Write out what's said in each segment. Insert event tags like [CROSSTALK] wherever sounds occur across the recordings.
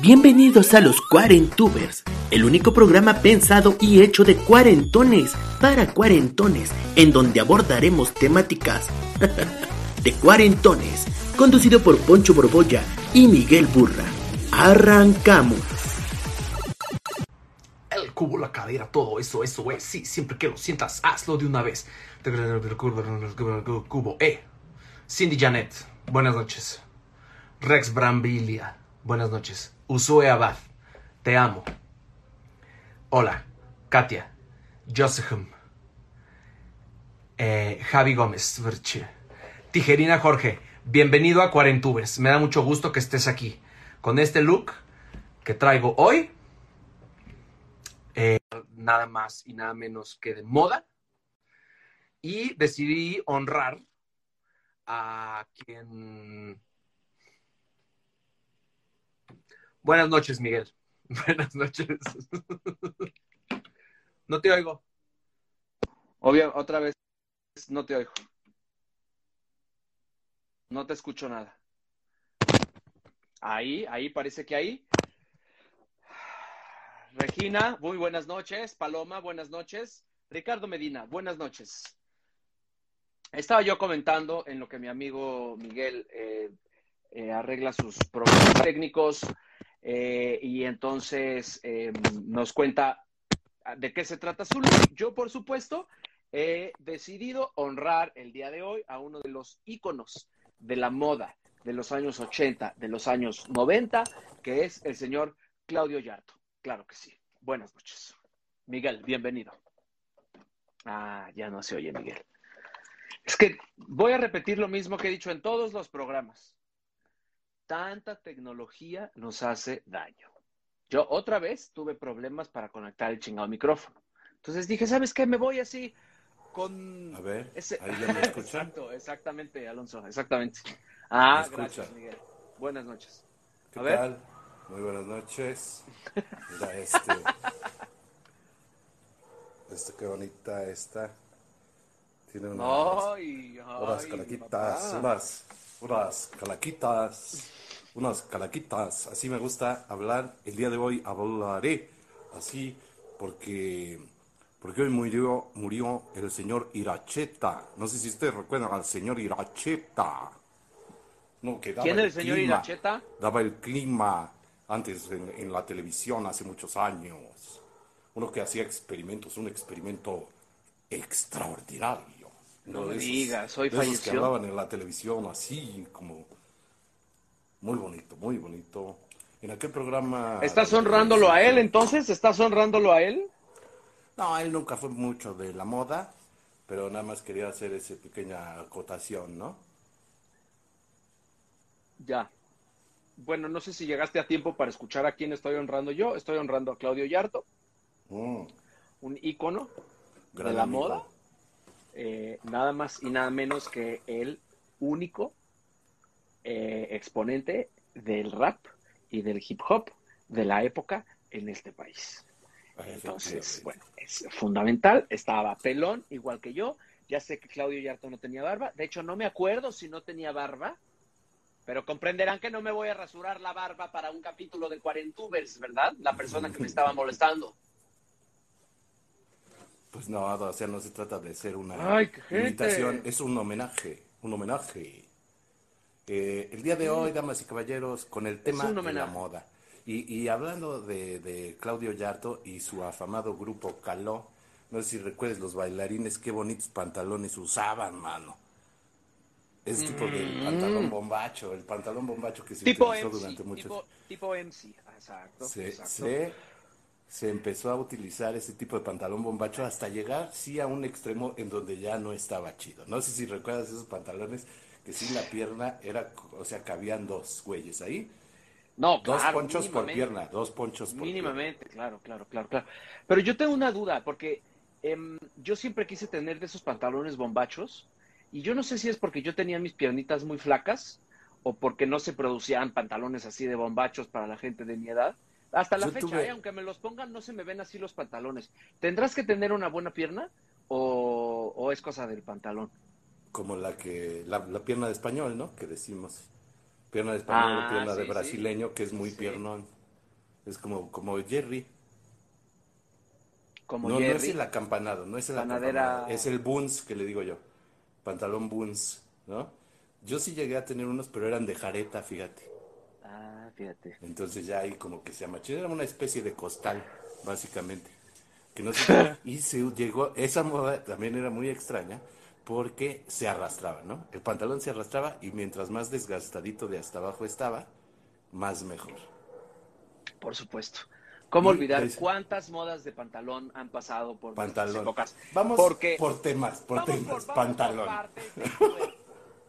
Bienvenidos a los Cuarentubers, el único programa pensado y hecho de cuarentones para cuarentones, en donde abordaremos temáticas [LAUGHS] de cuarentones, conducido por Poncho Borbolla y Miguel Burra. Arrancamos. El cubo, la cadera, todo eso, eso, eh. Sí, siempre que lo sientas, hazlo de una vez. Cubo, eh. Cindy Janet, buenas noches. Rex Brambilia, buenas noches. Usue Abad, te amo. Hola, Katia, Josephum, eh, Javi Gómez. Tijerina Jorge, bienvenido a Cuarentubers. Me da mucho gusto que estés aquí. Con este look que traigo hoy, eh, nada más y nada menos que de moda. Y decidí honrar a quien Buenas noches, Miguel. [LAUGHS] Buenas noches. No te oigo. Obvio, otra vez, no te oigo. No te escucho nada. Ahí, ahí, parece que ahí. Regina, muy buenas noches. Paloma, buenas noches. Ricardo Medina, buenas noches. Estaba yo comentando en lo que mi amigo Miguel eh, eh, arregla sus problemas técnicos eh, y entonces eh, nos cuenta de qué se trata su Yo, por supuesto, he decidido honrar el día de hoy a uno de los íconos de la moda de los años 80, de los años 90, que es el señor Claudio Yarto. Claro que sí. Buenas noches. Miguel, bienvenido. Ah, ya no se oye, Miguel. Es que voy a repetir lo mismo que he dicho en todos los programas tanta tecnología nos hace daño. Yo otra vez tuve problemas para conectar el chingado micrófono. Entonces dije, ¿sabes qué? Me voy así con... A ver, ese... ahí ya me escuchan. [LAUGHS] Exacto, exactamente, Alonso, exactamente. Ah, gracias, Miguel. Buenas noches. ¿Qué A ver. tal? Muy buenas noches. Mira este. este, qué bonita esta. Tiene unas, Ay, unas ay, calaquitas, papá. unas, unas calaquitas, unas calaquitas. Así me gusta hablar. El día de hoy hablaré así porque, porque hoy murió, murió el señor Iracheta. No sé si ustedes recuerdan al señor Iracheta. No, que daba ¿Quién es el señor clima, Iracheta? Daba el clima antes en, en la televisión hace muchos años. Uno que hacía experimentos, un experimento extraordinario. No me digas, hoy de esos que falleció. hablaban en la televisión así como muy bonito, muy bonito. En aquel programa. ¿Estás honrándolo a él entonces? ¿Estás honrándolo a él? No, él nunca fue mucho de la moda, pero nada más quería hacer esa pequeña acotación, ¿no? Ya. Bueno, no sé si llegaste a tiempo para escuchar a quién estoy honrando yo. Estoy honrando a Claudio Yarto, Mm, un ícono gran de la amigo. moda. Eh, nada más y nada menos que el único eh, exponente del rap y del hip hop de la época en este país. Entonces, bueno, es fundamental. Estaba pelón, igual que yo. Ya sé que Claudio Yarto no tenía barba. De hecho, no me acuerdo si no tenía barba. Pero comprenderán que no me voy a rasurar la barba para un capítulo de Cuarentubers, ¿verdad? La persona que me estaba molestando. Pues no, o sea, no se trata de ser una Ay, imitación, es un homenaje, un homenaje. Eh, el día de hoy, damas y caballeros, con el tema de la moda. Y, y hablando de, de Claudio Yarto y su afamado grupo Caló, no sé si recuerdes los bailarines, qué bonitos pantalones usaban, mano. Ese tipo de pantalón bombacho, el pantalón bombacho que se Mm. Tipo utilizó MC. durante muchos Tipo, tipo MC. Exacto. exacto. se, se empezó a utilizar ese tipo de pantalón bombacho hasta llegar, sí, a un extremo en donde ya no estaba chido. No sé si recuerdas esos pantalones que sí la pierna era, o sea, cabían dos güeyes ahí. No, Dos claro, ponchos por pierna, dos ponchos por Mínimamente, claro, claro, claro, claro. Pero yo tengo una duda, porque em, yo siempre quise tener de esos pantalones bombachos, y yo no sé si es porque yo tenía mis piernitas muy flacas, o porque no se producían pantalones así de bombachos para la gente de mi edad. Hasta la Yo fecha, tuve- eh, aunque me los pongan, no se me ven así los pantalones. ¿Tendrás que tener una buena pierna o, o es cosa del pantalón? Como la que, la, la pierna de español, ¿no? Que decimos. Pierna de español Ah, pierna de sí. brasileño, que es muy Sí. piernón. Es como, como Jerry. Como no, no es Jerry. el acampanado, no es el Panadera- acampanado, es el buns que le digo yo. Pantalón buns, ¿no? Yo sí llegué a tener unos, pero eran de jareta, fíjate. Ah, fíjate. Entonces ya ahí como que se llama chido, era una especie de costal, básicamente. Que no sé, [LAUGHS] y se llegó, esa moda también era muy extraña porque se arrastraba, ¿no? El pantalón se arrastraba y mientras más desgastadito de hasta abajo estaba, más mejor. Por supuesto. ¿Cómo olvidar pues- cuántas modas de pantalón han pasado por Pantalón. épocas? Vamos Porque por temas, por vamos temas, por- pantalón. [LAUGHS] por.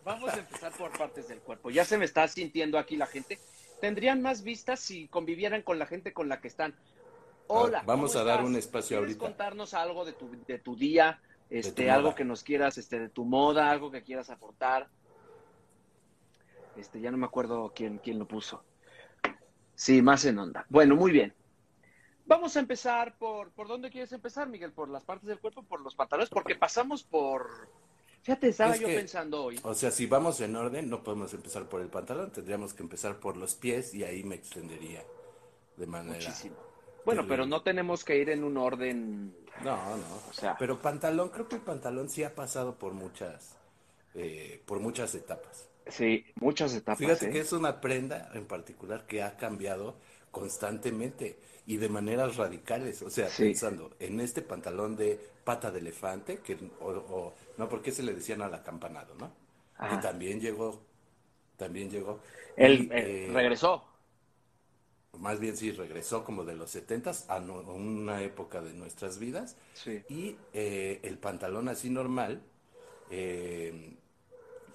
Vamos a empezar por partes del cuerpo. Ya se me está sintiendo aquí la gente. Tendrían más vistas si convivieran con la gente con la que están. Hola. Ah, vamos ¿cómo a dar estás? un espacio ¿Quieres ahorita. contarnos algo de tu, de tu día? Este, tu algo que nos quieras, este, de tu moda, algo que quieras aportar. Este, ya no me acuerdo quién, quién lo puso. Sí, más en onda. Bueno, muy bien. Vamos a empezar por, ¿por dónde quieres empezar, Miguel? ¿Por las partes del cuerpo, por los pantalones? Porque pasamos por... Fíjate, estaba Es yo que- pensando hoy. O sea, si vamos en orden, no podemos empezar por el pantalón, tendríamos que empezar por los pies y ahí me extendería de manera... Muchísimo. Bueno, terrible. pero no tenemos que ir en un orden... No, no. O sea- Pero pantalón, creo que el pantalón sí ha pasado por muchas, eh, por muchas etapas. Sí, muchas etapas. Fíjate ¿eh? que es una prenda en particular que ha cambiado constantemente y de maneras radicales. O sea, Sí. pensando en este pantalón de pata de elefante, que, o, o- no, porque se le decían al acampanado, ¿no? Ajá. Que también llegó, también llegó. Él eh, eh, regresó. Más bien sí, regresó como de los setentas a no- una época de nuestras vidas. Sí. Y eh, el pantalón así normal, eh,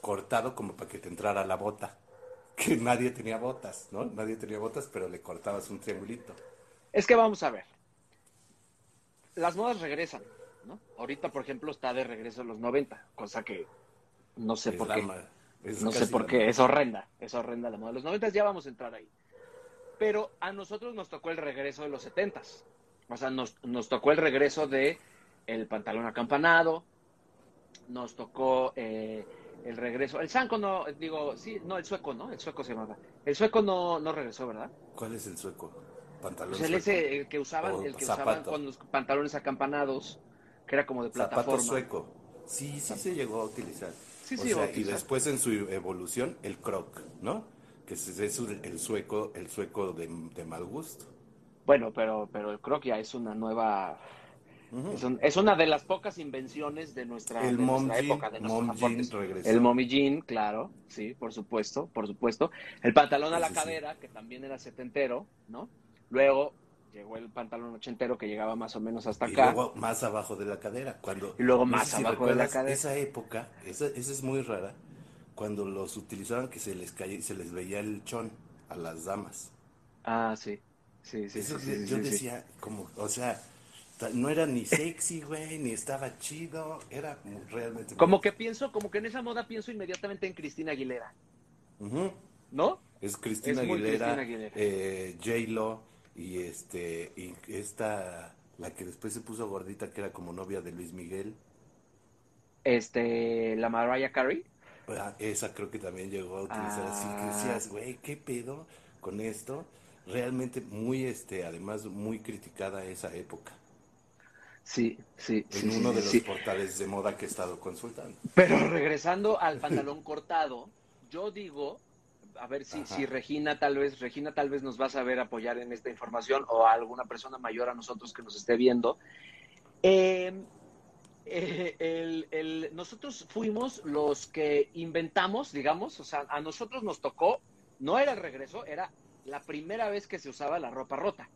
cortado como para que te entrara la bota. [LAUGHS] Que nadie tenía botas, ¿no? Nadie tenía botas, pero le cortabas un triangulito. Es que vamos a ver. Las modas regresan, ¿no? Ahorita, por ejemplo, está de regreso los 90, cosa que no sé Es por qué. No sé por qué, es horrenda, es horrenda la moda de los 90, ya vamos a entrar ahí. Pero a nosotros nos tocó el regreso de los 70. O sea, nos, nos tocó el regreso de el pantalón acampanado, nos tocó eh, el regreso, el sanco no, digo, sí, no, el sueco, ¿no? El sueco se llamaba. El sueco no, no regresó, ¿verdad? ¿Cuál es el sueco? Pantalón Pues el sueco. ese, el que usaban, el que zapato. usaban con los pantalones acampanados, que era como de Zapato plataforma. sueco. Sí, sí se llegó a utilizar. Sí, O sí sea, y después en su evolución, el croc, ¿no? Que es, es el sueco, el sueco de, de mal gusto. Bueno, pero, pero creo que ya es una nueva, es, un- es una de las pocas invenciones de nuestra, El de mom nuestra jean, época, de mom jean. El mommy jean, claro, sí, por supuesto, por supuesto. El pantalón a la sí. cadera, que también era setentero, ¿no? Luego llegó el pantalón ochentero que llegaba más o menos hasta Y acá. luego más abajo de la cadera. Cuando, Y luego no más sé si abajo de la cadera. Esa época, esa, esa es muy rara, cuando los utilizaban que se les caía, se les veía el chón a las damas. Ah, sí, sí, sí, Eso sí, yo sí, yo sí, sí. decía, como, o sea, no era ni sexy, güey, ni estaba chido, era realmente... Como que pienso, como que en esa moda pienso inmediatamente en Cristina Aguilera, Ujú. ¿no? Es Cristina Es muy Aguilera, Cristina Aguilera. eh, J-Lo y este, y esta, la que después se puso gordita, que era como novia de Luis Miguel. Este, la Mariah Carey. Ah, Esa creo que también llegó a utilizar así, que Ah. decías, güey, ¿qué pedo con esto? Realmente muy, este, además muy criticada esa época, Sí, sí, en sí, uno sí, de los sí. portales de moda que he estado consultando. Pero regresando al pantalón cortado, yo digo, a ver si, Ajá. si Regina tal vez, Regina tal vez nos va a saber apoyar en esta información o alguna persona mayor a nosotros que nos esté viendo. Eh, eh, el- el- nosotros fuimos los que inventamos, digamos, o sea, a nosotros nos tocó, no era el regreso, era la primera vez que se usaba la ropa rota,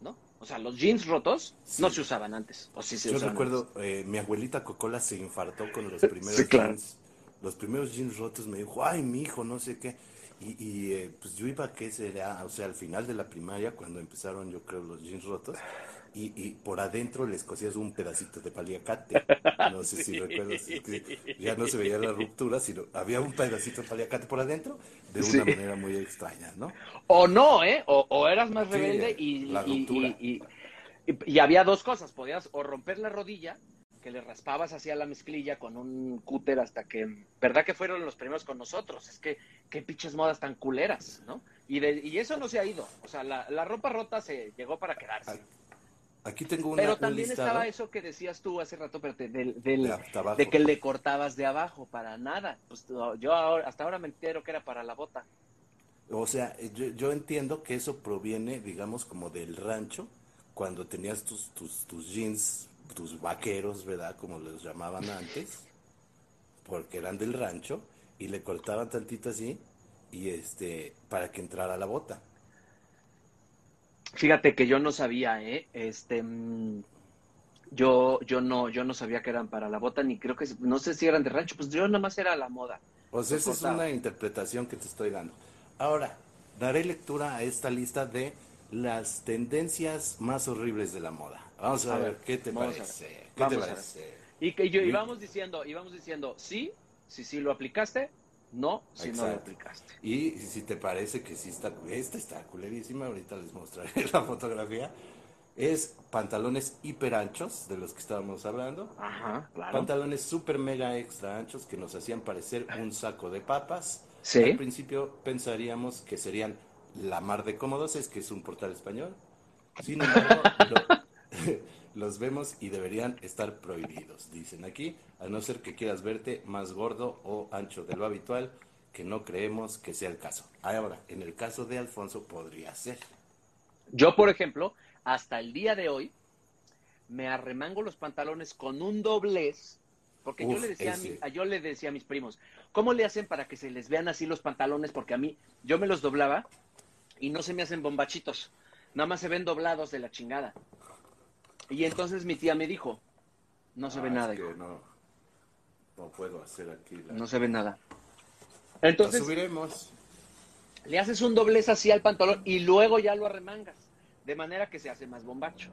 ¿no? O sea, los jeans rotos no se usaban antes, o sí se Yo usaban recuerdo, eh, mi abuelita Cocola se infartó con los [LAUGHS] primeros Sí, claro. jeans los primeros jeans rotos me dijo, ay, mi hijo, no sé qué. Y, y eh, pues yo iba, ¿qué será? O sea, al final de la primaria, cuando empezaron, yo creo, los jeans rotos, y, y por adentro les cosías un pedacito de paliacate. No sé si [LAUGHS] recuerdas, que ya no se veía la ruptura, sino había un pedacito de paliacate por adentro de una Sí. manera muy extraña, ¿no? O no, ¿eh? O, o eras más Sí, rebelde y, la y- y había dos cosas. Podías o romper la rodilla, que le raspabas hacia la mezclilla con un cúter hasta que... ¿Verdad que fueron los primeros con nosotros? Es que qué pinches modas tan culeras, ¿no? Y, de- y eso no se ha ido. O sea, la, la ropa rota se llegó para quedarse. Aquí tengo una, Pero también estaba eso que decías tú hace rato, pero del, del- de que le cortabas de abajo, para nada. Pues yo ahora, hasta ahora me entero que era para la bota. O sea, yo, yo entiendo que eso proviene, digamos, como del rancho, cuando tenías tus, tus, tus jeans, tus vaqueros, ¿verdad? Como los llamaban antes, porque eran del rancho, y le cortaban tantito así, y este, para que entrara la bota. Fíjate que yo no sabía, ¿eh? Este, mm, yo, yo no, yo no sabía que eran para la bota, ni creo que, no sé si eran de rancho, pues yo nada más era la moda. O sea, Los esa es una interpretación que te estoy dando. Ahora, daré lectura a esta lista de las tendencias más horribles de la moda. Vamos a, A ver, ver, ¿qué te vamos parece? ¿Qué te Vamos parece? Y que yo Y- íbamos diciendo, íbamos diciendo, sí, sí, sí lo aplicaste, no, si no lo aplicaste. Y si te parece que sí está, esta está culerísima, ahorita les mostraré [LAUGHS] la fotografía. Es pantalones hiper anchos, de los que estábamos hablando. Ajá, claro. Pantalones super mega extra anchos que nos hacían parecer un saco de papas. Sí. Al principio pensaríamos que serían la mar de cómodos, es que es un portal español. Sin embargo, [LAUGHS] lo- [LAUGHS] los vemos y deberían estar prohibidos, dicen aquí, a no ser que quieras verte más gordo o ancho de lo habitual, que no creemos que sea el caso. Ahora, en el caso de Alfonso podría ser. Yo, por ejemplo, hasta el día de hoy, me arremango los pantalones con un doblez, porque yo le decía a, mi- a- yo le decía a mis primos, ¿cómo le hacen para que se les vean así los pantalones? Porque a mí, yo me los doblaba y no se me hacen bombachitos, nada más se ven doblados de la chingada. Y entonces mi tía me dijo, no se ve Ah, nada, es que hijo, no, no puedo hacer aquí la... no se ve nada. Entonces, subiremos. le haces un doblez así al pantalón y luego ya lo arremangas, de manera que se hace más bombacho.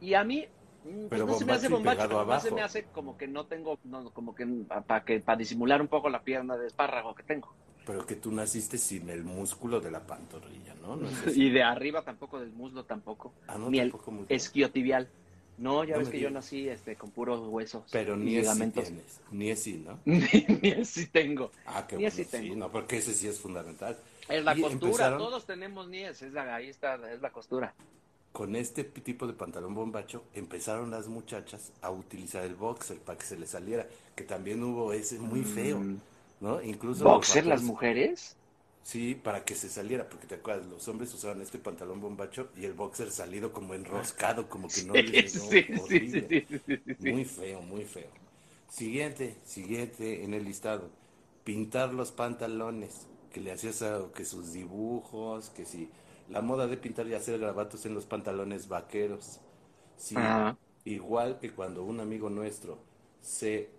Y a mí, mm, pues Pero no se me hace bombacho nomás se me hace como que no tengo, no, como que para que para disimular un poco la pierna de espárrago que tengo. Pero que tú naciste sin el músculo de la pantorrilla, ¿no? No es [LAUGHS] así. Y de arriba tampoco, del muslo tampoco, Ah, no, ni el tampoco muslo. esquiotibial. No, ya No ves que yo nací este, con puros huesos Pero ni ligamentos. tienes, ni ese, ¿no? [LAUGHS] ni, ni así tengo. Ah, qué Ni bueno, así sí, tengo. no, porque ese sí es fundamental. Es la Y costura, empezaron todos tenemos nies, es la, ahí está, es la costura. Con este tipo de pantalón bombacho empezaron las muchachas a utilizar el boxer para que se les saliera, que también hubo ese muy feo, Mm. ¿no? Incluso los ¿Boxer las mujeres? Sí, para que se saliera, porque te acuerdas, los hombres usaban este pantalón bombacho y el boxer salido como enroscado, como que no Sí, les horrible. Muy feo, muy feo. Siguiente, siguiente en el listado. Pintar los pantalones. Que le hacías a- que sus dibujos, que si. La moda de pintar y hacer grabatos en los pantalones vaqueros. Sí, Ajá. igual que cuando un amigo nuestro se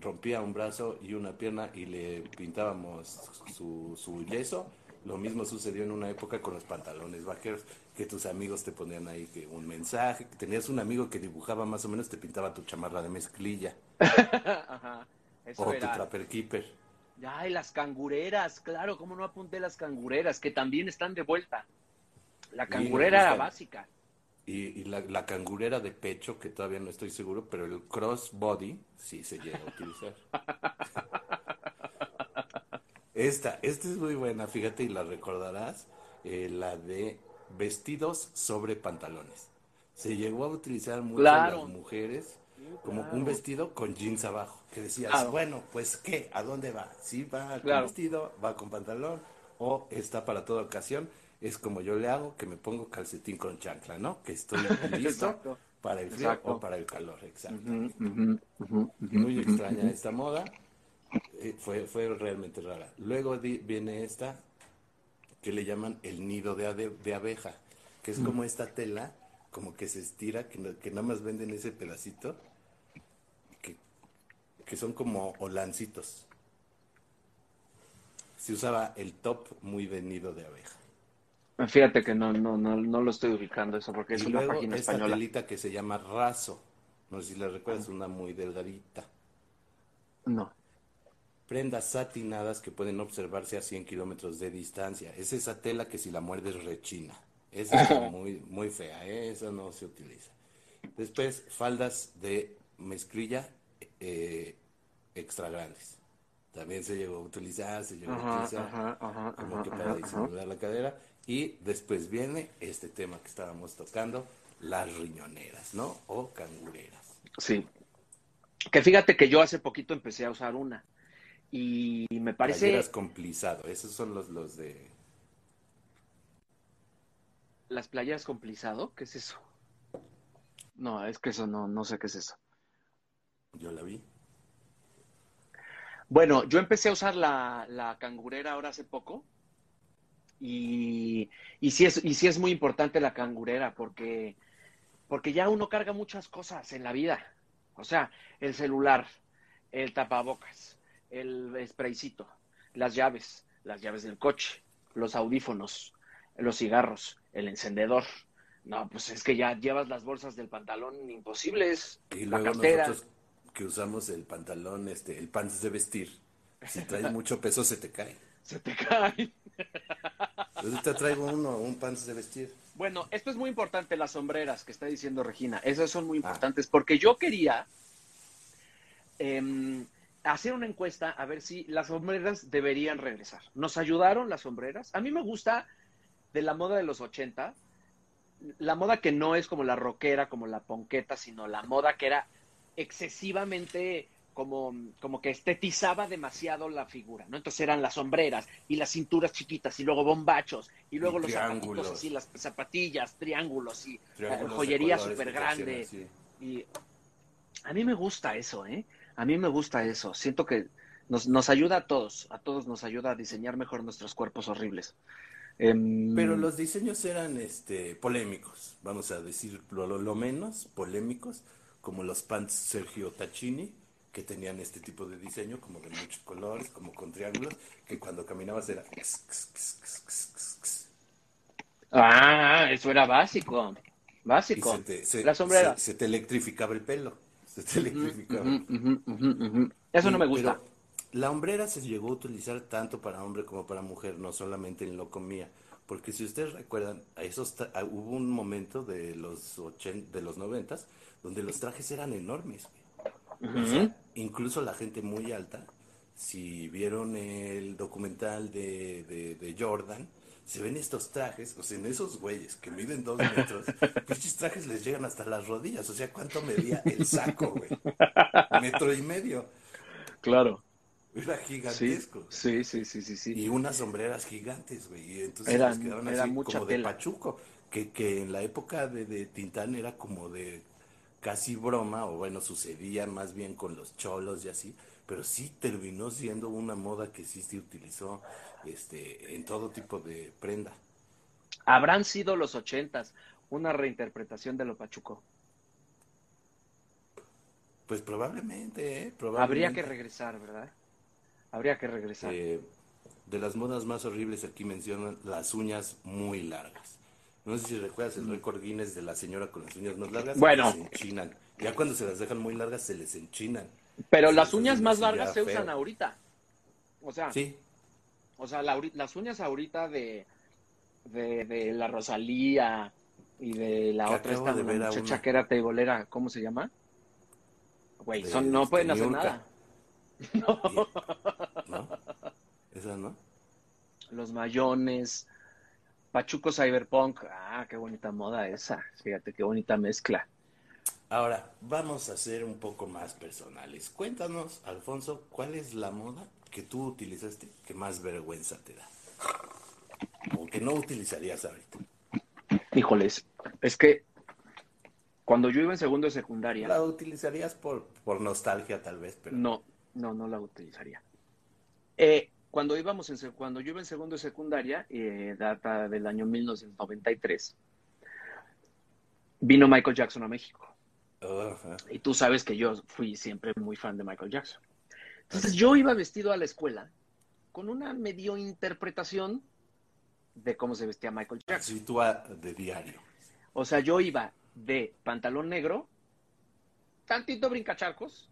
rompía un brazo y una pierna y le pintábamos su, su yeso, lo mismo sucedió en una época con los pantalones vaqueros, que tus amigos te ponían ahí que un mensaje, que tenías un amigo que dibujaba más o menos, te pintaba tu chamarra de mezclilla [LAUGHS] Ajá. Eso o tu trapper keeper. Ay, las cangureras, claro, ¿cómo no apunté las cangureras? Que también están de vuelta. La cangurera era básica. Y, y la, la cangurera de pecho, que todavía no estoy seguro, pero el crossbody sí se llega a utilizar. [LAUGHS] Esta, esta es muy buena, fíjate, y la recordarás, eh, la de vestidos sobre pantalones. Se llegó a utilizar mucho en Claro. las mujeres como claro. un vestido con jeans abajo, que decías, Claro. bueno, pues ¿qué? ¿A dónde va? ¿Sí va con vestido, va con pantalón o está para toda ocasión? Es como yo le hago, que me pongo calcetín con chancla, ¿no? Que estoy [LAUGHS] listo para el frío Exacto. o para el calor, exacto. Muy extraña esta moda, eh, fue, fue realmente rara. Luego di- viene esta, que le llaman el nido de, ade- de abeja, que es Mm. como esta tela, como que se estira, que, no- que nada más venden ese pedacito, que, que son como holancitos. Se usaba el top muy venido de abeja. Fíjate que no, no, no, no lo estoy ubicando eso porque es y una luego página esta española. telita que se llama raso. No sé si la recuerdas, una muy delgadita. No. Prendas satinadas que pueden observarse a 100 kilómetros de distancia. Es esa tela que si la muerdes rechina. Esa está [LAUGHS] muy, muy fea, ¿eh? esa no se utiliza. Después, faldas de mezclilla eh, extra grandes. También se llegó a utilizar, se llegó a utilizar ajá, ajá, como ajá, que para disimular la cadera. Y después viene este tema que estábamos tocando, las riñoneras, ¿no? O cangureras. Sí. Que fíjate que yo hace poquito empecé a usar una. Y me parece. Playeras con plisado, esos son los, los de... ¿Las playas con plisado? ¿Qué es eso? No, es que eso no, no sé qué es eso. Yo la vi. Bueno, yo empecé a usar la, la cangurera ahora hace poco. Y, y, sí es, y sí es muy importante la cangurera porque, porque ya uno carga muchas cosas en la vida. O sea, el celular, el tapabocas, el spraycito, las llaves, las llaves del coche, los audífonos, los cigarros, el encendedor. No, pues es que ya llevas las bolsas del pantalón imposibles, Y la luego cartera. nosotros que usamos el pantalón, este, el pants de vestir, si traes [LAUGHS] mucho peso se te cae. Se te cae. Ahorita traigo uno, un pants de vestir. Bueno, esto es muy importante, las sombreras que está diciendo Regina. Esas son muy Ah. importantes porque yo quería em, hacer una encuesta a ver si las sombreras deberían regresar. ¿Nos ayudaron las sombreras? A mí me gusta de la moda de los 80, la moda que no es como la rockera, como la ponqueta, sino la moda que era excesivamente como, como que estetizaba demasiado la figura, ¿no? Entonces eran las sombreras y las cinturas chiquitas y luego bombachos y luego Y los triángulos. zapatitos así, las zapatillas, triángulos y Triángulos eh, de joyería súper grande. Y a mí me gusta eso, ¿eh? A mí me gusta eso. Siento que nos, nos ayuda a todos, a todos nos ayuda a diseñar mejor nuestros cuerpos horribles. Em, Pero los diseños eran este, polémicos, vamos a decir lo, lo- lo menos polémicos, como los pants Sergio Tacchini, que tenían este tipo de diseño, como de muchos colores, como con triángulos, que cuando caminabas era... Ah, eso era básico. Básico. se te, se- la sombrera. se- se te electrificaba el pelo. Se te electrificaba. Ujú, ujú. Eso no me gusta. pero la hombrera se llegó a utilizar tanto para hombre como para mujer, no solamente en locomía. Porque si ustedes recuerdan, a esos hubo un momento de los ochen- de los noventas donde los trajes eran enormes. Güey. O sea, incluso la gente muy alta, si vieron el documental de, de, de Jordan, se ven estos trajes, o sea, en esos güeyes que miden dos metros, [LAUGHS] estos trajes les llegan hasta las rodillas. O sea, ¿cuánto medía el saco, güey? Metro y medio. Claro. Era gigantesco. sí, sí, sí, sí, sí. Y unas sombreras gigantes, güey. Y entonces Eran- era así mucha como de tela. pachuco. Que, que en la época de, de Tintán era como de casi broma, o bueno, sucedía más bien con los cholos y así. Pero sí terminó siendo una moda que sí se utilizó este, en todo tipo de prenda. Habrán sido los ochentas una reinterpretación de lo pachuco. Pues probablemente, ¿eh? Habría que regresar, ¿verdad? Habría que regresar. Eh, de las modas más horribles aquí mencionan las uñas muy largas. No sé si recuerdas el récord Guinness de la señora con las uñas más largas. Mm. Bueno. Se enchinan. Ya cuando se las dejan muy largas se les enchinan. Pero se las uñas más largas se feo. usan ahorita. O sea, Sí, o sea la las uñas ahorita de, de, de la Rosalía y de la Que otra esta de ver muchacha una. que era teibolera, ¿cómo se llama? Güey, De- son, no pueden hacer nada. Y- [LAUGHS] ¿no? Esa no. Los mayones, Pachuco Cyberpunk, ah, qué bonita moda esa, fíjate qué bonita mezcla. Ahora, vamos a ser un poco más personales. Cuéntanos, Alfonso, ¿cuál es la moda que tú utilizaste que más vergüenza te da? O que no utilizarías ahorita. Híjoles, es que cuando yo iba en segundo de secundaria, La utilizarías por, por nostalgia tal vez, pero no, no, no la utilizaría. Eh, cuando íbamos en, cuando yo iba en segundo de secundaria, eh, data del año 1993, vino Michael Jackson a México. Y tú sabes que yo fui siempre muy fan de Michael Jackson. Entonces yo iba vestido a la escuela con una medio interpretación de cómo se vestía Michael Jackson. Así tú a- de diario. O sea, yo iba de pantalón negro, tantito brincacharcos,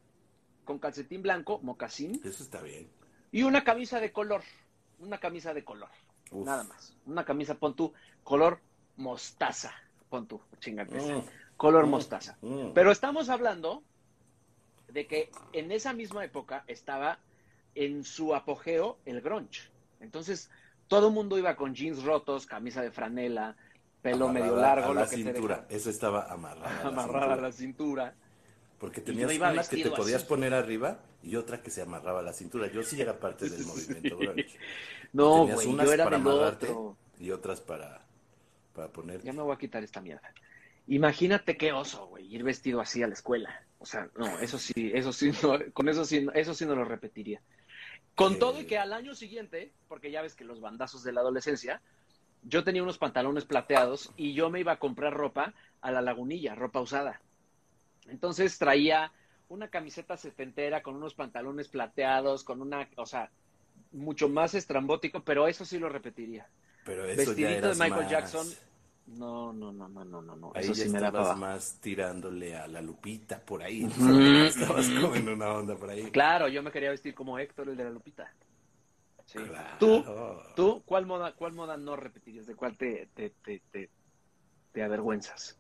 con calcetín blanco, mocasín, Eso está bien. Y una camisa de color. Una camisa de color. Uf. Nada más. Una camisa, pon tú, color mostaza. Pon tú, chingate. Mm, Color Mm. mostaza. mm. Pero estamos hablando de que en esa misma época estaba en su apogeo el grunge. Entonces, todo el mundo iba con jeans rotos, camisa de franela, pelo Amarrada medio largo, a la lo que te cintura. Eso estaba amarrada. a la [LAUGHS] amarrada a la cintura. Porque tenías una que te podías así. poner arriba y otra que se amarraba a la cintura. Yo sí era parte del movimiento [LAUGHS] grunge. No, Tenías unas yo era para amarrarte otro. y otras para, para poner. Ya me voy a quitar esta mierda. Imagínate qué oso, güey, ir vestido así a la escuela. O sea, no, eso sí, eso sí, [LAUGHS] no, con eso sí, eso sí no lo repetiría. Con Eh. todo y que al año siguiente, porque ya ves que los bandazos de la adolescencia, yo tenía unos pantalones plateados y yo me iba a comprar ropa a la lagunilla, ropa usada. Entonces traía una camiseta setentera con unos pantalones plateados, con una, o sea, mucho más estrambótico, pero eso sí lo repetiría. Pero eso Vestidito ya de Michael más- Jackson, No, no, no, no, no, no, no. Ahí Eso ya sí me estabas más tirándole a la lupita por ahí. Ujú. [LAUGHS] Estabas como en una onda por ahí. Claro, yo me quería vestir como Héctor, el de la Lupita. Sí. Claro. ¿Tú, tú, ¿cuál moda, cuál moda no repetirías? ¿De cuál te, te, te, te, te avergüenzas?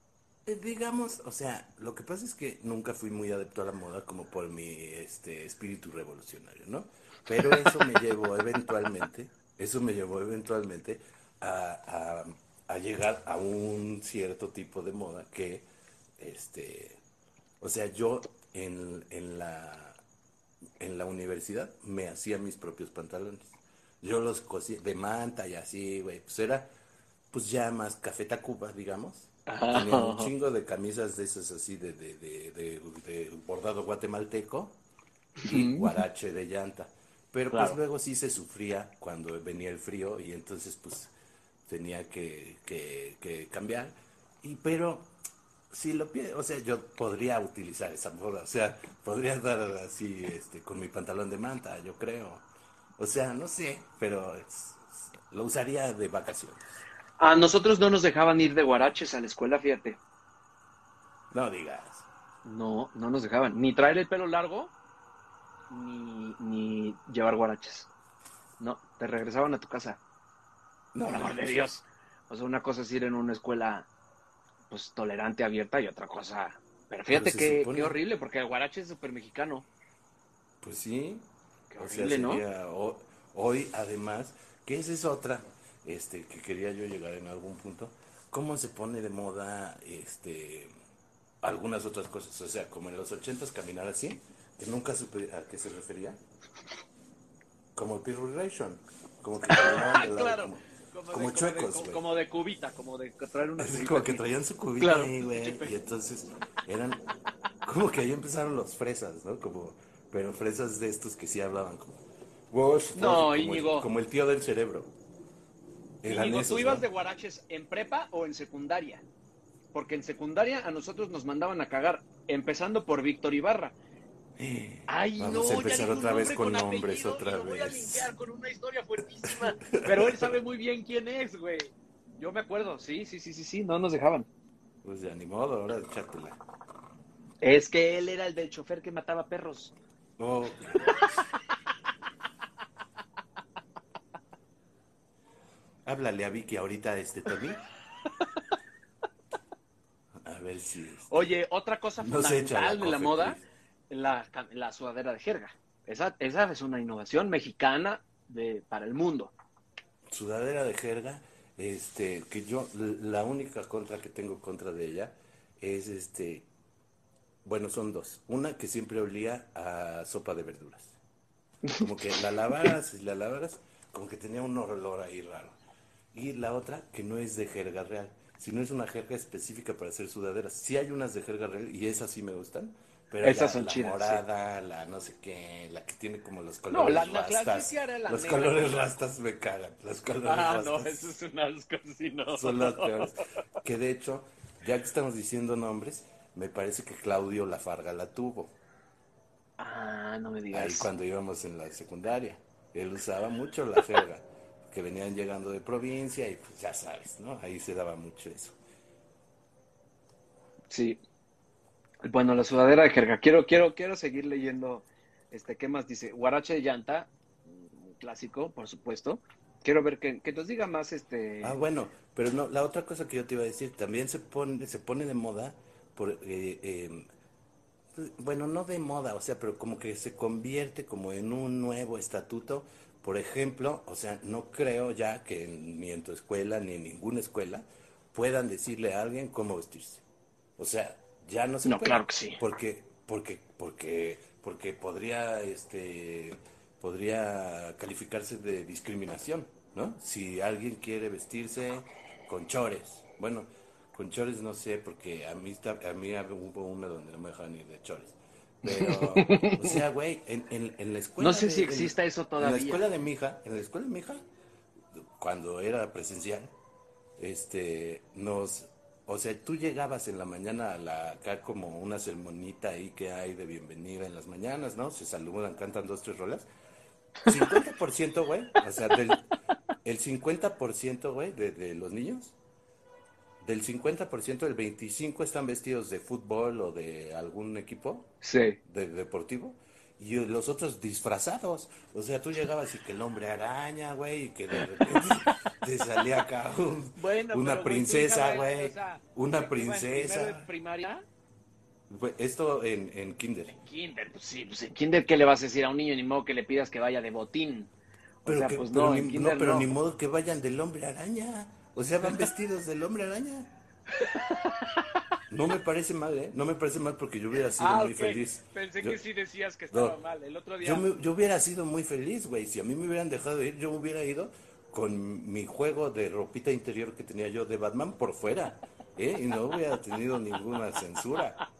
Eh, digamos, o sea, lo que pasa es que nunca fui muy adepto a la moda como por mi este espíritu revolucionario, ¿no? Pero eso me llevó [LAUGHS] eventualmente, eso me llevó eventualmente a, a- llegar a un cierto tipo de moda que, este, o sea, yo en, en la en la universidad me hacía mis propios pantalones. Yo los cosía de manta y así, güey. Pues era, pues ya más café Tacuba, digamos. Tenía un chingo de camisas de esas así de, de, de, de- de bordado guatemalteco y guarache de llanta. Pero Claro. pues luego sí se sufría cuando venía el frío y entonces pues tenía que, que, que cambiar. Y pero si lo pie, o sea, yo podría utilizar esa moda, o sea, podría andar así este con mi pantalón de manta, yo creo. O sea, no sé, pero es- lo usaría de vacaciones. A nosotros no nos dejaban ir de guaraches a la escuela, fíjate. No digas. No, no nos dejaban. Ni traer el pelo largo, ni, ni llevar guaraches. No, te regresaban a tu casa. No, Por amor de Dios. O sea, una cosa es ir en una escuela pues tolerante, abierta, y otra cosa. Pero fíjate se qué, supone- qué horrible, porque el guarache es súper mexicano. Pues sí. Qué O sea, horrible, ¿no? hoy, además, que esa es otra, este, que quería yo llegar en algún punto, cómo se pone de moda, este, algunas otras cosas, o sea, como en los ochentas caminar así, que nunca supe a qué se refería, como el Pirulation, como que [LAUGHS] de Claro. como- Como, Como de, chuecos, como, de, como de cubita, como de traer una Así como que traían su cubita Claro. ahí, güey. Y entonces eran como que ahí empezaron los fresas, ¿no? Como, pero fresas de estos que sí hablaban como. "Wosh, No, wosh", como Íñigo. Como el tío del cerebro. Íñigo, esos, ¿tú ibas de guaraches en prepa o en secundaria? Porque en secundaria a nosotros nos mandaban a cagar, empezando por Víctor Ibarra. Ay, Vamos no, a empezar otra vez nombre con nombres otra y lo voy a vez. linkear con una historia fuertísima. Pero él sabe muy bien quién es, güey. Yo me acuerdo, sí, sí, sí, sí, sí, no nos dejaban. Pues ya ni modo, ahora echártela. Es que él era el del chofer que mataba perros. No. [LAUGHS] Háblale a Vicky ahorita, este Tony. A ver si. este, Oye, otra cosa No la fundamental de la moda, please. la, sudadera de jerga. Esa, esa es una innovación mexicana de, para el mundo. sudadera de jerga, este, que yo, la única contra que tengo contra de ella es este, bueno, son dos. Una que siempre olía a sopa de verduras. Como que la lavaras y la lavaras, como que tenía un olor ahí raro. Y la otra, que no es de jerga real, sino es una jerga específica para hacer sudaderas. Sí hay unas de jerga real y esas sí me gustan. Pero Esas la, son la chidas, sí. morada, la no sé qué, la que tiene como los No, colores la rastas. la los negra. colores rastas me cagan. Los colores Ah, no, rastas eso es un asco, no. son las peores. Que de hecho, ya que estamos diciendo nombres, me parece que Claudio Lafarga la tuvo. Ah, no me digas. Ahí cuando íbamos en la secundaria. Él usaba mucho la jerga, que venían llegando de provincia y pues ya sabes, ¿no? Ahí se daba mucho eso. Sí. Bueno, la sudadera de jerga. Quiero, quiero, quiero seguir leyendo. Este, ¿qué más dice? Guarache de llanta, un clásico, por supuesto. Quiero ver que, que nos diga más este. Ah, bueno, pero no, la otra cosa que yo te iba a decir, también se pone, se pone de moda por eh, eh, bueno, no de moda, o sea, pero como que se convierte como en un nuevo estatuto. Por ejemplo, o sea, no creo ya que ni en tu escuela ni en ninguna escuela puedan decirle a alguien cómo vestirse. O sea, ya no se No, puede. claro que sí. Porque, porque, porque, porque podría, este, podría calificarse de discriminación, ¿no? Si alguien quiere vestirse con chores. Bueno, con chores no sé, porque a mí, está- a mí hubo una donde no me dejaban ir de chores. Pero, o sea, [LAUGHS] güey, en, en, en la escuela. No sé de- si en- exista eso En todavía. la escuela de mi hija, en la escuela de mi hija, cuando era presencial, este, nos, o sea, tú llegabas en la mañana a la, acá como una sermonita ahí que hay de bienvenida en las mañanas, ¿no? Se saludan, cantan dos, tres rolas. 50%, güey, o sea, del, el 50%, güey, de, de los niños, del 50%, el 25% están vestidos de fútbol o de algún equipo Sí. de deportivo y los otros disfrazados. O sea, tú llegabas y que el hombre araña, güey, y que de repente [LAUGHS] te salía acá un- Bueno, una pero, princesa, güey, o sea, una en princesa. de primaria? Esto en, en kinder. Kinder, pues sí, pues en Kinder, ¿qué le vas a decir a un niño? Ni modo que le pidas que vaya de botín. O Pero, sea, que- pues pero no, ni, en no, pero no. ni modo que vayan del hombre araña. O sea, van vestidos del hombre araña. No me parece mal, ¿eh? No me parece mal porque yo hubiera sido Ah, muy feliz. Pensé Yo- que sí decías que estaba No. mal. El otro día. Yo, me- yo hubiera sido muy feliz, güey. Si a mí me hubieran dejado ir, yo hubiera ido con mi juego de ropita interior que tenía yo de Batman por fuera. ¿eh? Y no hubiera tenido ninguna censura.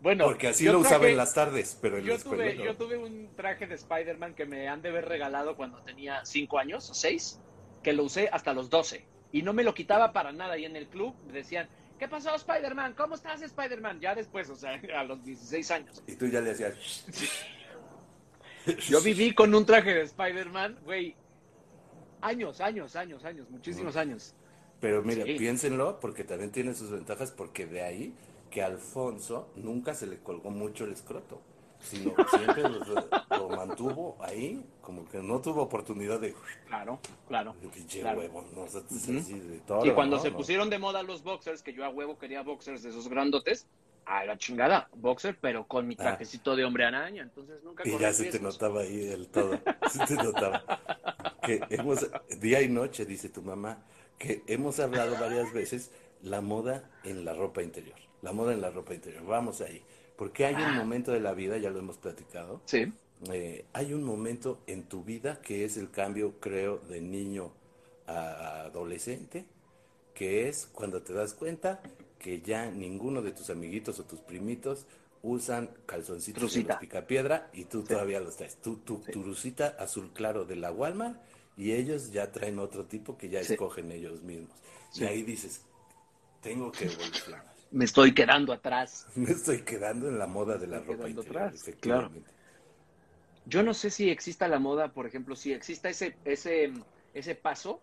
Bueno, Porque así lo usaba en las tardes, pero en la Yo tuve, yo tuve un traje de Spider-Man que me han de haber regalado cuando tenía 5 años o 6, que lo usé hasta los 12. Y no me lo quitaba para nada. Y en el club decían, ¿qué pasó Spider-Man? ¿Cómo estás Spider-Man? Ya después, o sea, a los 16 años. Y tú ya le hacías... Yo viví con un traje de Spider-Man, güey, años, años, años, años, muchísimos años. Pero mira, Sí. piénsenlo, porque también tiene sus ventajas, porque de ahí que a Alfonso nunca se le colgó mucho el escroto, sino que siempre lo, lo mantuvo ahí, como que no tuvo oportunidad de... Claro, claro. de pinche claro. huevo, no O sea, así de Y cuando ¿no? se pusieron de moda los boxers, que yo a huevo quería boxers de esos grandotes, a la chingada, boxer, pero con mi Ah. trajecito de hombre araña, entonces nunca Y ya se te notaba ahí el todo, [LAUGHS] se te notaba. Que hemos, día y noche, dice tu mamá, que hemos hablado varias veces la moda en la ropa interior. La moda en la ropa interior. Vamos ahí. Porque hay un momento de la vida, ya lo hemos platicado, Sí, eh, hay un momento en tu vida que es el cambio, creo, de niño a adolescente, que es cuando te das cuenta que ya ninguno de tus amiguitos o tus primitos usan calzoncitos de los picapiedra y tú todavía los traes. Tu, tu, rusita azul claro de la Walmart y ellos ya traen otro tipo que ya Sí. escogen ellos mismos. Sí. Y ahí dices, tengo que evolucionar. Me estoy quedando atrás. [LAUGHS] Me estoy quedando en la moda de la estoy ropa interior, atrás, efectivamente. Yo no sé si exista la moda, por ejemplo, si exista ese, ese, ese paso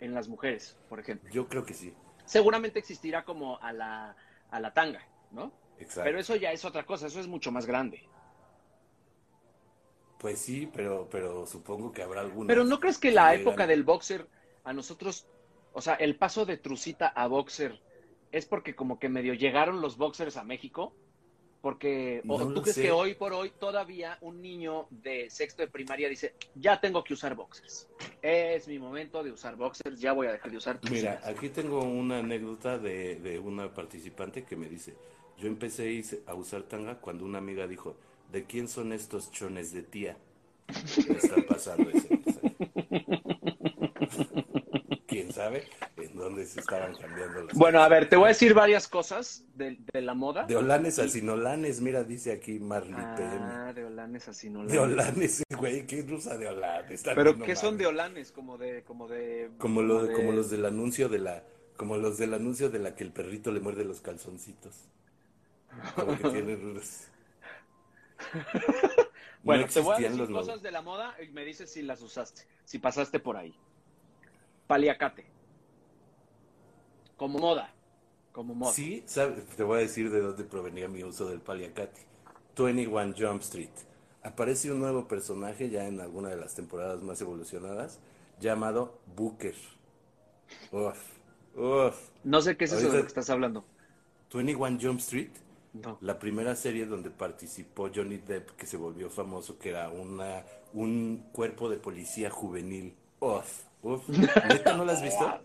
en las mujeres, por ejemplo. Yo creo que sí. Seguramente existirá como a la, a la tanga, ¿no? Exacto. Pero eso ya es otra cosa, eso es mucho más grande. Pues sí, pero, pero supongo que habrá algunos. Pero ¿no crees que la época del boxer a nosotros, o sea, el paso de trucita a boxer es porque como que medio llegaron los boxers a México? Porque, o tú crees sé. que hoy por hoy todavía un niño de sexto de primaria dice, ya tengo que usar boxers. Es mi momento de usar boxers, ya voy a dejar de usar Mira, trucitas"? aquí tengo una anécdota de, de una participante que me dice, yo empecé a usar tanga cuando una amiga dijo, ¿de quién son estos chones de tía? Me está pasando ese. ¿Quién sabe en dónde se estaban cambiando los... Bueno, a ver, te voy a decir varias cosas de, de la moda. De Olanes a Sinolanes, mira, dice aquí Marley PM. Ah, de Olanes así no De Olanes, [LAUGHS] güey, ¿qué rusa de Olanes? Pero ¿qué son de. Olanes? Como de, como de. Como, lo, como los del anuncio de la... Como los del anuncio de la que el perrito le muerde los calzoncitos. Como que tienen... [LAUGHS] [LAUGHS] Bueno, no te voy a decir cosas de la moda y me dices si las usaste, si pasaste por ahí. Paliacate. Como moda. Como moda. Sí, sabe- te voy a decir de dónde provenía mi uso del paliacate. 21 Jump Street. Aparece un nuevo personaje ya en alguna de las temporadas más evolucionadas llamado Booker. Uf, uf. No sé qué es eso de lo que estás hablando. 21 Jump Street, No. la primera serie donde participó Johnny Depp, que se volvió famoso, que era una, un cuerpo de policía juvenil. Uf, uf. [LAUGHS] ¿Neta no la has visto?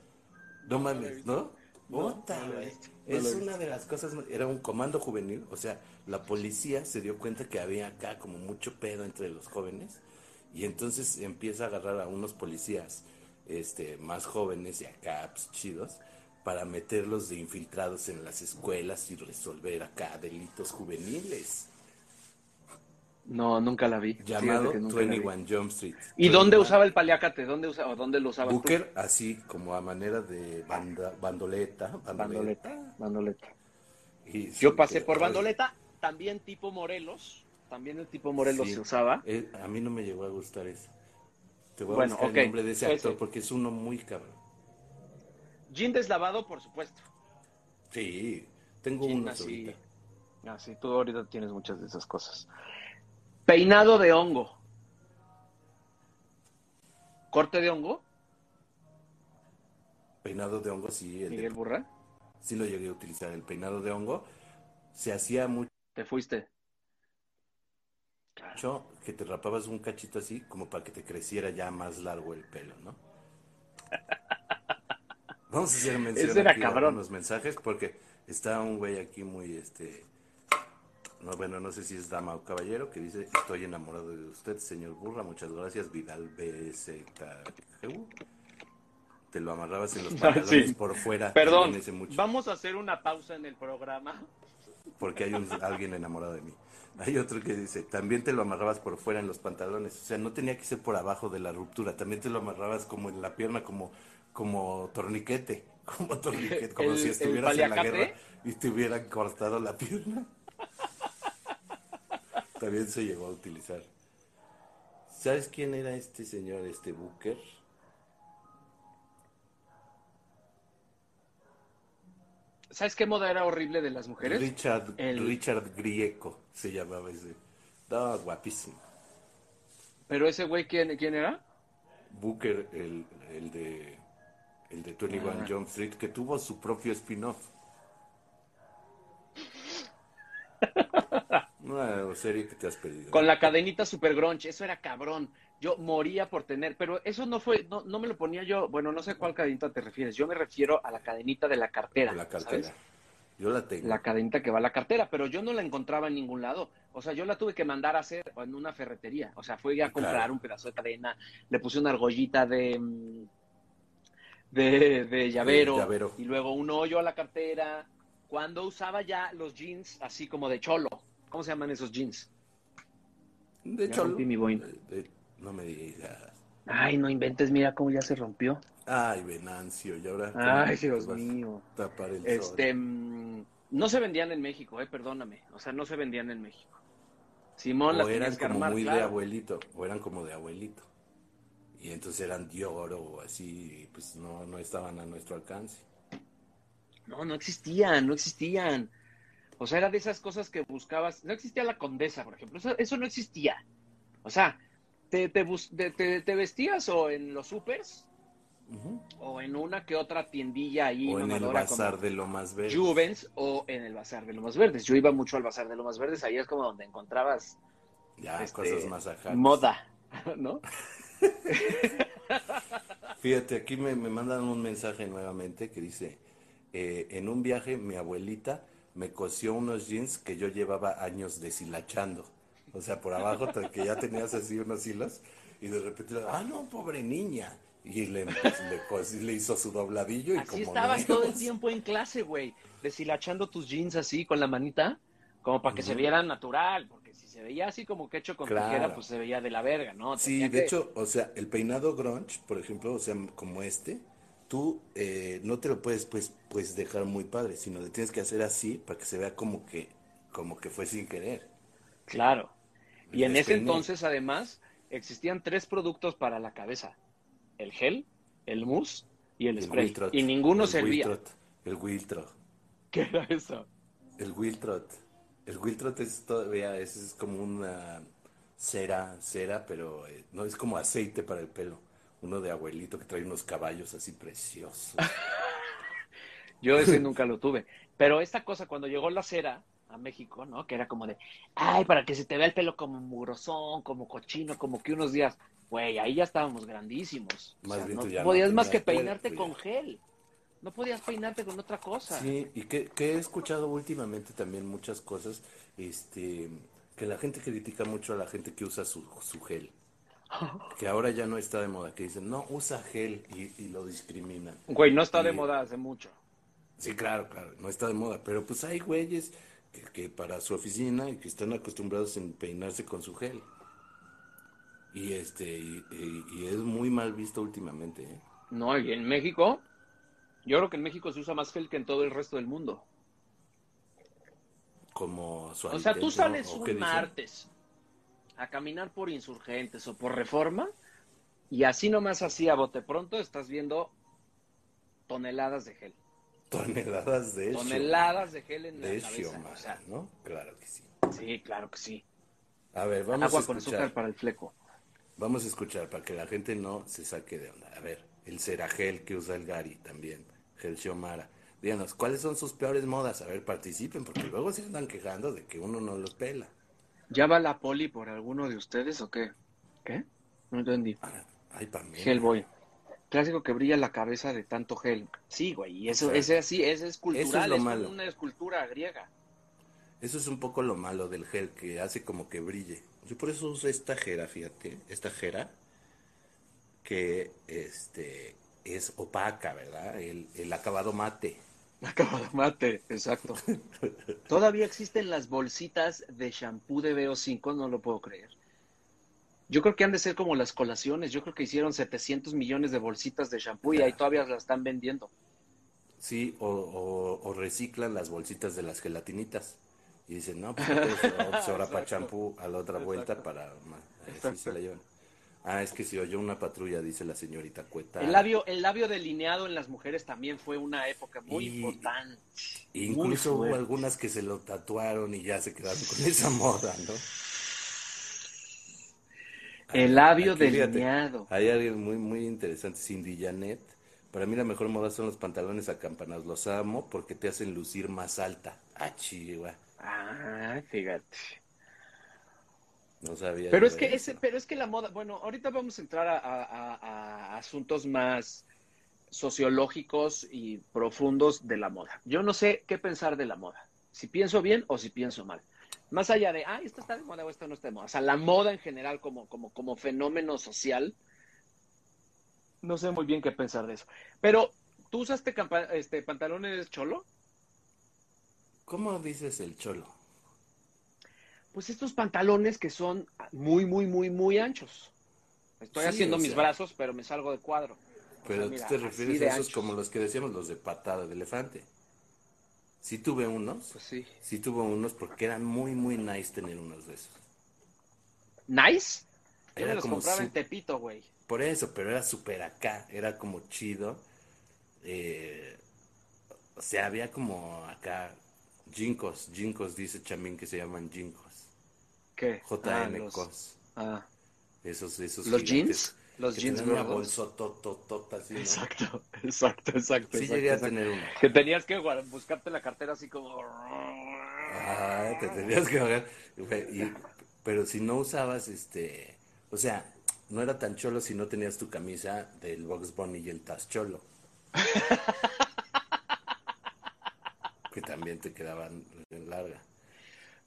No mames, ¿no? No güey. es una de las cosas, era un comando juvenil, o sea, la policía se dio cuenta que había acá como mucho pedo entre los jóvenes y entonces empieza a agarrar a unos policías este, más jóvenes y acá pues, chidos para meterlos de infiltrados en las escuelas y resolver acá delitos juveniles. No, nunca la vi. Llamado que nunca la vi. 21 Jump Street. ¿Y dónde 21 usaba el paliacate? ¿Dónde usa, o dónde lo usabas tú? Booker, así como a manera de banda- bandoleta. Bandoleta. Bandoleta. Y Yo pasé por bandoleta, también tipo Morelos. También el tipo Morelos Sí. se usaba. Eh, a mí no me llegó a gustar eso. Te voy Bueno, a buscar ok, el nombre de ese actor ese. porque es uno muy cabrón. Jean deslavado, por supuesto. Sí, tengo Jean unos así. ahorita. Ah, sí, tú ahorita tienes muchas de esas cosas. Peinado de hongo. Corte de hongo, Peinado de hongo, sí, el de- Miguel Burra. sí lo llegué a utilizar. El peinado de hongo se hacía mucho Te fuiste. que te rapabas un cachito así como para que te creciera ya más largo el pelo, ¿no? [LAUGHS] Vamos a hacer mención Ese era aquí a cabrón. unos mensajes porque está un güey aquí muy este no, bueno, no sé si es dama o caballero que dice, "Estoy enamorado de usted, señor Burra, muchas gracias, Vidal BSKGU". Te lo amarrabas en los pantalones [LAUGHS] Sí. por fuera. Perdón, mucho. vamos a hacer una pausa en el programa. porque hay un- alguien enamorado de mí. Hay otro que dice, también te lo amarrabas por fuera en los pantalones, o sea, no tenía que ser por abajo de la ruptura, también te lo amarrabas como en la pierna, como, como torniquete, [LAUGHS] como torniquete, como [LAUGHS] El- si estuvieras en la guerra y te hubieran cortado la pierna. También se llegó a utilizar. ¿Sabes quién era este señor, este Booker? ¿Sabes qué moda era horrible de las mujeres? Richard, El- Richard Grieco se llamaba ese. No, guapísimo. Pero ese güey, ¿quién, quién era? Booker, el, el de el de 21 Ah. Jump Street, que tuvo su propio spin-off. [LAUGHS] Una serie que te has perdido. Con la cadenita super grunge, eso era cabrón. Yo moría por tener, pero eso no fue, no, no me lo ponía yo, bueno, no sé cuál cadenita te refieres. Yo me refiero a la cadenita de la cartera. De la cartera. ¿sabes? Yo la tengo. La cadenita que va a la cartera, pero yo no la encontraba en ningún lado. O sea, yo la tuve que mandar a hacer en una ferretería. O sea, fui a comprar Claro. un pedazo de cadena, le puse una argollita de, mm, de, de llavero, De llavero. y luego un hoyo a la cartera. Cuando usaba ya los jeans así como de cholo. ¿Cómo se llaman esos jeans? De Ya hecho, rompí mi boina. no me digas. Ay, no inventes, mira cómo ya se rompió. Ay, Venancio, y ahora. Ay, ¿cómo Dios mío. Tapar el Este, sol? mm, no se vendían en México, eh, perdóname. O sea, no se vendían en México. Simón las o eran tenías que como armar, muy de abuelito, o eran como de abuelito. Y entonces eran de oro o así, pues no, no estaban a nuestro alcance. No, no existían, no existían. O sea, era de esas cosas que buscabas. No existía la condesa, por ejemplo. Eso, eso no existía. O sea, te, te, bus- te- te- te vestías o en los supers o en una que otra tiendilla ahí O en el bazar como de lo más verde. Juvens o en el bazar de Lomas Verdes. Yo iba mucho al bazar de Lomas Verdes. Ahí es como donde encontrabas Ya, este, cosas más ajadas. moda, [LAUGHS] ¿no? [LAUGHS] Fíjate, aquí me, me mandan un mensaje nuevamente que dice, eh, en un viaje mi abuelita me cosió unos jeans que yo llevaba años deshilachando. O sea, por abajo, que ya tenías así unos hilos, y de repente, ah, no, pobre niña. Y le, pues, le, hizo su dobladillo y Así como estabas todo el tiempo en clase, güey, deshilachando tus jeans así con la manita, como para que se Ujú. viera natural, porque si se veía así como que hecho con Claro. tijera, pues se veía de la verga, ¿no? Sí, Tenía de que- hecho, o sea, el peinado grunge, por ejemplo, o sea, como este, tú eh, no te lo puedes pues, pues dejar muy padre, sino le tienes que hacer así para que se vea como que como que fue sin querer. Claro. Y en ese entonces, además, existían tres productos para la cabeza. El gel, el mousse y el, El spray. Wiltrot. Y ninguno El servía. Wiltrot. El Wiltrot. ¿Qué era eso? El Wiltrot. El Wiltrot es todavía, es, es como una cera, cera, pero eh, no es como aceite para el pelo. Uno de abuelito que trae unos caballos así preciosos. [LAUGHS] Yo ese nunca lo tuve. Pero esta cosa, cuando llegó la cera a México, ¿no? Que era como de, ay, para que se te vea el pelo como mugrosón, como cochino, como que unos días, güey, ahí ya estábamos grandísimos. O Más sea, bien no tú ya no podías más que pelo, peinarte con gel. No podías peinarte con otra cosa. Sí, y que, que he escuchado últimamente también muchas cosas, este, que la gente critica mucho a la gente que usa su, su gel. Que ahora ya no está de moda, que dicen, no, usa gel y, y lo discriminan. Güey, no está de moda hace mucho. Sí, claro, claro, no está de moda, pero pues hay güeyes que, que para su oficina y que están acostumbrados en peinarse con su gel. Y este, y, es muy mal visto últimamente, ¿eh? No, y en México, yo creo que en México se usa más gel que en todo el resto del mundo. Como su O sea, tú sales ¿o un martes a caminar por insurgentes o por reforma y así nomás así a bote pronto estás viendo toneladas de gel. Toneladas de eso. Toneladas de gel en la De cabeza. Xiomara, O sea, ¿no? Claro que sí. sí, claro que sí. A ver, vamos Agua a con escuchar. azúcar para el fleco. Vamos a escuchar para que la gente no se saque de onda. A ver, el Ceragel que usa el Gary también, Gel Xiomara. Díganos, ¿cuáles son sus peores modas? A ver, participen, porque luego se andan quejando de que uno no los pela. ¿Ya va la poli por alguno de ustedes o qué? ¿Qué? No entendí. Ah, Ay, Pamela. Hellboy. Clásico que brilla la cabeza de tanto gel. Sí, güey, y eso, Exacto. ese así, ese es cultural, Eso es lo es como una escultura griega. Eso es un poco lo malo del gel, que hace como que brille. Yo por eso uso esta jera, fíjate, esta jera, que este es opaca, ¿verdad? El, el acabado mate. [LAUGHS] Acabado mate, exacto. Todavía existen las bolsitas de shampoo de BO5, no lo puedo creer. Yo creo que han de ser como las colaciones. Yo creo que hicieron 700 millones de bolsitas de shampoo y ahí todavía las están vendiendo. Sí, o, o- o reciclan las bolsitas de las gelatinitas. Y dicen, no, pues, [LAUGHS] pues, ahora para champú a la otra vuelta para... Así se la llevan. Ah, es que si oyó una patrulla, dice la señorita Cueta. El labio, el labio delineado en las mujeres también fue una época muy Y- importante. Incluso Muy hubo algunas que se lo tatuaron y ya se quedaron con esa [LAUGHS] moda, ¿no? El labio Aquí, fíjate, delineado. Hay alguien muy, muy interesante, Cindy Janet. Para mí la mejor moda son los pantalones acampanados. Los amo porque te hacen lucir más alta. Ah, chihuahua. Ah, fíjate. No sabía. Pero es que ese, pero es que la moda, bueno, ahorita vamos a entrar a, a- asuntos más sociológicos y profundos de la moda. Yo no sé qué pensar de la moda, si pienso bien o si pienso mal. Más allá de, ah, esto está de moda o esto no está de moda. O sea, la moda en general como, como, como fenómeno social, no sé muy bien qué pensar de eso. Pero, ¿tú usaste este, pantalones cholo? ¿Cómo dices el cholo? Pues estos pantalones que son muy, muy, muy, muy anchos. Estoy Sí, haciendo o mis sea. brazos, pero me salgo de cuadro. O Pero tú te refieres a esos anchos. como los que decíamos, los de patada de elefante. Sí tuve unos, Pues sí. sí tuve unos porque eran muy, muy nice tener unos de esos. ¿Nice? Yo Era me los como compraba en Tepito, güey. Por eso, pero era súper acá, era como chido. eh, o sea, había como acá jinkos, jinkos dice Chamín que se llaman jinkos. ¿Qué? Ah, los, cos. ah, Esos, esos ¿Los gigantes jeans? Los que jeans una gordos. bolsotototota así, ¿no? Exacto, exacto, exacto. Sí exacto, llegué a exacto. tener uno. Que tenías que buscarte la cartera así como... Ah, te tenías que pagar. Y- pero si no usabas, este, o sea, no era tan cholo si no tenías tu camisa del Box Bunny y el Taz Cholo. [LAUGHS] que también te quedaban larga.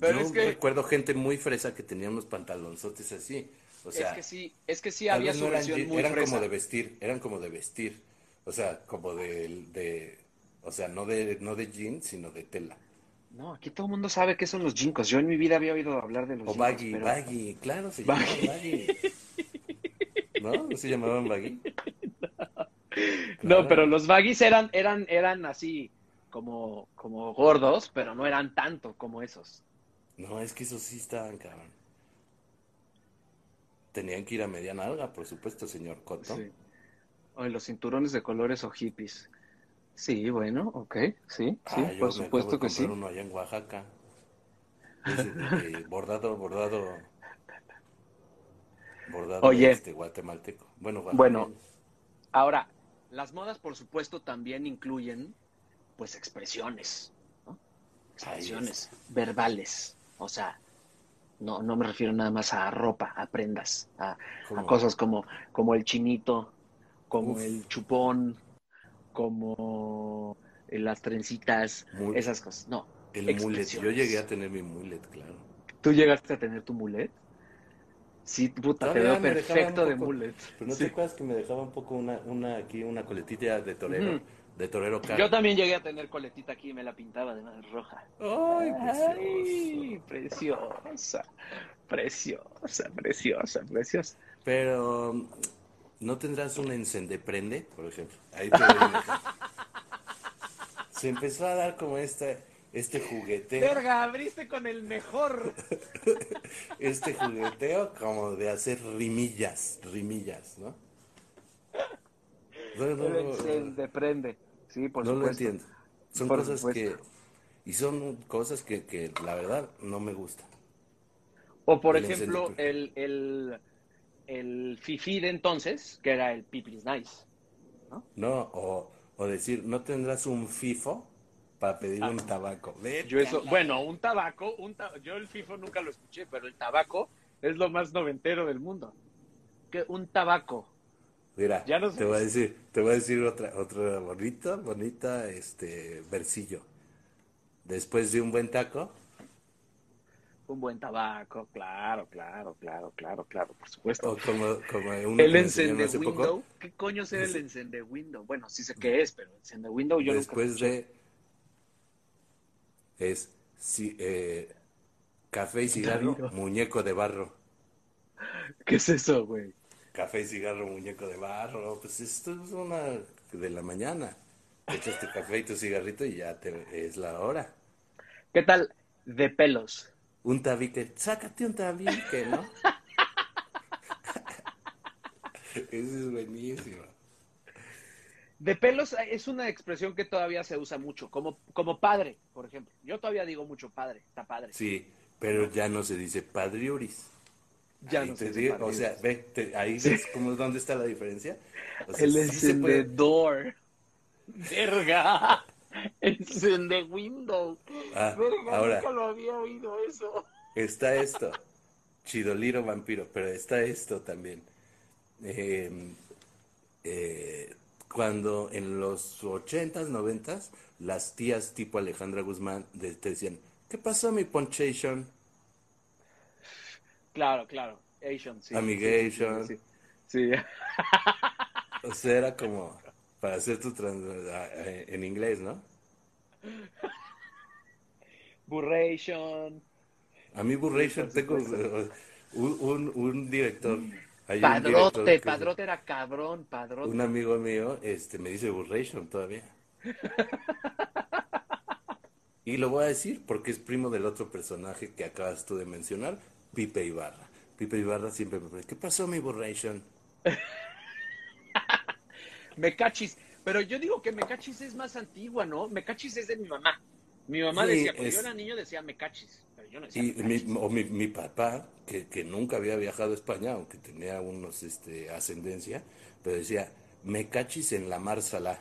Pero Yo es que- recuerdo gente muy fresa que tenía unos pantalonzotes así. O sea, es que sí, es que sí tal había su no eran, versión je- muy eran fresa. como de vestir, eran como de vestir. O sea, como de, de o sea, no de, no de jeans, sino de tela. No, aquí todo el mundo sabe qué son los jinkos. Yo en mi vida había oído hablar de los O jinkos, baggy, pero- baggy, claro, se Baggy. llamaban baggy. [LAUGHS] ¿No? ¿No se llamaban baggy? No, Claro. pero los baggies eran, eran, eran así como, como gordos, pero no eran tanto como esos. No, es que esos sí estaban, cabrón. Tenían que ir a media nalga, por supuesto, señor Coto. Sí. O los cinturones de colores o hippies. Sí, bueno, ok, sí, sí, Ah, yo por me supuesto que sí. uno allá en Oaxaca. Ese [LAUGHS] bordado, bordado. Bordado Oye. este guatemalteco. Bueno, Bueno. Ahora, las modas, por supuesto, también incluyen, pues, expresiones, ¿no? Expresiones verbales. O sea, no, no me refiero nada más a ropa, a prendas, a, cosas como, como el chinito, como Uf. el chupón, como las trencitas, esas cosas. No, El mullet. Yo llegué a tener mi mullet, claro. ¿Tú llegaste a tener tu mulet? Sí, puta, te veo perfecto de poco- mullet. Pero no Sí. te acuerdas que me dejaba un poco una, una aquí, una coletita de torero. De torero caro. Yo también llegué a tener coletita aquí y me la pintaba de más roja. Ay, Ay, precioso. preciosa, preciosa, preciosa, preciosa. Pero no tendrás un encendeprende, por ejemplo. Ahí te. [LAUGHS] Se empezó a dar como este, este jugueteo, Verga, abriste con el mejor. [LAUGHS] este jugueteo como de hacer rimillas, rimillas, ¿no? No, no, no, Se deprende. Sí, por no lo entiendo. Son Por cosas supuesto. que, y son cosas que, que la verdad no me gustan. O por El ejemplo, el, el, el fifi de entonces, que era el Pipi's Nice. No, o, o decir, no tendrás un FIFO para pedir un tabaco. Vete Yo eso, a la- bueno, un tabaco, un ta- yo el FIFO nunca lo escuché, pero el tabaco es lo más noventero del mundo. Que un tabaco. Mira, Ya no sé. te voy a decir, te voy a decir otra, otra bonita, bonita, este, versillo. Después de un buen taco, Un buen tabaco, claro, claro, claro, claro, claro, por supuesto. o como, como uno el encende window, poco, ¿qué coño será el encende window? Bueno, sí sé qué es, pero encende window yo después nunca escuché. de, es si- eh, café y cigarro, muñeco de barro. ¿Qué es eso, güey? Café y cigarro, muñeco de barro. Pues esto es una de la mañana. Te echas tu café y tu cigarrito y ya te, es la hora. ¿Qué tal de pelos? Un tabique, sácate un tabique, ¿no? [LAUGHS] Eso es buenísimo. De pelos es una expresión que todavía se usa mucho, como, como padre, por ejemplo. Yo todavía digo mucho padre, está padre. Sí, pero ya no se dice padriuris. Ya Ahí no te digo, o sea, ve, te- ahí ves cómo, dónde está la diferencia. O sea, el sí se puede- encendedor. Verga. [LAUGHS] Encende window. Ah, Verga, ahora. nunca lo había oído eso. Está esto, Chidoliro vampiro, pero está esto también. Eh, eh, cuando en los ochentas, noventas, las tías tipo Alejandra Guzmán te decían, ¿qué pasó mi ponchation? Claro, claro. Asian, sí. Amigation. Sí, sí, sí. [LAUGHS] O sea, era como para hacer tu trans en inglés, ¿no? [LAUGHS] Burration. A mí Burration tengo [LAUGHS] un, un, un director, hay un director Padrote, que- padrote era cabrón, padrote. un amigo mío este, me dice Burration todavía. Y lo voy a decir porque es primo del otro personaje que acabas tú de mencionar, Pipe Ibarra. Pipe Ibarra siempre me pregunta, ¿qué pasó mi Burration? [LAUGHS] Mecachis. Pero yo digo que Mecachis es más antigua, ¿no? Mecachis es de mi mamá. Mi mamá Sí, decía, cuando es- yo era niño decía Mecachis. Pero yo no decía Y mi, o mi, mi papá, que, que nunca había viajado a España, aunque tenía unos este, ascendencia, pero decía, me cachis en la mar salá,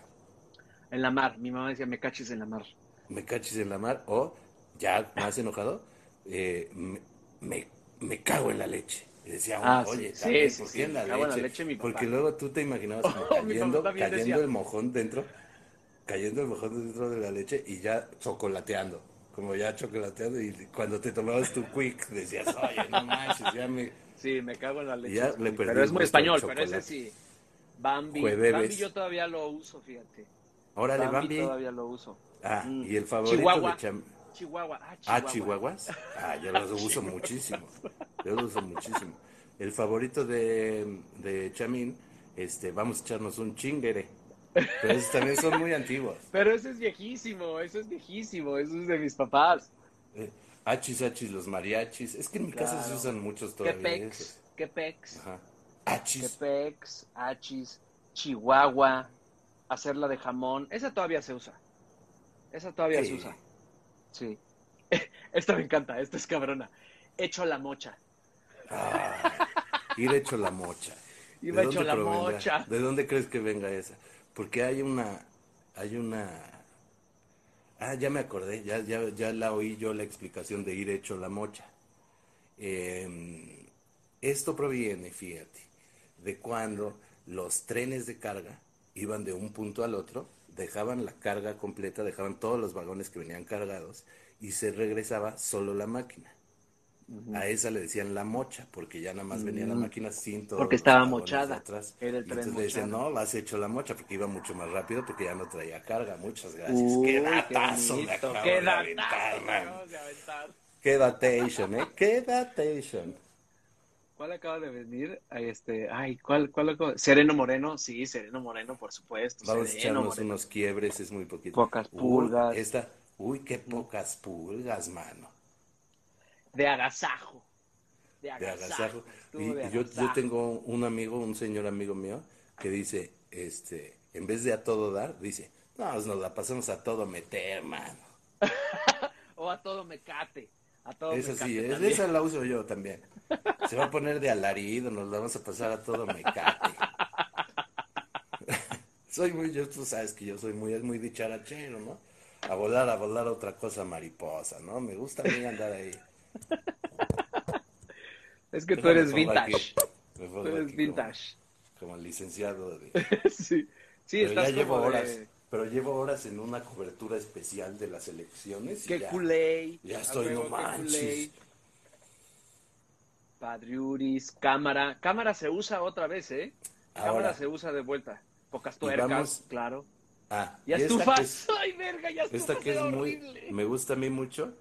En la mar. Mi mamá decía Mecachis en la mar. me cachis en la mar, o ya más enojado, eh, me, me, me cago en la leche. Y decía, Ah, oye, sí, también, sí, ¿por sí, qué en la leche? leche, mi papá. Porque luego tú te imaginabas como [LAUGHS] cayendo, cayendo decía. el mojón dentro, cayendo el mojón dentro de la leche y ya chocolateando. Como ya chocolateando, y cuando te tomabas tu quick decías, oye, no manches, ya me, Sí, me cago en la leche. Ya le pero es muy español, pero ese sí. Bambi. Jueves. Bambi yo todavía lo uso, fíjate. Órale, Bambi, Bambi. todavía lo uso. Ah, Mm. y el favorito Chihuahua. de Cham... Chihuahua. Ah, Ah, Chihuahua. chihuahuas. Ah, yo [LAUGHS] los uso muchísimo. Yo los uso muchísimo. El favorito de, de Chamín, este, vamos a echarnos un chingere. Pero esos también son muy antiguos. [LAUGHS] Pero ese es viejísimo, eso es viejísimo, eso es de mis papás. Eh, Achis, achis, los mariachis. Es que en mi casa se usan muchos todavía. Quepex. Quepex, Ajá. Achis. Quepex, Achis, Chihuahua, hacerla de jamón. Esa todavía se usa. Esa todavía se usa. Sí. [LAUGHS] Esta me encanta, esta es cabrona. Hecho la mocha. Ah, ir hecho la mocha. [LAUGHS] ¿De Iba hecho dónde la mocha. ¿De dónde crees que venga esa? Porque hay una, hay una, ah, ya me acordé, ya, ya, ya la oí yo la explicación de ir hecho la mocha. Eh, esto proviene, fíjate, de cuando los trenes de carga iban de un punto al otro, dejaban la carga completa, dejaban todos los vagones que venían cargados y se regresaba solo la máquina. A esa le decían la mocha, porque ya nada más venía la Mm. máquina sin todos Porque estaba mochada. atrás. Era el tren entonces le decían, no, la has hecho la mocha, porque iba mucho más rápido, porque ya no traía carga. Muchas gracias. Uy, qué qué datazo me bonito, acabo qué aventar, man. de aventar. Qué datation, ¿eh? Qué datation. ¿Cuál acaba de venir? Este, ay, ¿cuál, cuál acaba? Sereno Moreno, sí, Sereno Moreno, por supuesto. Vamos a Sereno echarnos Moreno. unos quiebres, es muy poquito. Pocas Uy, pulgas. esta, uy, qué pocas pulgas, mano. De agasajo. De de agasajo. Y, de yo, tengo un amigo, un señor amigo mío, que dice, este, en vez de a todo dar, dice, no, nos la pasamos a todo meter, mano. [LAUGHS] O a todo mecate. A todo Esa sí, es- esa la uso yo [LAUGHS] también. Se va a poner de alarido, nos la vamos a pasar a todo mecate. [LAUGHS] soy muy, yo, tú sabes que yo soy muy, es muy dicharachero, ¿no? A volar, a volar otra cosa mariposa, ¿no? Me gusta a mí andar ahí. Es que tú Déjame eres aquí, vintage. Tú eres vintage. Como, como licenciado de... [LAUGHS] sí. Sí, pero ya estás llevo horas. Pero llevo horas en una cobertura especial de las elecciones. Qué ya, culé. ya a estoy, no manches. Padriuris, cámara. Cámara se usa otra vez, ¿eh? Cámara se usa de vuelta. Pocas tuercas, vamos- claro. ah, Ya y estufas. es- [LAUGHS] Ay, verga, ya estufas. Esta que es muy, me gusta a mí mucho,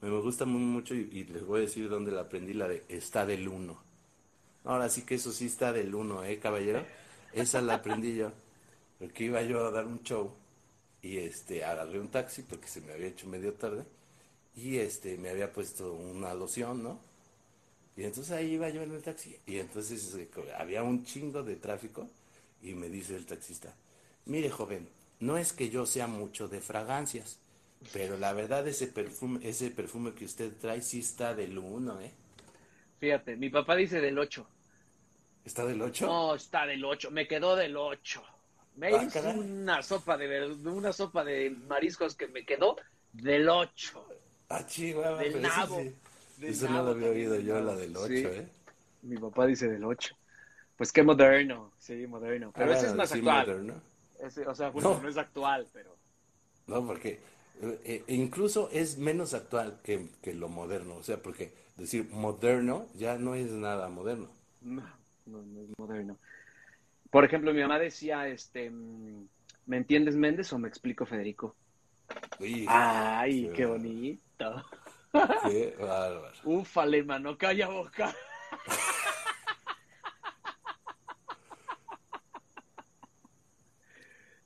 me me gusta muy mucho y, y les voy a decir dónde la aprendí, la de está del uno. Ahora sí que eso sí está del uno, ¿eh, caballero? Esa la aprendí yo, porque iba yo a dar un show y este, agarré un taxi porque se me había hecho medio tarde y este, me había puesto una loción, ¿no? Y entonces ahí iba yo en el taxi y entonces co- había un chingo de tráfico y me dice el taxista, mire joven, no es que yo sea mucho de fragancias, pero la verdad ese perfume, ese perfume que usted trae sí está del uno, ¿eh? Fíjate, mi papá dice del 8. ¿Está del 8? No, está del 8. Me quedó del 8. Me Ah, caray. una sopa de una sopa de mariscos que me quedó del 8. Ah, chihuahua, Del nabo. sí- Del Eso no lo había oído yo, nabo. la del 8, Sí. ¿eh? Mi papá dice del 8. Pues qué moderno, sí, moderno. Pero Ah, ese es bueno, más sí, actual. moderno. Ese, o sea, bueno, No. no. es actual, pero. No, porque eh, eh, incluso es menos actual que, que lo moderno. O sea, porque decir moderno ya no es nada moderno. No, no, no es moderno. Por ejemplo, mi mamá decía, este, mm, ¿me entiendes Méndez o me explico Federico? Ay, sí, qué bonito. Qué bárbaro. [LAUGHS] Ufale, mano, calla boca. [LAUGHS]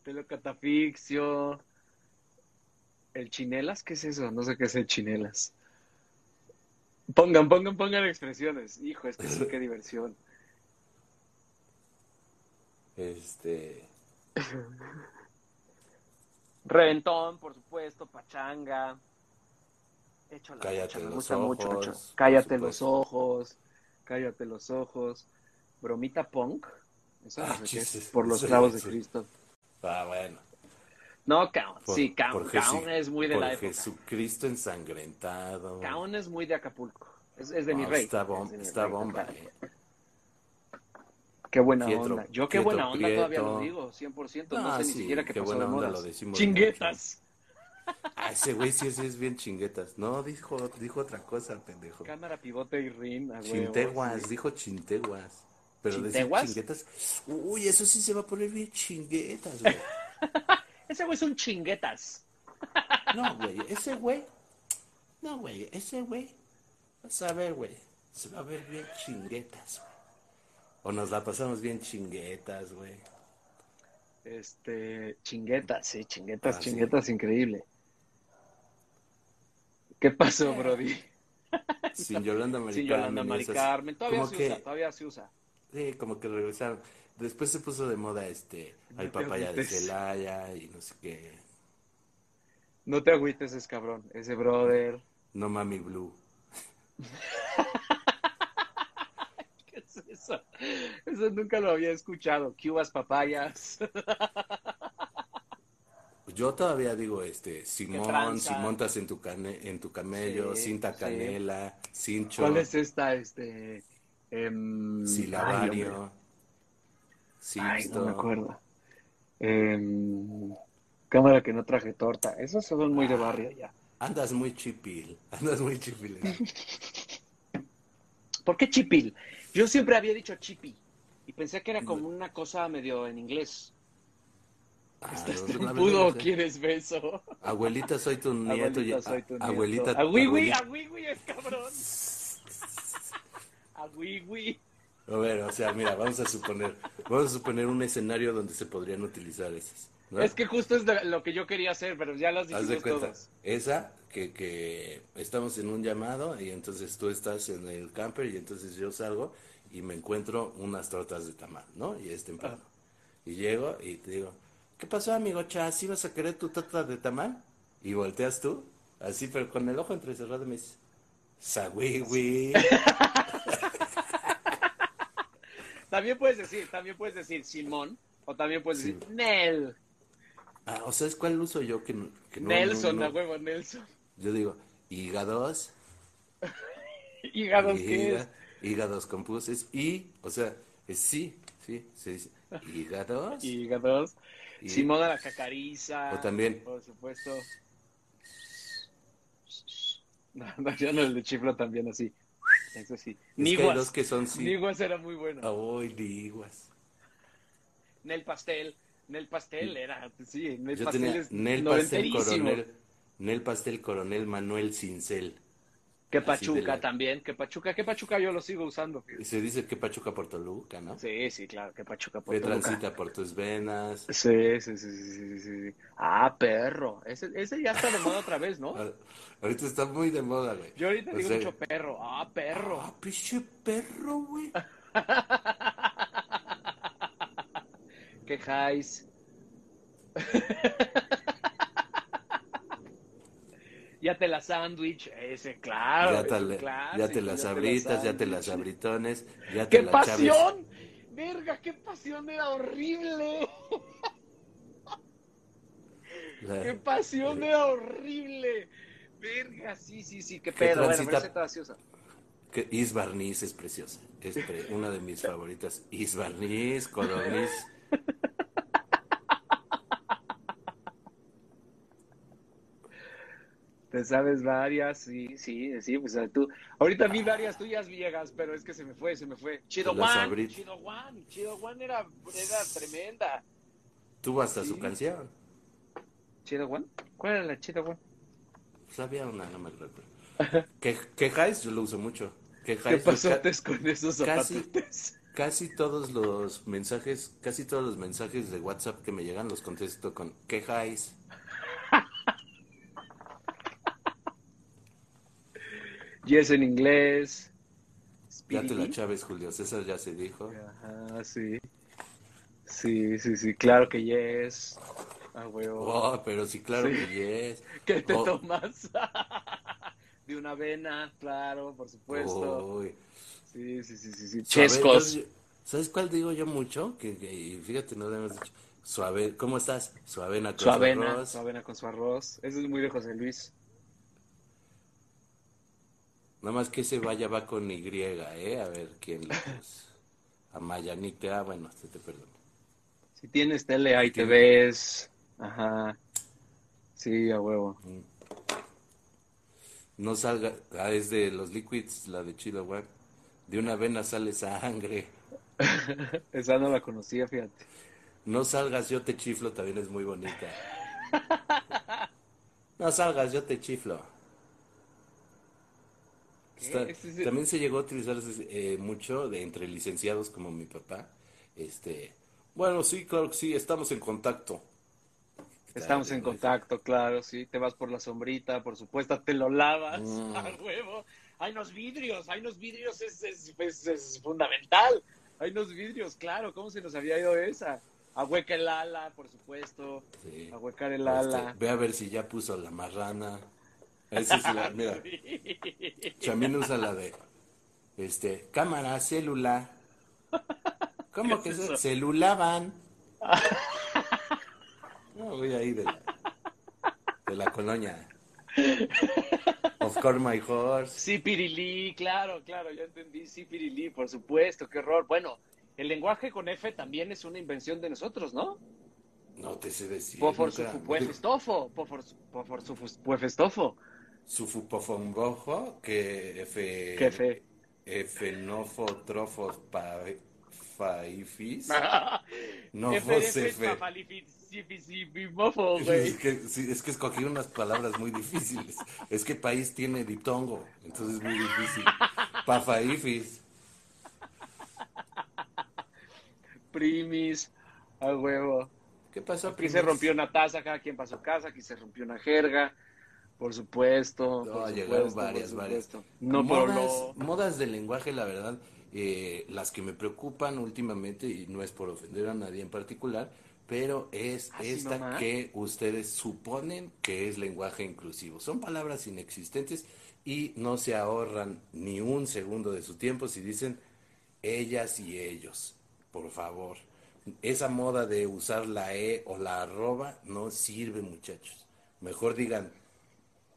Pelo catafixio. ¿El chinelas? ¿Qué es eso? No sé qué es el chinelas. Pongan, pongan, pongan expresiones. Hijo, es que sí, qué diversión. Este. Reventón, por supuesto, pachanga. Hecho la Cállate me los gusta mucho. ojos, por Cállate los ojos. Cállate los ojos. Bromita punk. Eso no Ah, sé qué es. Jesus, Por los clavos de. Cristo. Ah, bueno. No. Por- sí, Caun es muy de por la época. Jesucristo ensangrentado. Caun es muy de Acapulco. Es, es de mi No, rey. Está, Es bom- mi está rey bomba. eh. Qué buena onda. Yo qué buena onda todavía lo digo, 100%. No Ah, sé ni sí, siquiera qué qué pasó buena de onda lo decimos Chinguetas. Ah, ese güey sí, sí es bien chinguetas. No, dijo, dijo otra cosa, pendejo. Cámara, pivote y rin. Chinteguas, sí. dijo chinteguas. Pero ¿Chinteguas? decir chinguetas. Uy, eso sí se va a poner bien chinguetas, güey. [LAUGHS] Ese güey es un chinguetas. [LAUGHS] No, güey, ese güey. No, güey, ese güey. Vas a ver, güey. Se va a ver bien chinguetas, güey. O nos la pasamos bien chinguetas, güey. Este, chinguetas, sí, chinguetas, Ah, sí. chinguetas, increíble. ¿Qué pasó, Brody? [LAUGHS] Sin Yolanda Mari Sin Yolanda Mari Carmen. Todavía como se que- usa, todavía se usa. Sí, como que regresaron. Después se puso de moda este, al No papaya de. Celaya y no sé qué. No te agüites, ese cabrón. Ese brother. No Mami Blue. [LAUGHS] ¿Qué es eso? Eso nunca lo había escuchado. Cubas papayas. Yo todavía digo, este, Simón, tranza? si montas en tu, cane- en tu camello, Sí, cinta sí. canela, cincho, ¿Cuál es esta? Este. em, ay, silabario. Ay, Sixto. no me acuerdo. Em, cámara que no traje torta. Esos son muy de barrio ya. Andas muy chipil, andas muy chipil. [LAUGHS] ¿Por qué chipil? Yo siempre había dicho chipi. Y pensé que era como una cosa medio en inglés. Ah, ¿Estás no, trompudo o quieres beso? Abuelita, soy tu nieto. Abuelita, soy tu nieto. Abuelita, A Wiwi, a Wiwi es cabrón. [LAUGHS] A Wiwi. A ver, o sea, mira, vamos a suponer, vamos a suponer un escenario donde se podrían utilizar esas. ¿No? Es que justo es lo que yo quería hacer, pero ya las dijimos todos. esa que, que estamos en un llamado y entonces tú estás en el camper y entonces yo salgo y me encuentro unas tortas de tamal, ¿no? Y es temprano. Y llego y te digo, ¿qué pasó, amigo Chas? ¿Sí vas a querer tu torta de tamal? Y volteas tú, así, pero con el ojo entrecerrado y me dices, Sagüiwi. [LAUGHS] También puedes decir, también puedes decir Simón, o también puedes Sí. decir Nel. Ah, o sea, ¿es cuál uso yo que, no- que no- Nelson, no- a no- huevo, Nelson. Yo digo, hígados. [LAUGHS] Hígados, ¿qué es? híga- Hígados con puses y, o sea, es sí, sí, se dice hígados. Hígados. Y- Simón a la cacariza. O también. Por supuesto. No, no, yo no, el de chiflo también así. Eso sí. Es que hay Niguas. dos que son sí. Niguas era muy bueno. Ay, liguas. Nel pastel. Nel pastel era, sí, Nel Yo pastel tenía es Nel Pastel. Coronel, Nel Pastel Coronel Manuel Cincel. Que Pachuca la- también, que Pachuca, que Pachuca yo lo sigo usando. Y se dice que Pachuca por Toluca, ¿no? Sí, sí, claro, que Pachuca por Que Toluca. transita por tus venas. Sí, sí, sí, sí, sí, sí. Ah, perro. Ese, ese ya está de moda otra vez, ¿no? [LAUGHS] Ah, Ahorita está muy de moda, güey. Yo ahorita O digo sea, mucho perro. Ah, perro. Ah, pinche perro, güey. [LAUGHS] Quejáis. [LAUGHS] ya te la sándwich, ese, claro. ya te, ese la- clásico, ya te las sabritas, ya te las abritones, ya te ¡Qué las chaves. pasión! ¡Verga, qué pasión era horrible! La- ¡Qué pasión era horrible! ¡Verga, sí, sí, sí! ¡Qué ¿Qué pedo! Bueno, usa. Que Is Barniz es preciosa. Es pre- una de mis favoritas. Is Barniz. Te sabes varias, sí, sí, sí, pues tú. Ahorita vi varias tuyas viejas, pero es que se me fue, se me fue. Chido abrí- Chido One, Chido One era, era tremenda. Tuvo hasta su Sí. canción. ¿Chido One? ¿Cuál era la Chido One? Pues había una, no me recuerdo. [LAUGHS] Que, quejáis, yo lo uso mucho. ¿Qué pasotes con esos casi- zapatotes? casi todos los mensajes, casi todos los mensajes de WhatsApp que me llegan los contesto con quejáis. Yes en inglés. Ya te la chaves, Julio César ya se dijo. Ajá, sí. Sí, sí, sí, claro que yes. Ah, huevo. Oh, pero sí, claro Sí. que yes. [LAUGHS] ¿Qué te Oh. tomas? [LAUGHS] De una avena, claro, por supuesto. Uy. Sí, sí, sí, sí, sí. Chescos. ¿Sabes cuál digo yo mucho? Que, que- fíjate, no le hemos dicho. Suave, ¿cómo estás? Suavena con Su avena, arroz. su avena con su arroz. Eso es muy de José Luis. Nada más que ese vaya va con Y, ¿eh? A ver quién le A Mayanita, ah, bueno, se te perdona. Si tienes tele, ahí te ves. Ajá. Sí, a huevo. No salga, ah, es de los liquids, la de Chilo Web. De una vena sale sangre. [LAUGHS] Esa no la conocía, fíjate. No salgas, yo te chiflo, también es muy bonita. [LAUGHS] No salgas, yo te chiflo. Está- también se llegó a utilizar eh, mucho de entre licenciados como mi papá. Este, bueno, sí, claro que sí, estamos en contacto. Estamos en contacto, claro, sí. Te vas por la sombrita, por supuesto, te lo lavas Mm. [LAUGHS] a huevo. Hay unos vidrios, hay unos vidrios, es, es, es- es fundamental. Hay unos vidrios, claro, ¿cómo se nos había ido esa? Ahueca el ala, por supuesto. Sí. Ahuecar el Este, ala. ve a ver si ya puso la marrana. Esa es la, mira, [LAUGHS] también usa la de, este, cámara, célula. ¿Cómo ¿Qué que es se celulaban? [LAUGHS] No, voy ahí de la, de la colonia. Of course, my horse. Sí, Pirilí, claro, claro, ya entendí. Sí, Pirilí, por supuesto, qué horror. Bueno, el lenguaje con F también es una invención de nosotros, ¿no? No te sé decir. Sufupuefestofo, pofor, pofor sufupuefestofo. Sufupofongojo, que F. Qué fe. Efenofotrofos pa, faifis. [LAUGHS] No, Es que, sí, es que escogí unas palabras muy difíciles. Es que país tiene diptongo, entonces es muy difícil. Pafaifis. Primis, a huevo. ¿Qué pasó? Aquí primis? se rompió una taza, cada quien pasó casa, aquí se rompió una jerga, por supuesto. No, por llegaron supuesto, varias, por varias. No, pero modas, no. modas del lenguaje, la verdad, eh, las que me preocupan últimamente, y no es por ofender a nadie en particular, pero es ¿Ah, esta que ustedes suponen que es lenguaje inclusivo. Son palabras inexistentes y no se ahorran ni un segundo de su tiempo si dicen ellas y ellos. Por favor. Esa moda de usar la E o la arroba no sirve, muchachos. Mejor digan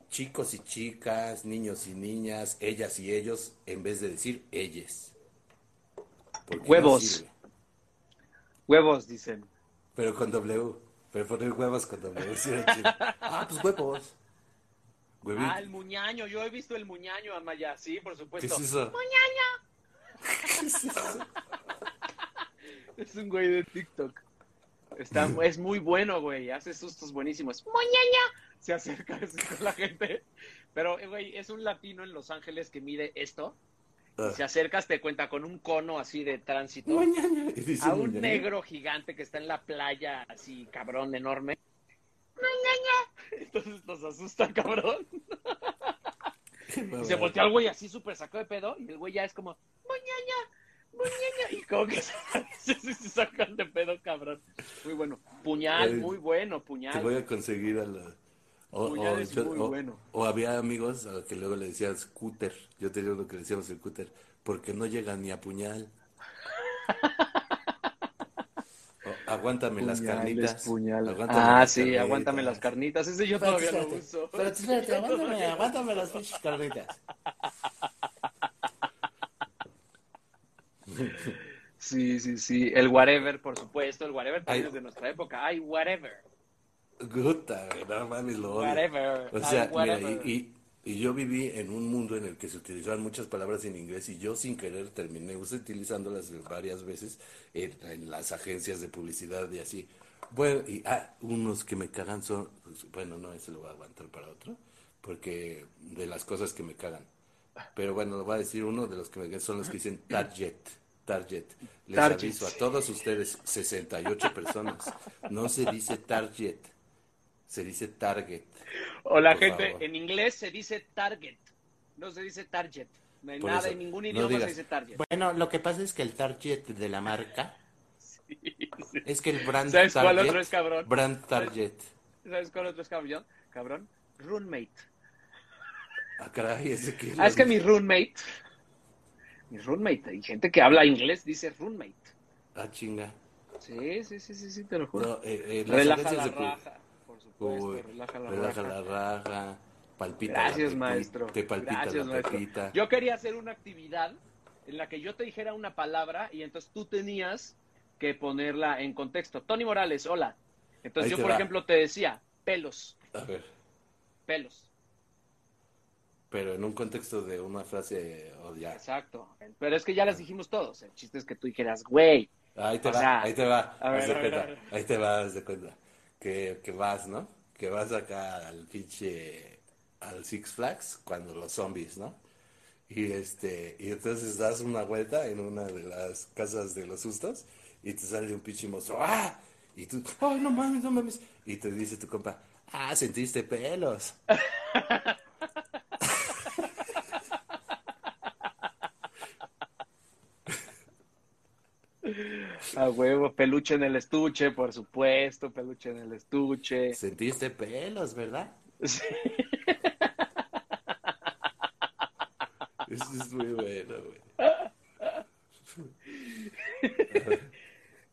chicos y chicas, niños y niñas, ellas y ellos, en vez de decir ellas. No Huevos. Huevos, dicen. Pero con W. Pero poner huevos con W. sí [LAUGHS] ah, pues huevos. Huevito. Ah, el muñaño. Yo he visto el muñaño, Amaya. Sí, por ¿Qué supuesto. es eso? ¿Qué es eso? [LAUGHS] [LAUGHS] Es un güey de TikTok. Está, es muy bueno, güey. Hace sustos buenísimos. ¡Muñaña! Se acerca [LAUGHS] así con la gente. Pero, eh, güey, es un latino en Los Ángeles que mide esto. Ah. Y se acercas, te cuenta con un cono así de tránsito. A un negro gigante que está en la playa, así, cabrón, enorme. ¡Muñaña! [LAUGHS] Entonces nos asusta, cabrón. [LAUGHS] Y se voltea al güey así súper sacado de pedo. Y el güey ya es como, muñaña. Y como que [LAUGHS] se, se- sacan de pedo, cabrón. Muy bueno. Puñal, Ay, muy bueno, Te puñal. voy a conseguir a la... O, o yo- muy o- bueno. o había amigos a los que luego le decían scooter. Yo tenía uno que le decíamos el scooter. Porque no llega ni a puñal. [LAUGHS] Aguántame las carnitas. puñal. Aguántame Ah, las sí, carnitas. aguántame las carnitas. Ese yo Espérate, todavía lo espérate. uso. Espérate, espérate, aguántame, [LAUGHS] aguántame las pinches carnitas. Sí, sí, sí. El whatever, por supuesto. El whatever también Ay. es de nuestra época. Ay, whatever. Guta, no mames, lo odio. Whatever. O Ay, sea, mira, y, y- y yo viví en un mundo en el que se utilizaban muchas palabras en inglés y yo sin querer terminé utilizándolas varias veces en, en las agencias de publicidad y así. Bueno, y ah, unos que me cagan son, bueno, no, ese lo voy a aguantar para otro, porque de las cosas que me cagan. Pero bueno, lo voy a decir uno de los que me cagan son los que dicen target. Target. Les Target. aviso a todos ustedes, 68 personas. No se dice target, se dice target. O la Por gente, favor. en inglés se dice target, no se dice target. En Por nada, eso, en ningún no idioma digas, se dice target. Bueno, lo que pasa es que el target de la marca es que el brand ¿Sabes cuál target, otro es cabrón? brand target. ¿Sabes cuál otro es cabrón? Cabrón. Roommate. Ah, caray, ese que Ah, es que mi roommate, mi roommate, hay gente que habla inglés, dice roommate. Ah, chinga. Sí, sí, sí, sí, sí, te lo juro. No, eh, eh, relaja la de raja, por supuesto, Uy, relaja la relaja raja. la raja, palpita Gracias, la maestro. te palpita Gracias, la maestro. pepita. Yo quería hacer una actividad en la que yo te dijera una palabra y entonces tú tenías que ponerla en contexto. Tony Morales, hola. Entonces Ahí yo, por va. ejemplo, te decía pelos, A ver, pelos. Pero en un contexto de una frase o ya. Exacto. Pero es que ya las dijimos todos. El chiste es que tú dijeras, güey. Ahí te O va, sea, ahí te va, a ver, haz de a ver, cuenta, a ver. ahí te va, haz de cuenta, que, que vas, ¿no? Que vas acá al pinche, al Six Flags, cuando los zombies, ¿no? Y este, y entonces das una vuelta en una de las casas de los sustos, y te sale un pinche monstruo, ¡ah! Y tú, ay, no mames, no mames. Y te dice tu compa, ah, sentiste pelos. [LAUGHS] A huevo, peluche en el estuche, por supuesto, peluche en el estuche. Sentiste pelos, ¿verdad? Sí. [LAUGHS] Eso es muy bueno, güey.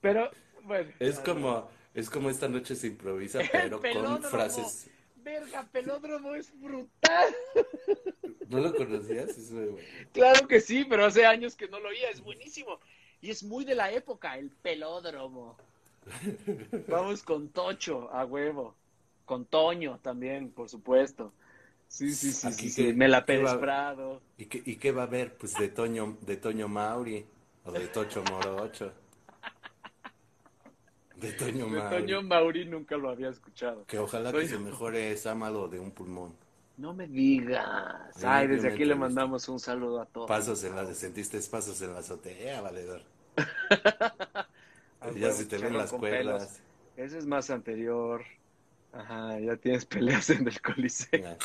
Pero, bueno. Es como, es como esta noche se improvisa, pero con frases. Verga, pelódromo es brutal. ¿No lo conocías? Es muy bueno. Claro que sí, pero hace años que no lo oía, es buenísimo. Y es muy de la época, el pelódromo. [LAUGHS] Vamos con Tocho, a huevo. Con Toño también, por supuesto. Sí, sí, sí, Aquí sí, sí. que- Me la Pérez Prado. ¿Y qué, ¿Y qué va a haber? Pues de Toño, de Toño Mauri o de Tocho Morocho. De Toño De Mauri. Toño Mauri nunca lo había escuchado. Que ojalá que se mejore esa malo de un pulmón. No me digas. Sí, Ay, desde aquí le mandamos un saludo a todos. Pasos en la, sentiste pasos en la azotea, valedor. [LAUGHS] Ya se te ven las cuerdas. Ese es más anterior. Ajá, ya tienes peleas en el coliseo.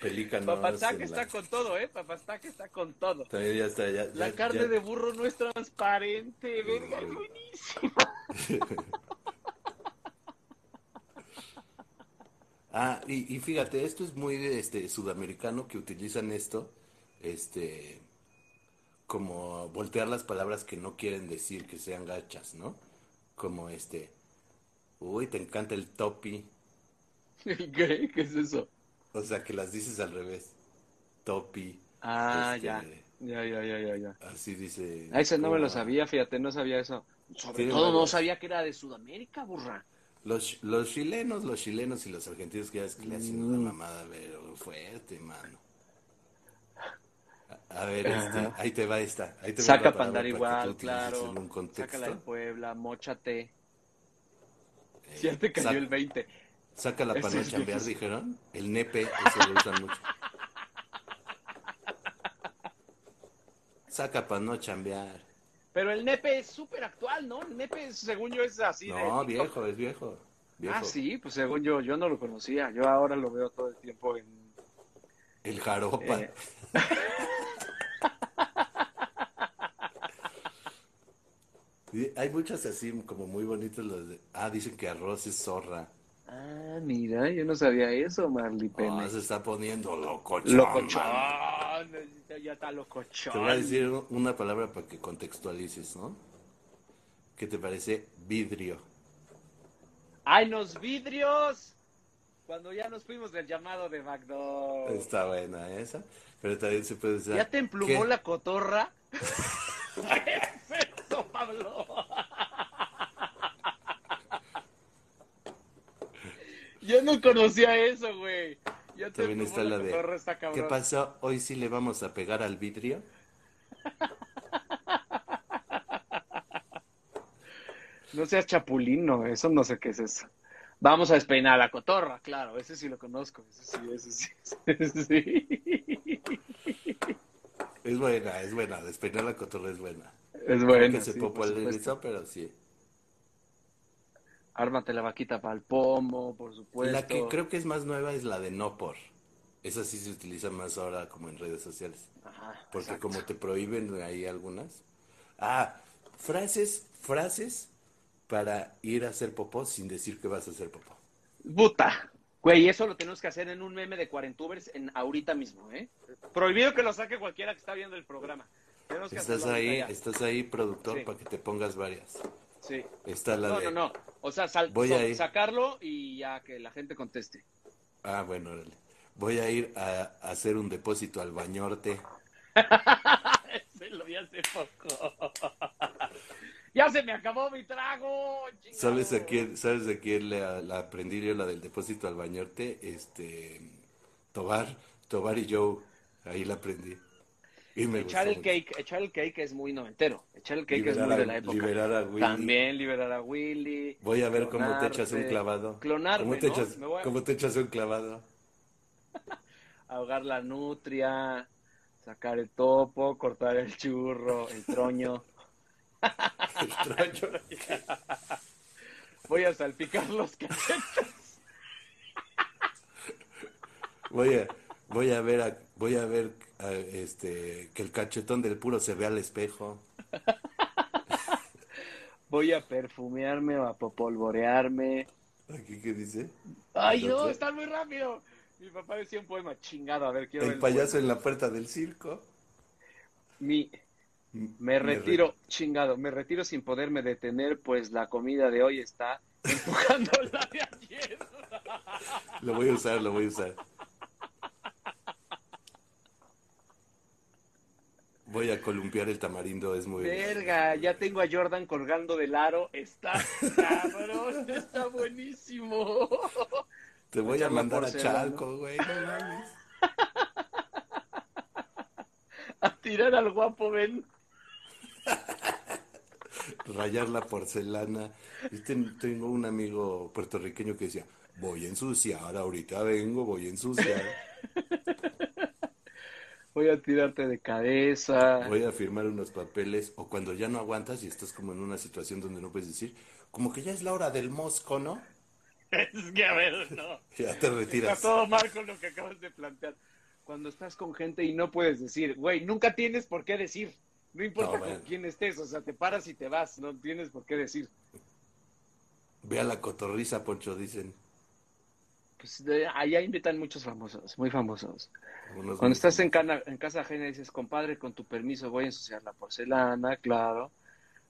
Pelícanos. Papastac está la- con todo, ¿eh? Papastac está con todo. También ya está, ya, La ya- carne ya- de burro no es transparente, verga, es buenísimo. [LAUGHS] Ah, y, y fíjate, esto es muy este sudamericano que utilizan esto, este, como voltear las palabras que no quieren decir que sean gachas, ¿no? Como este, uy, te encanta el topi, [LAUGHS] ¿Qué? ¿Qué es eso? o sea, que las dices al revés, topi, Ah, Este, ya. Ya, ya, ya, ya, ya. así dice. Ah, ese no me lo sabía, fíjate, no sabía eso. Sobre todo no sabía que era de Sudamérica, burra. Los, los chilenos, los chilenos y los argentinos que ya es que le hacen Mm. una mamada, pero fuerte, mano. A, a ver, este, ahí te va esta. Ahí te va Saca la para andar para igual, claro. Sácala de Puebla, mochate. Eh, Ya te cayó el 20. Sácala para Eso no chambear, dijeron. El nepe, eso lo usan mucho. [LAUGHS] Saca para no chambear. Pero el nepe es súper actual, ¿no? El nepe, según yo, es así No, viejo, es viejo. Viejo. Ah, sí, pues según yo, yo no lo conocía. Yo ahora lo veo todo el tiempo en... El jaropa. Eh. [LAUGHS] Hay muchas así como muy bonitas. Las de- Ah, dicen que arroz es zorra. Ah, mira, yo no sabía eso, Marley No, Pene. se está poniendo locochón. Locochón. Mano. Ya está locochón. Te voy a decir una palabra para que contextualices, ¿no? ¿Qué te parece? Vidrio. ¡Ay, los vidrios! Cuando ya nos fuimos del llamado de Backdoor. Está buena esa. Pero también se puede usar. ¿Ya te emplumó ¿Qué? la cotorra? [LAUGHS] [LAUGHS] ¿Qué es esto, Pablo? [LAUGHS] Yo no conocía eso, güey. Ya También está la de. está ¿Qué pasó? Hoy sí le vamos a pegar al vidrio. No seas chapulino, eso no sé qué es eso. Vamos a despeinar a la cotorra, claro, ese sí lo conozco, ese sí, ese sí, ese sí. Es buena, es buena. Despeinar la cotorra es buena. Es bueno. que se sí, erizó, pero sí. Ármate la vaquita para el pomo, por supuesto. La que creo que es más nueva es la de no por. Esa sí se utiliza más ahora como en redes sociales. Ajá, Porque exacto. como te prohíben ahí algunas. Ah, frases, frases para ir a hacer popó sin decir que vas a hacer popó. Puta. Güey, eso lo tenemos que hacer en un meme de Cuarentubers en ahorita mismo, ¿eh? Prohibido que lo saque cualquiera que está viendo el programa. Tenemos que Estás ahí, estás ahí, productor, Sí. para que te pongas varias. Sí. Está la No, de. no, no. O sea, sal- Voy a ir. sacarlo y ya que la gente conteste. Ah, bueno, órale. Voy a ir a, a hacer un depósito al bañorte. [LAUGHS] Se lo vi hace poco. [LAUGHS] ya se me acabó mi trago. chingado. ¿Sabes a quién, sabes a quién la, la aprendí yo, la del depósito al bañorte? Este, Tobar, Tobar y Joe, ahí la aprendí. Y me Echar el mucho. cake, echar el cake es muy noventero. Echar el cake es muy de la época. liberar a Willy. También liberar a Willy. Voy a ver cómo te echas un clavado. Clonarme, ¿Cómo te, ¿no? echas, a- cómo te echas un clavado? [LAUGHS] ahogar la nutria, sacar el topo, cortar el churro, el troño. [LAUGHS] Extraño. [LAUGHS] Voy a salpicar los cachetes. Voy a, voy a ver, a- voy a ver este, que el cachetón del puro se vea al espejo. [LAUGHS] Voy a perfumearme o a popolvorearme. Aquí qué dice. Ay, ¿El no, están muy rápido. Mi papá decía un poema chingado. A ver, quiero ver El payaso poema. en la puerta del circo. Mi, me retiro, chingado, me retiro sin poderme detener, pues la comida de hoy está [LAUGHS] empujando la de ayer. Lo voy a usar, lo voy a usar. Voy a columpiar el tamarindo, es muy... Verga, ya tengo a Jordan colgando del aro. Está cabrón, [LAUGHS] está buenísimo. Te voy a mandar a. Chalco, güey, no mames. [LAUGHS] A tirar al guapo, ven. Rayar la porcelana. Tengo un amigo puertorriqueño que decía, voy a ensuciar, ahorita vengo, voy a ensuciar. [LAUGHS] Voy a tirarte de cabeza. Voy a firmar unos papeles, o cuando ya no aguantas y estás como en una situación donde no puedes decir, como que ya es la hora del mosco, ¿no? [LAUGHS] Es que a ver, no. [LAUGHS] Ya te Está retiras. todo mal con lo que acabas de plantear. Cuando estás con gente y no puedes decir, güey, nunca tienes por qué decir. No importa No, con quién estés, o sea, te paras y te vas, no tienes por qué decir. Ve a la cotorriza, Poncho, dicen. Pues de- allá invitan muchos famosos, muy famosos. Cuando estás en, cana- en casa ajena dices, compadre, con tu permiso voy a ensuciar la porcelana, claro.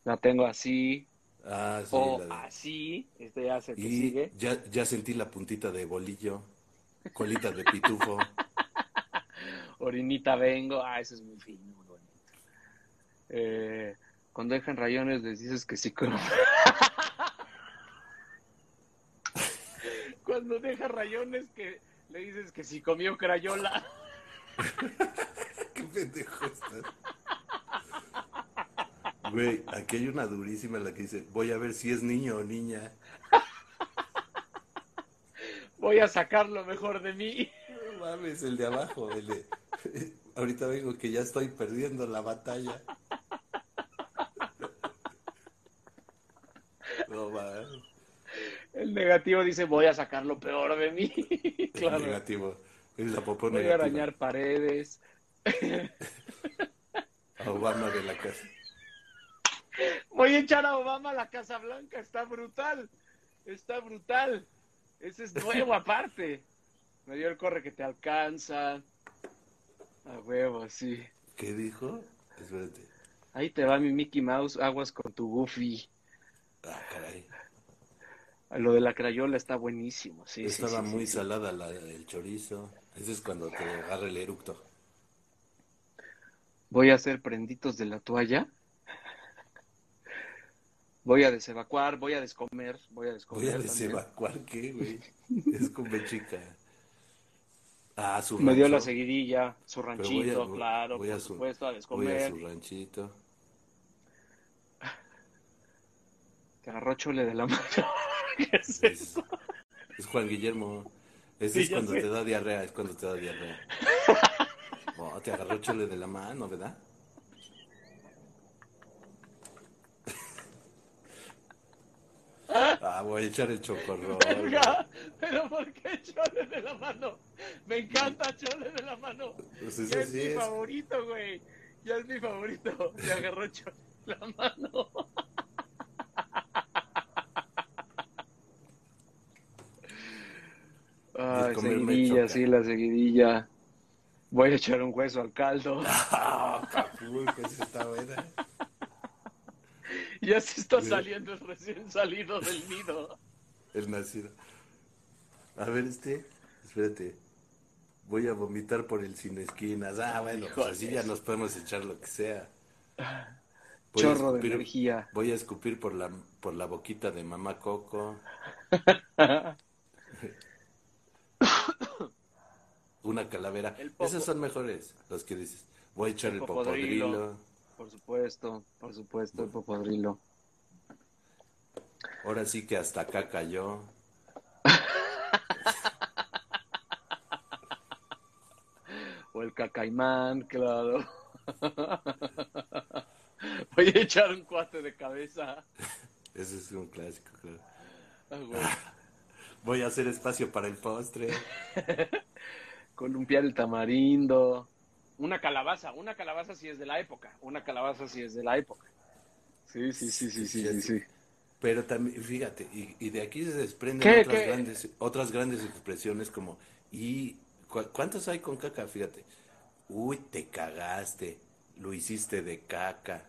La tengo así, Ah, sí, o la de- así, este ya se te Y sigue. ya, ya sentí la puntita de bolillo, colita de pitufo. [LAUGHS] Orinita vengo, ah, eso es muy fino, muy bonito. Eh, cuando dejan rayones les dices que sí. con- [LAUGHS] cuando deja rayones que le dices que si comió crayola. [LAUGHS] Qué pendejo estás. Güey, aquí hay una durísima en la que dice, voy a ver si es niño o niña. Voy a sacar lo mejor de mí. No mames, el de abajo, el de... [LAUGHS] Ahorita vengo que ya estoy perdiendo la batalla. [LAUGHS] No mames. El negativo dice voy a sacar lo peor de mí. El [LAUGHS] claro. negativo. Es la popó Voy a arañar paredes. [LAUGHS] A Obama de la casa. Voy a echar a Obama a la Casa Blanca. Está brutal. Está brutal. Ese es nuevo [LAUGHS] aparte. Me dio el corre que te alcanza. A huevo, sí. ¿Qué dijo? Espérate. Ahí te va mi Mickey Mouse. Aguas con tu Goofy. Ah, caray. Lo de la crayola está buenísimo. Sí, Estaba sí, muy sí, salada la, el chorizo. Ese es cuando te agarra el eructo. Voy a hacer prenditos de la toalla. Voy a desevacuar, voy a descomer, voy a descomer. Voy a también. desevacuar, ¿qué, güey? [LAUGHS] Es con chica. Ah, su Me dio la seguidilla, su ranchito, voy a- claro, voy a por su- supuesto, a Voy a descomer. su ranchito. Te agarró chole de la [LAUGHS] mano. ¿Qué es eso? Juan Guillermo. Ese Sí, es ya cuando sé. te da diarrea, es cuando te da diarrea. [LAUGHS] Oh, te agarró chole de la mano, ¿verdad? [LAUGHS] Ah, voy a echar el chocorrol. [LAUGHS] Verga, pero ¿por qué chole de la mano? Me encanta chole de la mano. Pues Ya ese es sí mi es. favorito, güey. Ya es mi favorito. Te agarró chole de la mano. Comerme seguidilla, sí, la seguidilla. Voy a echar un hueso al caldo. [LAUGHS] Ah, esa está buena. [LAUGHS] Ya se está saliendo el recién salido del nido. [LAUGHS] El nacido. A ver, este, espérate. Voy a vomitar por el sin esquinas. Ah, bueno, pues así ya nos podemos echar lo que sea. Voy Chorro de escupir- energía. Voy a escupir por la, por la boquita de mamá Coco. Una calavera. Esos son mejores, los que dices. Voy a echar El el popodrilo. popodrilo. Por supuesto, por supuesto, el popodrilo. Ahora sí que hasta acá cayó. O el cacaimán, claro. Voy a echar un cuate de cabeza. Ese es un clásico, claro. Ah. [LAUGHS] Voy a hacer espacio para el postre. [LAUGHS] Columpiar el tamarindo. Una calabaza, una calabaza sí es de la época. Una calabaza sí es de la época. Sí, sí, sí, sí, sí, sí. sí. Pero también, fíjate, y, y de aquí se desprenden ¿Qué, otras, qué? Grandes, otras grandes expresiones como, ¿y cu- cuántos hay con caca? Fíjate, uy, te cagaste, lo hiciste de caca.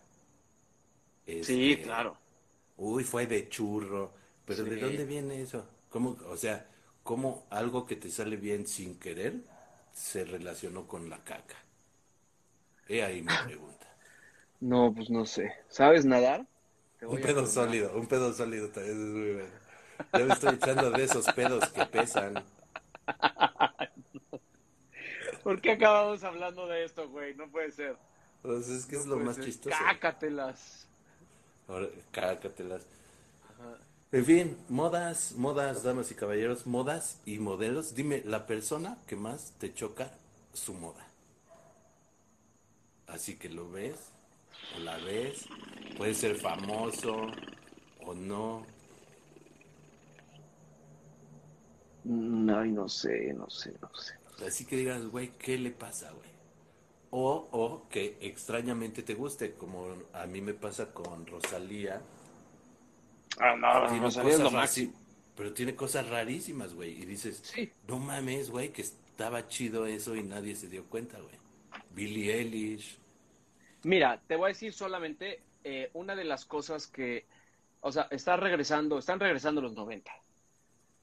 Sí, Este, claro. Uy, fue de churro. Pero ¿de dónde viene eso? ¿Cómo, o sea, cómo algo que te sale bien sin querer se relacionó con la caca? He ahí mi pregunta. No, pues no sé. ¿Sabes nadar? Un pedo sólido, un pedo sólido también es muy bueno. Ya me estoy echando de esos pedos que pesan. [LAUGHS] ¿Por qué acabamos hablando de esto, güey? No puede ser. Pues es que es No lo puede más ser. chistoso. Cácatelas. Ahora, cácatelas. En fin, modas, modas, damas y caballeros, modas y modelos. Dime, la persona que más te choca su moda. Así que lo ves, o la ves, puede ser famoso o no. Mm, Ay, no sé, no sé, no sé. Así que digas, güey, ¿qué le pasa, güey? O, o que extrañamente te guste, como a mí me pasa con Rosalía. Ah, no, Tiene es lo Pero tiene cosas rarísimas, güey. Y dices, Sí. no mames, güey, que estaba chido eso y nadie se dio cuenta, güey. Billie Eilish. Mira, te voy a decir solamente eh, una de las cosas que, o sea, está regresando, están regresando los 90.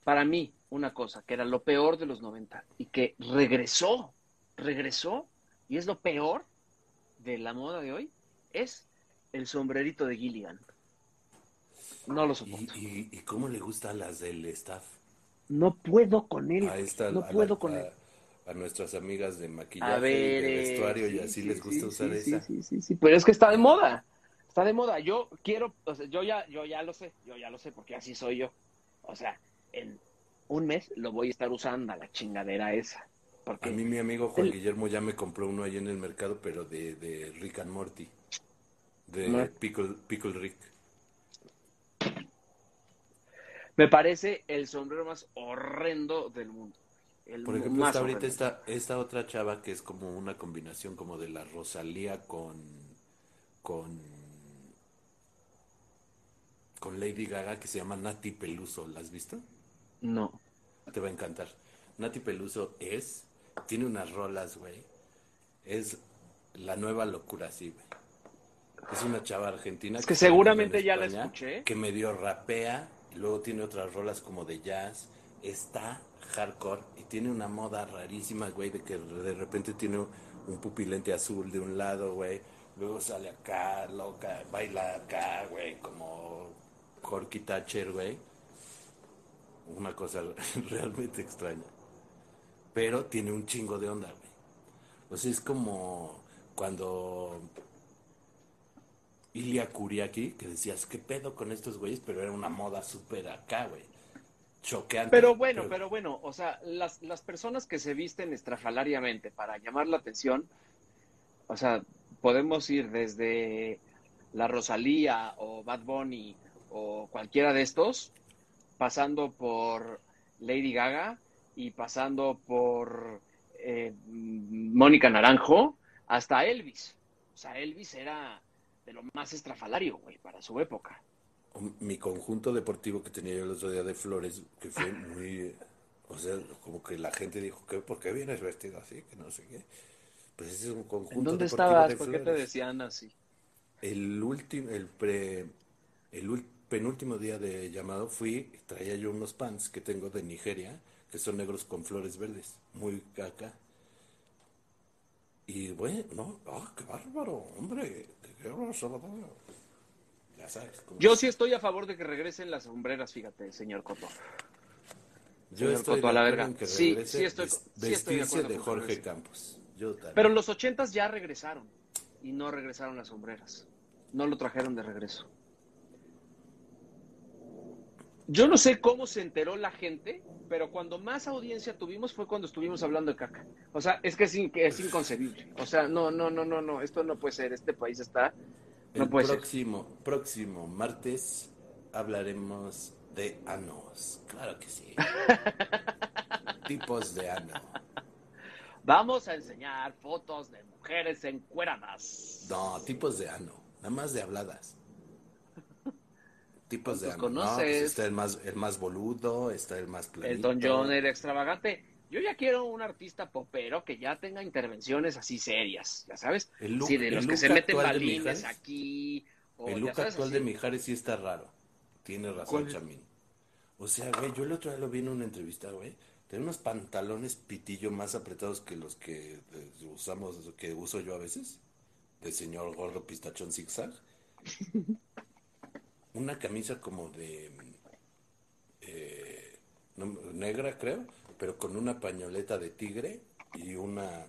Para mí, una cosa que era lo peor de los 90 y que regresó, regresó, y es lo peor de la moda de hoy, es el sombrerito de Gilligan. No lo soporto. y, y cómo le gusta a las del staff. No puedo con él. No a, la- puedo con a- él. a nuestas amigas de maquillaje A ver, y de eh, vestuario y sí, así sí, les gusta sí, usar sí, esa. Sí, sí, sí, sí, pero es que está de moda. Está de moda. Yo quiero, o sea, yo ya, yo ya lo sé, yo ya lo sé porque así soy yo. O sea, en un mes lo voy a estar usando a la chingadera esa. Porque A mí mi amigo Juan El- Guillermo ya me compró uno ahí en el mercado, pero de, de Rick and Morty. De No. Pickle, Pickle Rick. Me parece el sombrero más horrendo del mundo. El Por ejemplo, más está ahorita esta, esta otra chava que es como una combinación como de la Rosalía con con con Lady Gaga que se llama Nati Peluso. ¿La has visto? No. Te va a encantar. Nati Peluso es, tiene unas rolas, güey. Es la nueva locura, sí, güey. Es una chava argentina. Es que está seguramente ya la escuché. Que medio rapea, luego tiene otras rolas como de jazz. Está hardcore y tiene una moda rarísima, güey, de que de repente tiene un pupilente azul de un lado, güey. Luego sale acá, loca, baila acá, güey, como Corky Thatcher, güey una cosa [LAUGHS] realmente extraña. Pero tiene un chingo de onda, güey. O sea, es como cuando Ilia Kuriaki, que decías, ¿qué pedo con estos güeyes? Pero era una moda súper acá, güey. Choqueante. Pero bueno, pero bueno, o sea, las, las personas que se visten estrafalariamente para llamar la atención, o sea, podemos ir desde la Rosalía o Bad Bunny o cualquiera de estos, pasando por Lady Gaga y pasando por eh, Mónica Naranjo hasta Elvis. O sea, Elvis era de lo más estrafalario, güey, para su época. Mi conjunto deportivo que tenía yo el otro día de flores, que fue [LAUGHS] muy... O sea, como que la gente dijo, ¿qué, ¿por qué vienes vestido así? Que no sé qué. Pues ese es un conjunto ¿En dónde deportivo estabas? de ¿Por qué te decían así? El último, el pre, el penúltimo día de llamado fui, traía yo unos pants que tengo de Nigeria, que son negros con flores verdes, muy caca. Y bueno, no, ah, qué bárbaro, hombre, qué. Ya sabes. Yo sí estoy a favor de que regresen las sombreras, fíjate, señor Coto. Yo señor estoy Coto, a la verga. en que Sí, sí estoy- sí estoy de acuerdo de Jorge. Campos. Yo. Pero los ochentas ya regresaron y no regresaron las sombreras. No lo trajeron de regreso. Yo no sé cómo se enteró la gente, pero cuando más audiencia tuvimos fue cuando estuvimos hablando de caca. O sea, es que es, in- que es inconcebible. O sea, no, no, no, no, no, esto no puede ser. Este país está No El puede ser. próximo, próximo martes hablaremos de anos. Claro que sí. [LAUGHS] Tipos de ano. Vamos a enseñar fotos de mujeres encueradas. No, tipos de ano. Nada más de habladas. Tipos de ano. ¿Cuántos No, pues conoces? está el más, el más boludo, está el más planito. El Don John, el extravagante. Yo ya quiero un artista popero que ya tenga intervenciones así serias, ya sabes. El look- sí, de el los que look se meten balines Mijares. aquí. o El look sabes, actual así. de Mijares sí está raro. Tiene razón. Chamín. O sea, güey, yo el otro día lo vi en una entrevista, güey. Tiene unos pantalones pitillo más apretados que los que eh, usamos, que uso yo a veces. De señor gordo pistachón zigzag. [LAUGHS] Una camisa como de eh, negra, creo, pero con una pañoleta de tigre y una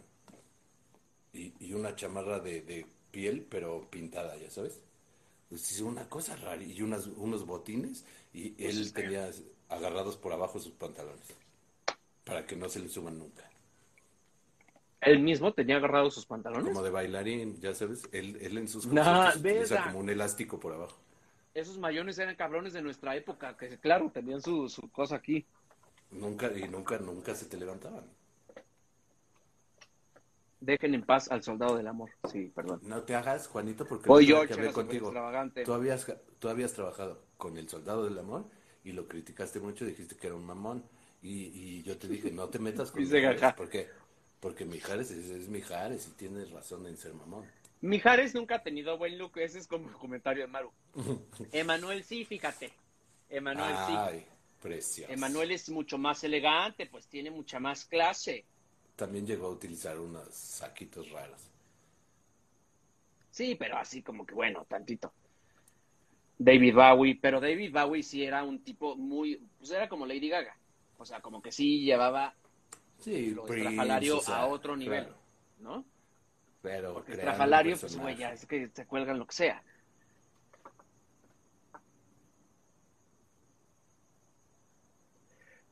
y, y una chamarra de, de piel, pero pintada, ya sabes. Pues es una cosa rara. Y unas, unos botines. Y él es que- tenía agarrados por abajo sus pantalones. Para que no se le suban nunca. Él mismo tenía agarrados sus pantalones. Como de bailarín, ya sabes. Él, él en sus Nah, verga. como un elástico por abajo. Esos mayones eran cabrones de nuestra época, que claro, tenían su, su cosa aquí. Nunca, y nunca, nunca se te levantaban. Dejen en paz al soldado del amor. Sí, perdón. No te hagas, Juanito, porque Voy yo, que hablé contigo. extravagante. Tú habías, tú habías trabajado con el soldado del amor y lo criticaste mucho, dijiste que era un mamón. Y, y yo te dije, no te metas [LAUGHS] con Mijares, porque, porque Mijares es, es Mijares y tienes razón en ser mamón. Mijares nunca ha tenido buen look, ese es como el comentario de Maru. [LAUGHS] Emanuel sí, fíjate. Emanuel sí. Ay, precioso. Emanuel es mucho más elegante, pues tiene mucha más clase. También llegó a utilizar unos saquitos raros. Sí, pero así como que bueno, tantito. David Bowie, pero David Bowie sí era un tipo muy, pues era como Lady Gaga. O sea, como que sí llevaba Sí, lo Prince, o sea, a otro nivel, claro. ¿no? Pero Porque estrafalario, pues personaje. güey, ya es que se cuelgan lo que sea.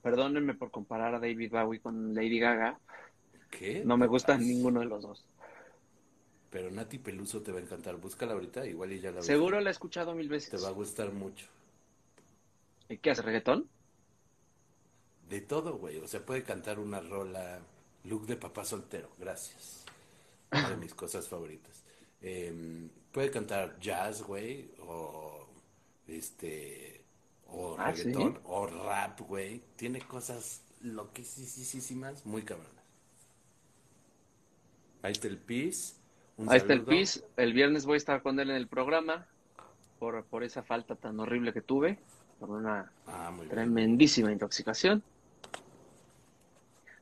Perdónenme por comparar a David Bowie con Lady Gaga. ¿Qué? No me gusta Ay, ninguno de los dos. Pero Nati Peluso te va a encantar. Búscala ahorita, igual y ya la ves. Seguro la he escuchado mil Te veces. va a gustar mucho. ¿Y qué hace reggaetón? De todo, güey. O sea, puede cantar una rola. Look de papá soltero. Gracias. Una de mis cosas favoritas. Em, puede cantar jazz, güey. O este. O Ah, ¿sí? reggaetón. O rap, güey. Tiene cosas loquísimas, muy cabronas. Ahí está el pis. Ahí está el. PIS. El viernes voy a estar con él en el programa por, por esa falta tan horrible que tuve, por una Ah, muy bien. tremendísima intoxicación.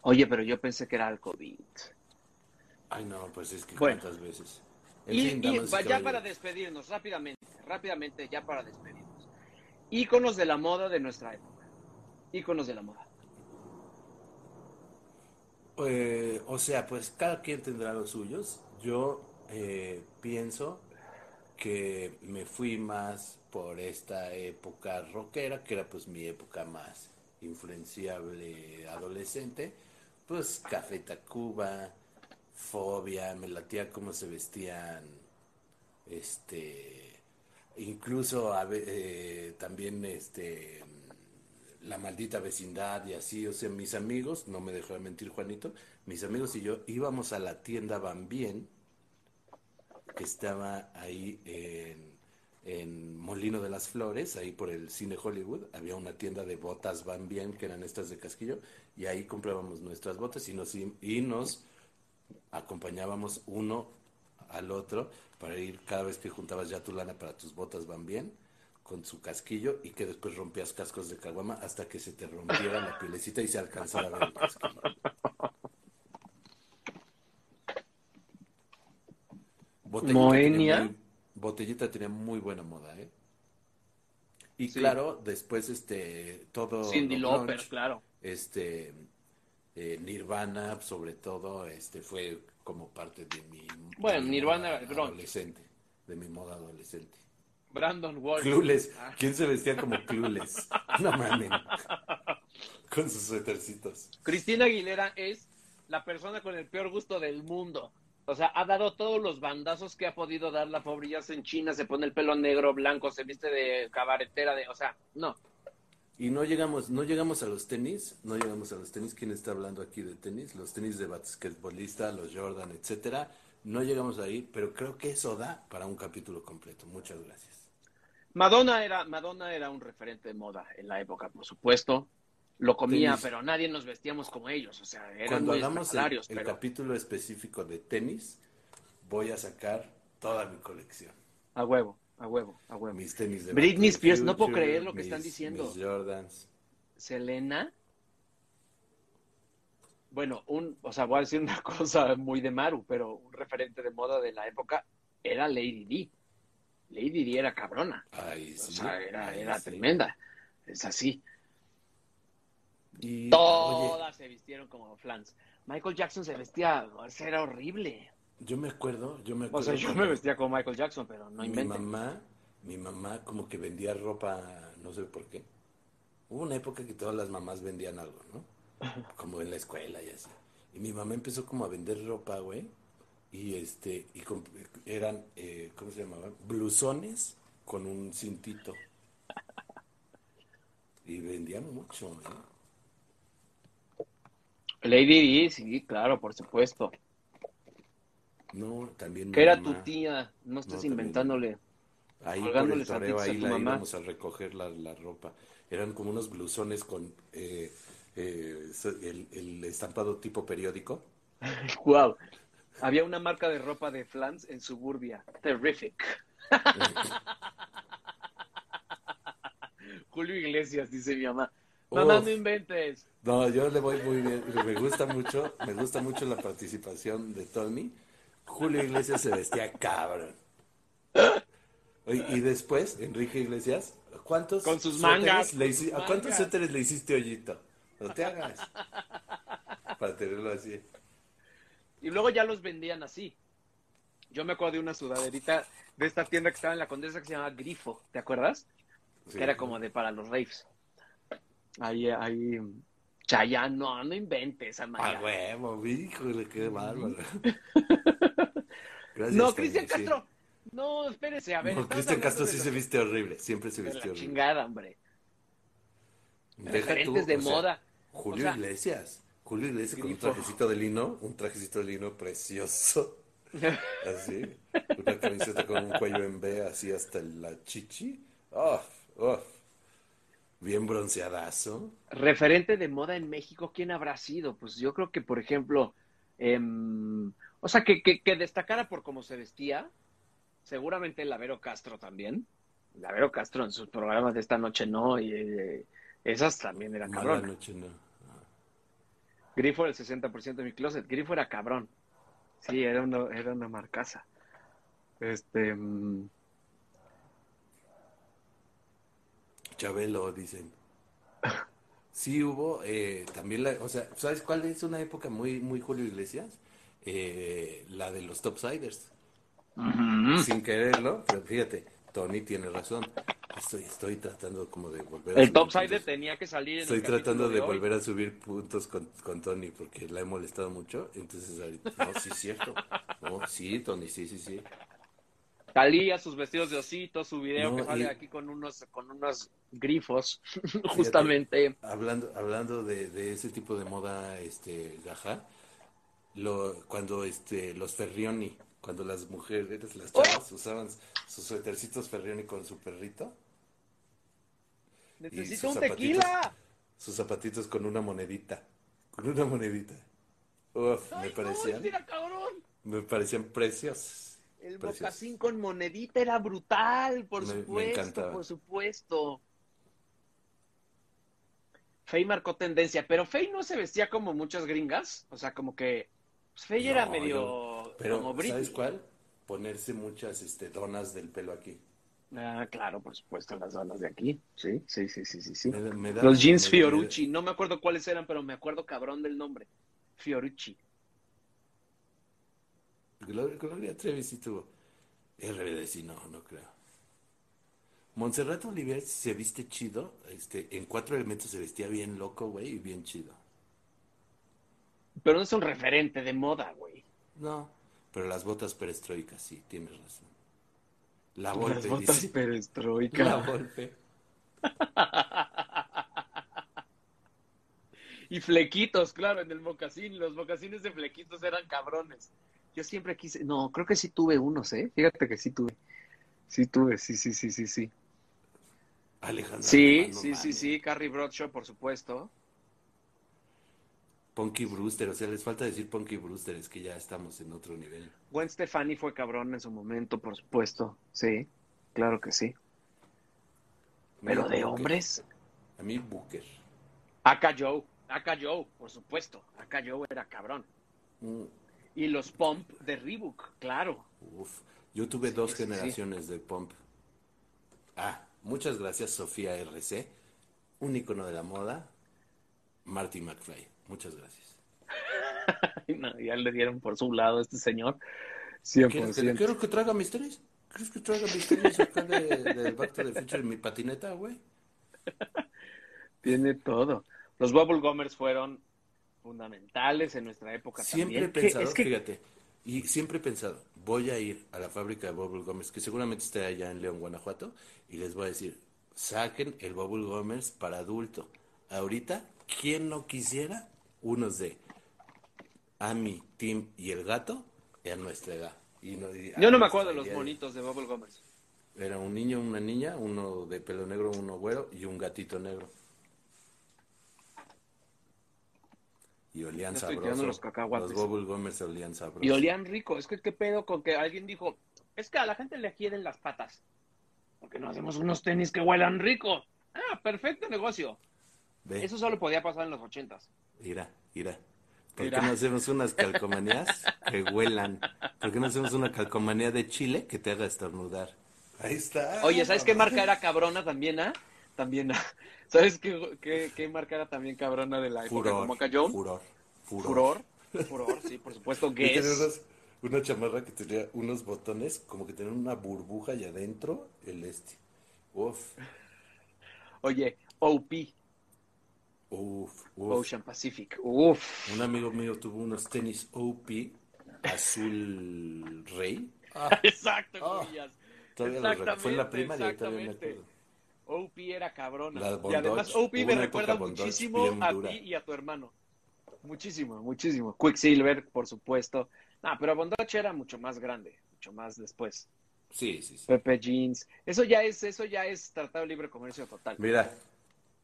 Oye, pero yo pensé que era el COVID. Ay, no, pues es que Bueno. cuántas veces. En Y, fin, ya para despedirnos, rápidamente, rápidamente, ya para despedirnos. Íconos de la moda de nuestra época. Íconos de la moda. Eh, o sea, pues cada quien tendrá los suyos. Yo eh, pienso que me fui más por esta época rockera, que era pues mi época más influenciable adolescente. Pues Café Tacuba, Fobia, me latía cómo se vestían, este, incluso eh, también este la maldita vecindad y así, o sea, mis amigos, no me dejó de mentir Juanito, mis amigos y yo íbamos a la tienda Van Bien, que estaba ahí en, en Molino de las Flores, ahí por el cine Hollywood, había una tienda de botas Van Bien, que eran estas de casquillo, y ahí comprábamos nuestras botas y nos, y nos acompañábamos uno al otro para ir cada vez que juntabas ya tu lana para tus botas Van Bien con su casquillo y que después rompías cascos de caguama hasta que se te rompiera la pielecita y se alcanzara a ver el casquillo. Botellita Moenia. tenía muy- Botellita tenía muy buena moda, ¿eh? Y Sí. claro, después este todo Cindy lo Lauper, grunge, claro. este eh, Nirvana sobre todo este fue como parte de mi Bueno, de mi Nirvana moda adolescente de mi moda adolescente. Brandon Walsh. Clueless. Ah, quién se vestía como Clueless [LAUGHS] no mames. Con sus suétercitos Cristina Aguilera es la persona con el peor gusto del mundo. O sea, ha dado todos los bandazos que ha podido dar. La pobre ya en China, se pone el pelo negro, blanco, se viste de cabaretera, de, o sea, no. Y no llegamos, no llegamos a los tenis, no llegamos a los tenis. ¿Quién está hablando aquí de tenis? Los tenis de basquetbolista, los Jordan, etcétera. No llegamos ahí, pero creo que eso da para un capítulo completo. Muchas gracias. Madonna era, Madonna era un referente de moda en la época, por supuesto. Lo comía, Tenis. pero nadie nos vestíamos como ellos. O sea, eran Cuando muy hagamos el, el pero capítulo específico de tenis, voy a sacar toda mi colección. a huevo, a huevo, a huevo. Mis tenis de Britney Spears, no puedo creer lo que mis- están diciendo. Mis Jordans. Selena. Bueno, un, o sea, voy a decir una [LAUGHS] cosa muy de Maru, pero un referente de moda de la época era Lady D. Lady D era cabrona. Ay, O sea, era, ay, era sí. tremenda. Es así. Y, oye, Todas se vistieron como flans. Michael Jackson se vestía, era horrible. Yo me acuerdo, yo me O acuerdo. sea, yo me vestía como Michael Jackson, pero no mi inventen. mamá, mi mamá como que vendía ropa, no sé por qué. Hubo una época que todas las mamás vendían algo, ¿no? [LAUGHS] Como en la escuela y así. Y mi mamá empezó como a vender ropa, güey. Y este, y eran, eh, ¿cómo se llamaban? Blusones con un cintito. Y vendían mucho, ¿eh? Lady D, sí, claro, por supuesto. No, también Que era tu tía, no estés también. inventándole. Ahí por el toreo, ahí la mamá. íbamos a recoger la, la ropa. Eran como unos blusones con eh, eh, el, el estampado tipo periódico. [LAUGHS] Wow. Había una marca de ropa de flans en Suburbia. Terrific. [LAUGHS] Julio Iglesias, dice mi mamá. Mamá, Uf. no inventes. No, yo le voy muy bien. Me gusta mucho, me gusta mucho la participación de Tony. Julio Iglesias se vestía cabrón. Y después, Enrique Iglesias, ¿cuántos Con sus mangas, le hici- ¿A cuántos suéteres le hiciste hoyito? No te hagas. Para tenerlo así. Y luego ya los vendían así. Yo me acuerdo de una sudaderita de esta tienda que estaba en la Condesa que se llamaba Grifo, ¿te acuerdas? Sí. Que era como de para los raves. Ahí, ahí. Chayanne, no, no inventes, A Amaya. huevo, híjole, qué bárbaro. [LAUGHS] Gracias, no, Cristian sí. Castro. No, espérese, a ver. No, Cristian Castro sí se viste horrible, siempre se la horrible. chingada, hombre. Deja Referentes tú, de o sea, moda. Julio O sea, Iglesias. Julio Iglesias con un trajecito de lino, un trajecito de lino precioso. [LAUGHS] Así. Una camiseta con un cuello en B, así hasta la chichi. Uf, uf. Bien bronceadazo. Referente de moda en México, ¿quién habrá sido? Pues yo creo que, por ejemplo, em, o sea, que, que, que destacara por cómo se vestía, seguramente Lavero Castro también. Lavero Castro en sus programas de esta noche no, y eh, esas también eran cabrón. noche, no. Grifo era el 60% de mi closet, Grifo era cabrón. Sí, era una, era una marcaza. Este, mm, Chabelo, dicen. Sí hubo, eh, también la, o sea, ¿sabes cuál es una época muy, muy Julio Iglesias? Eh, la de los Topsiders. Sin quererlo, pero fíjate, Tony tiene razón. Estoy, estoy tratando como de volver a el Topsider tenía que salir en Estoy el tratando de volver a subir puntos con, con Tony porque la he molestado mucho. Entonces, ahorita, no, sí es cierto. No, sí, Tony, sí, sí, sí. Talía, sus vestidos de osito, su video No, que sale y- aquí con unos, con unos grifos, [LAUGHS] justamente. Hablando, hablando de, de ese tipo de moda, este, gaja, lo, cuando este, los Ferrioni, cuando las mujeres, las chavas, usaban sus suétercitos Ferrioni con su perrito, Necesito un tequila. sus zapatitos con una monedita, con una monedita. Uf, me Ay, parecían, cabrón. me parecían preciosos. El mocasín con monedita era brutal, por Me- me supuesto, encantaba. por supuesto. Faye marcó tendencia, pero Faye no se vestía como muchas gringas, o sea, como que pues, Faye era No, medio yo- Pero, como. ¿sabes cuál? Ponerse muchas este, donas del pelo aquí. Ah, claro, por supuesto, las donas de aquí. Sí, sí, sí, sí, sí. sí. Me me da- Los jeans me- Fiorucci, no me acuerdo cuáles eran, pero me acuerdo cabrón del nombre. Fiorucci. Gloria, Gloria Trevi sí tuvo. RBD sí, no, no creo. Montserrat Olivier se viste chido. Este, en cuatro elementos se vestía bien loco, güey, y bien chido. Pero no es un referente de moda, güey. No, Pero las botas perestroicas, sí, tienes razón. La Las botas dice. [LAUGHS] perestroika. La Volpe. [LAUGHS] Y flequitos, claro, en el mocasín. Los mocasines de flequitos eran cabrones. Yo siempre quise. No, creo que sí tuve unos, ¿eh? Fíjate que sí tuve. Sí tuve, sí, sí, sí, sí, sí. Alejandro. Sí, sí, sí, sí. Carrie Bradshaw, por supuesto. Punky Brewster, o sea, les falta decir Punky Brewster, es que ya estamos en otro nivel. Gwen Stefani fue cabrón en su momento, por supuesto. Sí, claro que sí. Pero de Booker. hombres, A mí Booker. Aka Joe. Aka Joe, por supuesto. Aka Joe era cabrón. Mm, Y los Pump de Reebok, claro. Uf, yo tuve dos sí, sí. generaciones de Pump. Ah, muchas gracias Sofía RC, un icono de la moda, Marty McFly. Muchas gracias. [LAUGHS] No, ya le dieron por su lado a este señor. ¿Quieres que, 100%. ¿Quieres que traiga mis tenis? ¿Quieres que traiga mis tenis acá de, de Back to the Future en mi patineta, güey? [LAUGHS] Tiene todo. Los Bubble Gummers fueron fundamentales en nuestra época Siempre he también. Que- pensado, es que fíjate, y siempre he pensado, voy a ir a la fábrica de Bubble Gummers, que seguramente está allá en León, Guanajuato, y les voy a decir, saquen el Bubble Gummers para adulto. Ahorita, ¿quién no quisiera unos de Ami, Tim y el gato a nuestra edad? Y no- y yo no me acuerdo de los idea monitos de Bubble Gummers. Era un niño, una niña, uno de pelo negro, uno güero y un gatito negro. Y olían estoy sabroso. los cacahuates. Los Bubble Gummers olían sabroso. Y olían rico. Es que qué pedo con que alguien dijo, es que a la gente le quieren las patas. Porque no hacemos unos tenis que huelan rico. Ah, perfecto negocio. Ve, Eso solo podía pasar en los ochentas. mira, mira. ¿Por Mira. qué no hacemos unas calcomanías [LAUGHS] que huelan? ¿Por qué no hacemos una calcomanía de Chile que te haga estornudar? Ahí está. Oye, ¿sabes qué marca era cabrona también, ah? También, ah. [LAUGHS] ¿Sabes qué, qué, qué marca era también cabrona de la época? Furor. Como. Furor. Furor. Furor. Furor, sí, por supuesto. [LAUGHS] Tenía Guess. una chamarra que tenía unos botones como que tenían una burbuja y adentro el este. Uf, Oye, OP, uf, uf. Ocean Pacific. Uf. Un amigo mío tuvo unos tenis OP azul rey. [LAUGHS] Exacto, Ah. Todavía los. Fue en la primaria y todavía me acuerdo. OP era cabrona. Y además OP me recuerda Bondage muchísimo a ti y a tu hermano. Muchísimo, muchísimo. Quicksilver, por supuesto. No, pero Bondage era mucho más grande, mucho más después. Sí, sí, sí. Pepe Jeans. Eso ya es, eso ya es tratado de libre comercio total. Mira,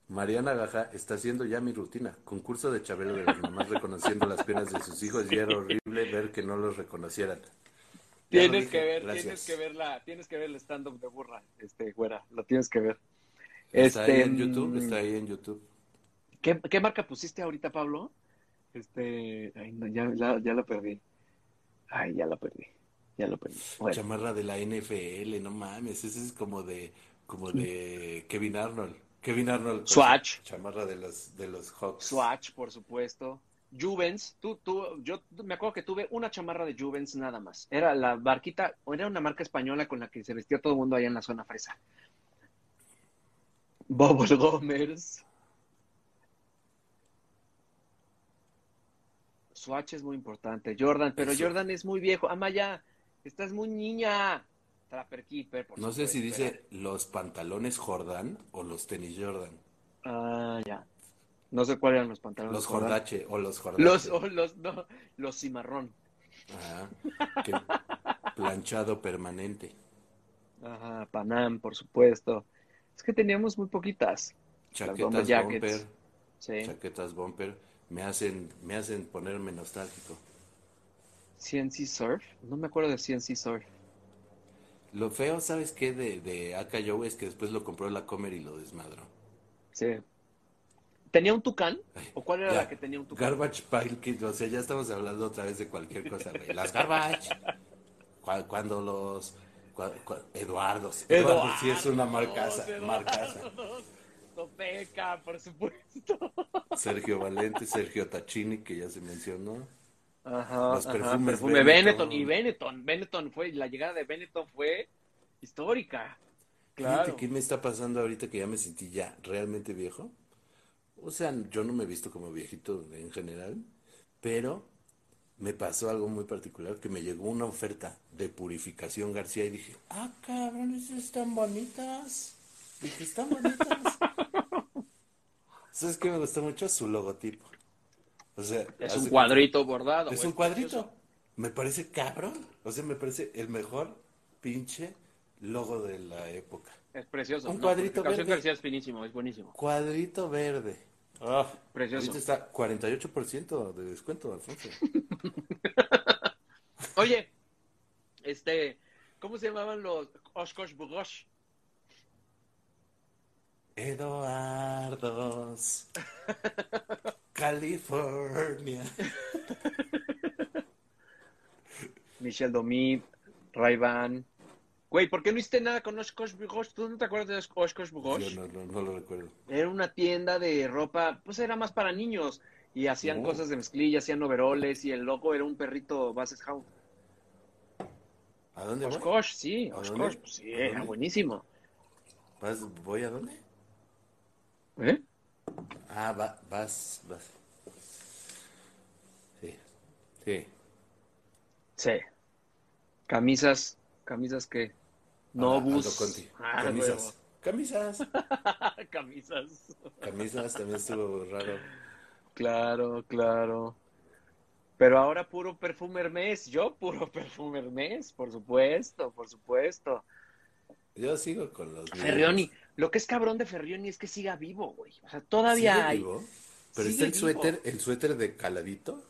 Mariana Gaja está haciendo ya mi rutina. Concurso de Chabelo de las mamás reconociendo las penas de sus hijos. Y era horrible ver que no los reconocieran. Ya Tienes que ver, gracias. tienes que ver la, tienes que ver el stand-up de burra, este, güera, lo tienes que ver. Está Este, ahí en YouTube, mm, está ahí en YouTube. ¿Qué, qué marca pusiste ahorita, Pablo? Este, ay, no, ya, la- ya lo perdí. Ay, ya lo perdí. Ya lo perdí. Bueno, Chamarra de la NFL, no mames, ese es como de, como de Kevin Arnold. Kevin Arnold. su Swatch. Chamarra de los, de los Hawks. Swatch, por supuesto. Juvens, tú, tú, yo me acuerdo que tuve una chamarra de Juvens nada más. Era la barquita, o era una marca española con la que se vestía todo el mundo allá en la zona fresa. Bubble Gomers. Swatch es muy importante. Jordan, pero Eso. Jordan es muy viejo. Amaya, estás muy niña. Trapper Keeper, por No sé si dice los pantalones Jordan o los tenis Jordan. Ah, ya. No sé cuáles eran los pantalones. Los Jordan. Jordache o los Jordache. Los, o los, no, los cimarrón. Ajá, que- [LAUGHS] planchado permanente. Ajá, Panam, por supuesto. Es que teníamos muy poquitas. Chaquetas bomber jackets. bumper, Sí. chaquetas bumper, me hacen, me hacen ponerme nostálgico. CNC Surf. No me acuerdo de CNC Surf. Lo feo, ¿sabes qué? De, de Aka Joe es que después lo compró la Comer y lo desmadró. Sí. ¿Tenía un tucán? ¿O cuál era ya, la que tenía un tucán? Garbage Pile Kid, o sea, ya estamos hablando otra vez de cualquier cosa, güey. Las Garbage. Cu- [LAUGHS] Cuando los... Eduardos. [LAUGHS] Eduardo sí es una marcaza, Eduardos, marcaza. Topeca, por supuesto. Sergio Valente, Sergio Tachini, que ya se mencionó. Ajá, Los ajá, perfumes perfume Benetton. Benetton. y Benetton. Benetton fue, la llegada de Benetton fue histórica. Fíjate, Claro. ¿qué me está pasando ahorita que ya me sentí ya realmente viejo? O sea, yo no me he visto como viejito en general, pero me pasó algo muy particular, que me llegó una oferta de Purificación García y dije, ah, cabrón, esas están bonitas. Dije, están bonitas. [LAUGHS] ¿Sabes qué me gustó mucho? Su logotipo. O sea, Es un cuadrito bordado. Es güey, un cuadrito. precioso. Me parece cabrón. O sea, me parece el mejor pinche logo de la época. Es precioso. Un ¿no? cuadrito verde. García es finísimo, es buenísimo. Cuadrito verde. Ah, Precioso. Ahorita está 48% de descuento, Alfonso. [LAUGHS] Oye, este, ¿cómo se llamaban los Oshkosh Bugosh? Eduardos. California. [LAUGHS] Michelle Domit, Ray-Ban. Güey, ¿por qué no hiciste nada con Oshkosh Bugosh? ¿Tú no te acuerdas de Oshkosh Bugosh? Yo no, no, no lo recuerdo. Era una tienda de ropa, pues era más para niños. Y hacían Oh. cosas de mezclilla, hacían overoles y el loco era un perrito Basset Hound. ¿A dónde voy? Oshkosh, sí, ¿A Oshkosh, pues sí, ¿A era buenísimo. ¿Vas, ¿Voy a dónde? ¿Eh? Ah, va, vas, vas. Sí, sí. Sí. Camisas, camisas que... Nobus. Aldo Conti. Ah, Camisas. Camisas. [LAUGHS] Camisas. Camisas también estuvo raro. Claro, claro. Pero ahora puro perfume Hermes, yo puro [LAUGHS] perfume Hermes, por supuesto, por supuesto. Yo sigo con los. Ferrioni, lo que es cabrón de Ferrioni es que siga vivo, güey. O sea, todavía ¿Sigue hay, vivo? Pero está el vivo. suéter, el suéter de caladito.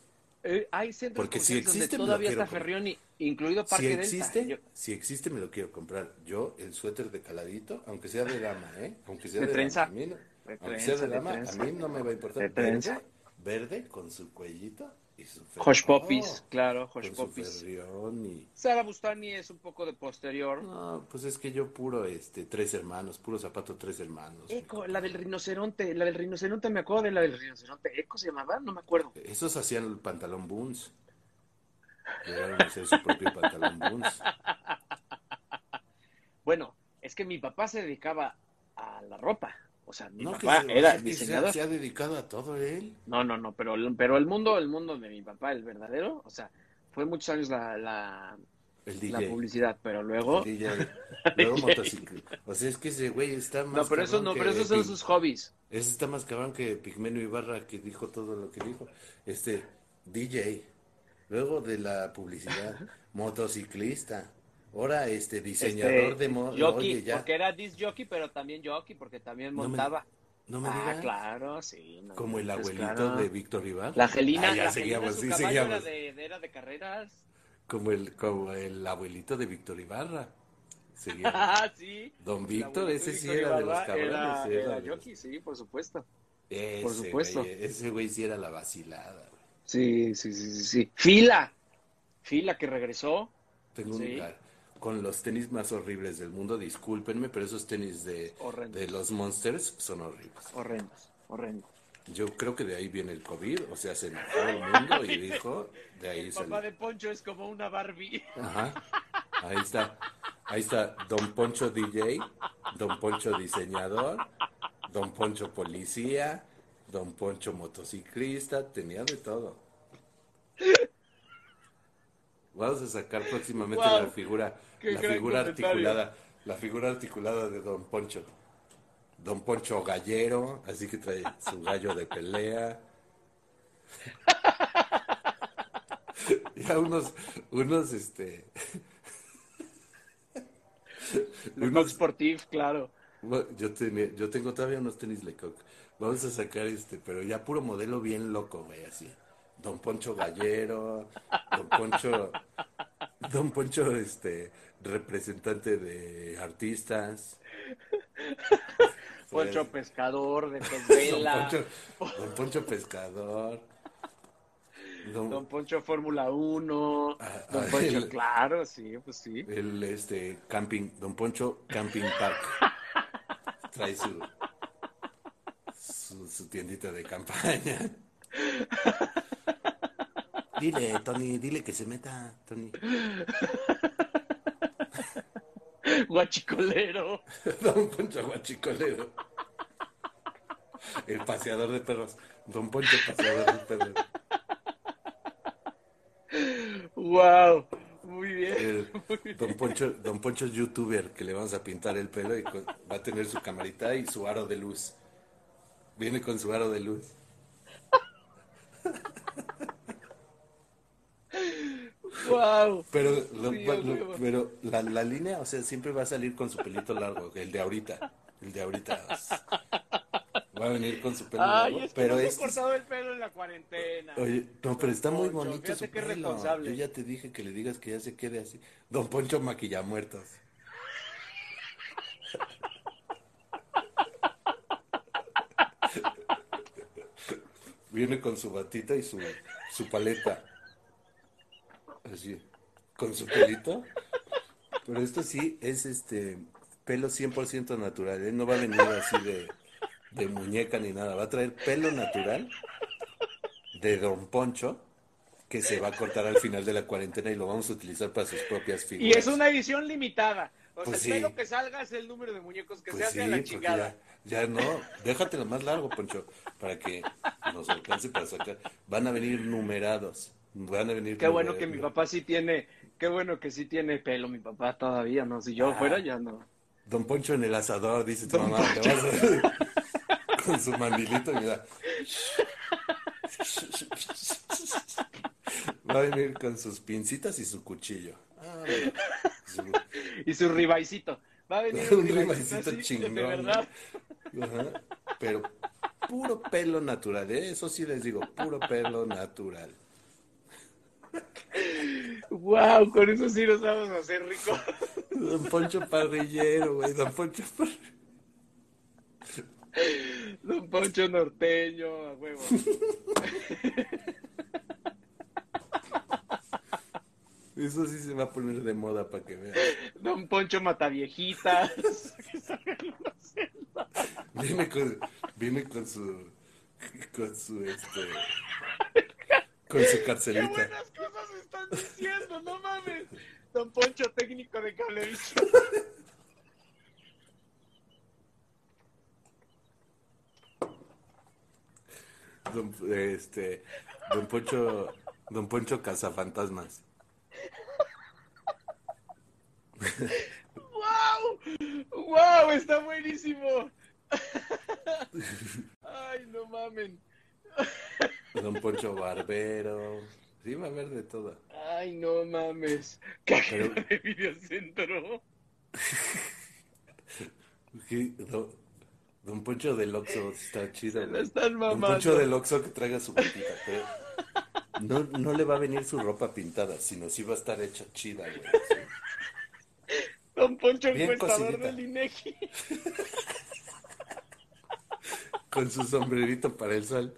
Eh, hay centros Porque si existe, donde todavía está. Ferrioni, incluido Parque Si Delta. existe, Yo- si existe me lo quiero comprar. Yo el suéter de caladito, aunque sea de dama, ¿eh? Aunque sea De de, trenza. dama, a mí no, De aunque trenza, sea de de dama, trenza. a mí no me va a importar. De trenza. Verde con su cuellito y su fer- Josh Popis, Oh, claro, Josh con su Popis. Ferrioni. Sara Bustani es un poco de posterior. No, pues es que yo puro, este, tres hermanos, puro zapato tres hermanos. Eco, la del rinoceronte, la del rinoceronte, me acuerdo de la del rinoceronte. ¿Eco se llamaba? No me acuerdo. Esos hacían el pantalón Boons. Llegaron a hacer su propio pantalón Boons. [LAUGHS] Bueno, es que mi papá se dedicaba a la ropa. O sea, mi No, que papá se- era que diseñador. Se, ha dedicado a todo él. No, no, no, pero, el- pero el mundo, el mundo de mi papá, el verdadero, o sea, fue muchos años la, la, El la DJ. publicidad, pero luego... El DJ. [LAUGHS] Luego [LAUGHS] motocicleta. O sea, es que ese güey está más. No, pero eso no, pero esos son sus hobbies. Ese está más cabrón que Pigmenio Ibarra que dijo todo lo que dijo. Este, DJ. Luego de la publicidad, [LAUGHS] motociclista. Ahora, este, diseñador Este, de moda. porque era disc jockey, pero también jockey, porque también No me montaba. No me ah, digas. claro, sí. no, Como el abuelito claro. de Víctor Ibar. La Angelina, Ah, ya la seguíamos, Angelina, sí, su caballo seguíamos. era de, era de carreras. Como el, como el abuelito de Víctor Ibarra. [LAUGHS] Ah, sí. Don Víctor, ese sí era de los cabrones. Era, era era jockey, sí, por supuesto. Ese por supuesto. güey, ese güey sí era la vacilada. güey. Sí, sí, sí, sí, sí. Fila. Fila que regresó. Tengo un Sí. lugar con los tenis más horribles del mundo. Discúlpenme, pero esos tenis de, Horrendos. de los Monsters son horribles. Horrendos, horrendos. Yo creo que de ahí viene el COVID, o sea, se enojó el mundo y dijo, de ahí El salió. papá de Poncho es como una Barbie. Ajá. Ahí está. Ahí está Don Poncho DJ, Don Poncho diseñador, Don Poncho policía, Don Poncho motociclista, tenía de todo. Vamos a sacar próximamente Wow. la figura, la figura articulada, la figura articulada de Don Poncho. Don Poncho gallero, así que trae su gallo de pelea. Ya unos, unos, este, unos, Sportif, claro. yo, tenía- yo tengo todavía unos tenis Lecoq. Vamos a sacar este, pero ya puro modelo bien loco, güey, así. Don Poncho Gallero, Don Poncho, Don Poncho, este, representante de artistas. Poncho Pues, Pescador de [LAUGHS] Don Pesvela. Poncho, Don Poncho Pescador. Don, Don Poncho Fórmula 1. Ah, Don ah, Poncho, el- claro, sí, pues sí. el este camping, Don Poncho Camping Park. Trae su, su, su tiendita de campaña. [LAUGHS] Dile, Tony, dile que se meta, Tony. [LAUGHS] Guachicolero. [LAUGHS] Don Poncho Guachicolero. El paseador de perros. Don Poncho Paseador de perros. Wow, muy bien. El- [LAUGHS] don Poncho, Don Poncho es youtuber que le vamos a pintar el pelo y con- va a tener su camarita y su aro de luz. Viene con su aro de luz. Wow. Pero, lo- Sí, lo- a huevo. pero la, la línea, o sea, siempre va a salir con su pelito largo, el de ahorita. El de ahorita. Va a venir con su pelo Ay, largo. es que pero no he este- cortado el pelo en la cuarentena. Oye, no, pero está muy bonito su pelo. responsable. Yo ya te dije que le digas que ya se quede así. Don Poncho Maquillamuertos. Viene con su batita y su, su paleta. Así, con su pelito. Pero esto sí es este pelo 100% natural. ¿eh? No va a venir así de, de muñeca ni nada. Va a traer pelo natural de Don Poncho que se va a cortar al final de la cuarentena y lo vamos a utilizar para sus propias Y figuras. es una edición limitada. O Pues sea, sí. espero que salga es el número de muñecos que Pues se sí, hace a la chingada. ya, ya no, déjatelo más largo, Poncho, para que nos alcance para sacar. Van a venir numerados, van a venir Qué bueno que mi papá sí tiene, qué bueno que sí tiene pelo, mi papá todavía, no, si yo Ah. fuera ya no. Don Poncho en el asador, dice tu Don mamá, vas a- [LAUGHS] con su mandilito, mira. Va a venir con sus pincitas y su cuchillo. Ah, su- Y su ribaicito. Va a venir [LAUGHS] Un un ribaicito chingón. de verdad. Ajá, Pero puro pelo natural, ¿eh? eso sí les digo, puro pelo natural. Wow, con eso sí nos vamos a hacer ricos. Don Poncho Parrillero, güey, Don Poncho Parrillero. Don Poncho norteño, a huevo. Eso sí se va a poner de moda para que vean. Don Poncho Mataviejitas. Viene con, viene con su, con su, este, con su Qué carcelita. buenas cosas están diciendo, no mames. Don Poncho técnico de cablevisión. Don, este, Don Poncho, Don Poncho Cazafantasmas. ¡Wow! ¡Wow! Está buenísimo. Ay, no mamen. Don Poncho Barbero. Sí, va a haber de todo. Ay, no mames. Cajero Pero- de videocentro. [LAUGHS] Don, Don Poncho del Oxxo está chido. Güey. están Don. Poncho del Oxxo que traiga su batita, pero no, no le va a venir su ropa pintada, sino sí va a estar hecha chida, güey. sí. Don Poncho Bien encuestador del INEGI. [LAUGHS] Con su sombrerito para el sol.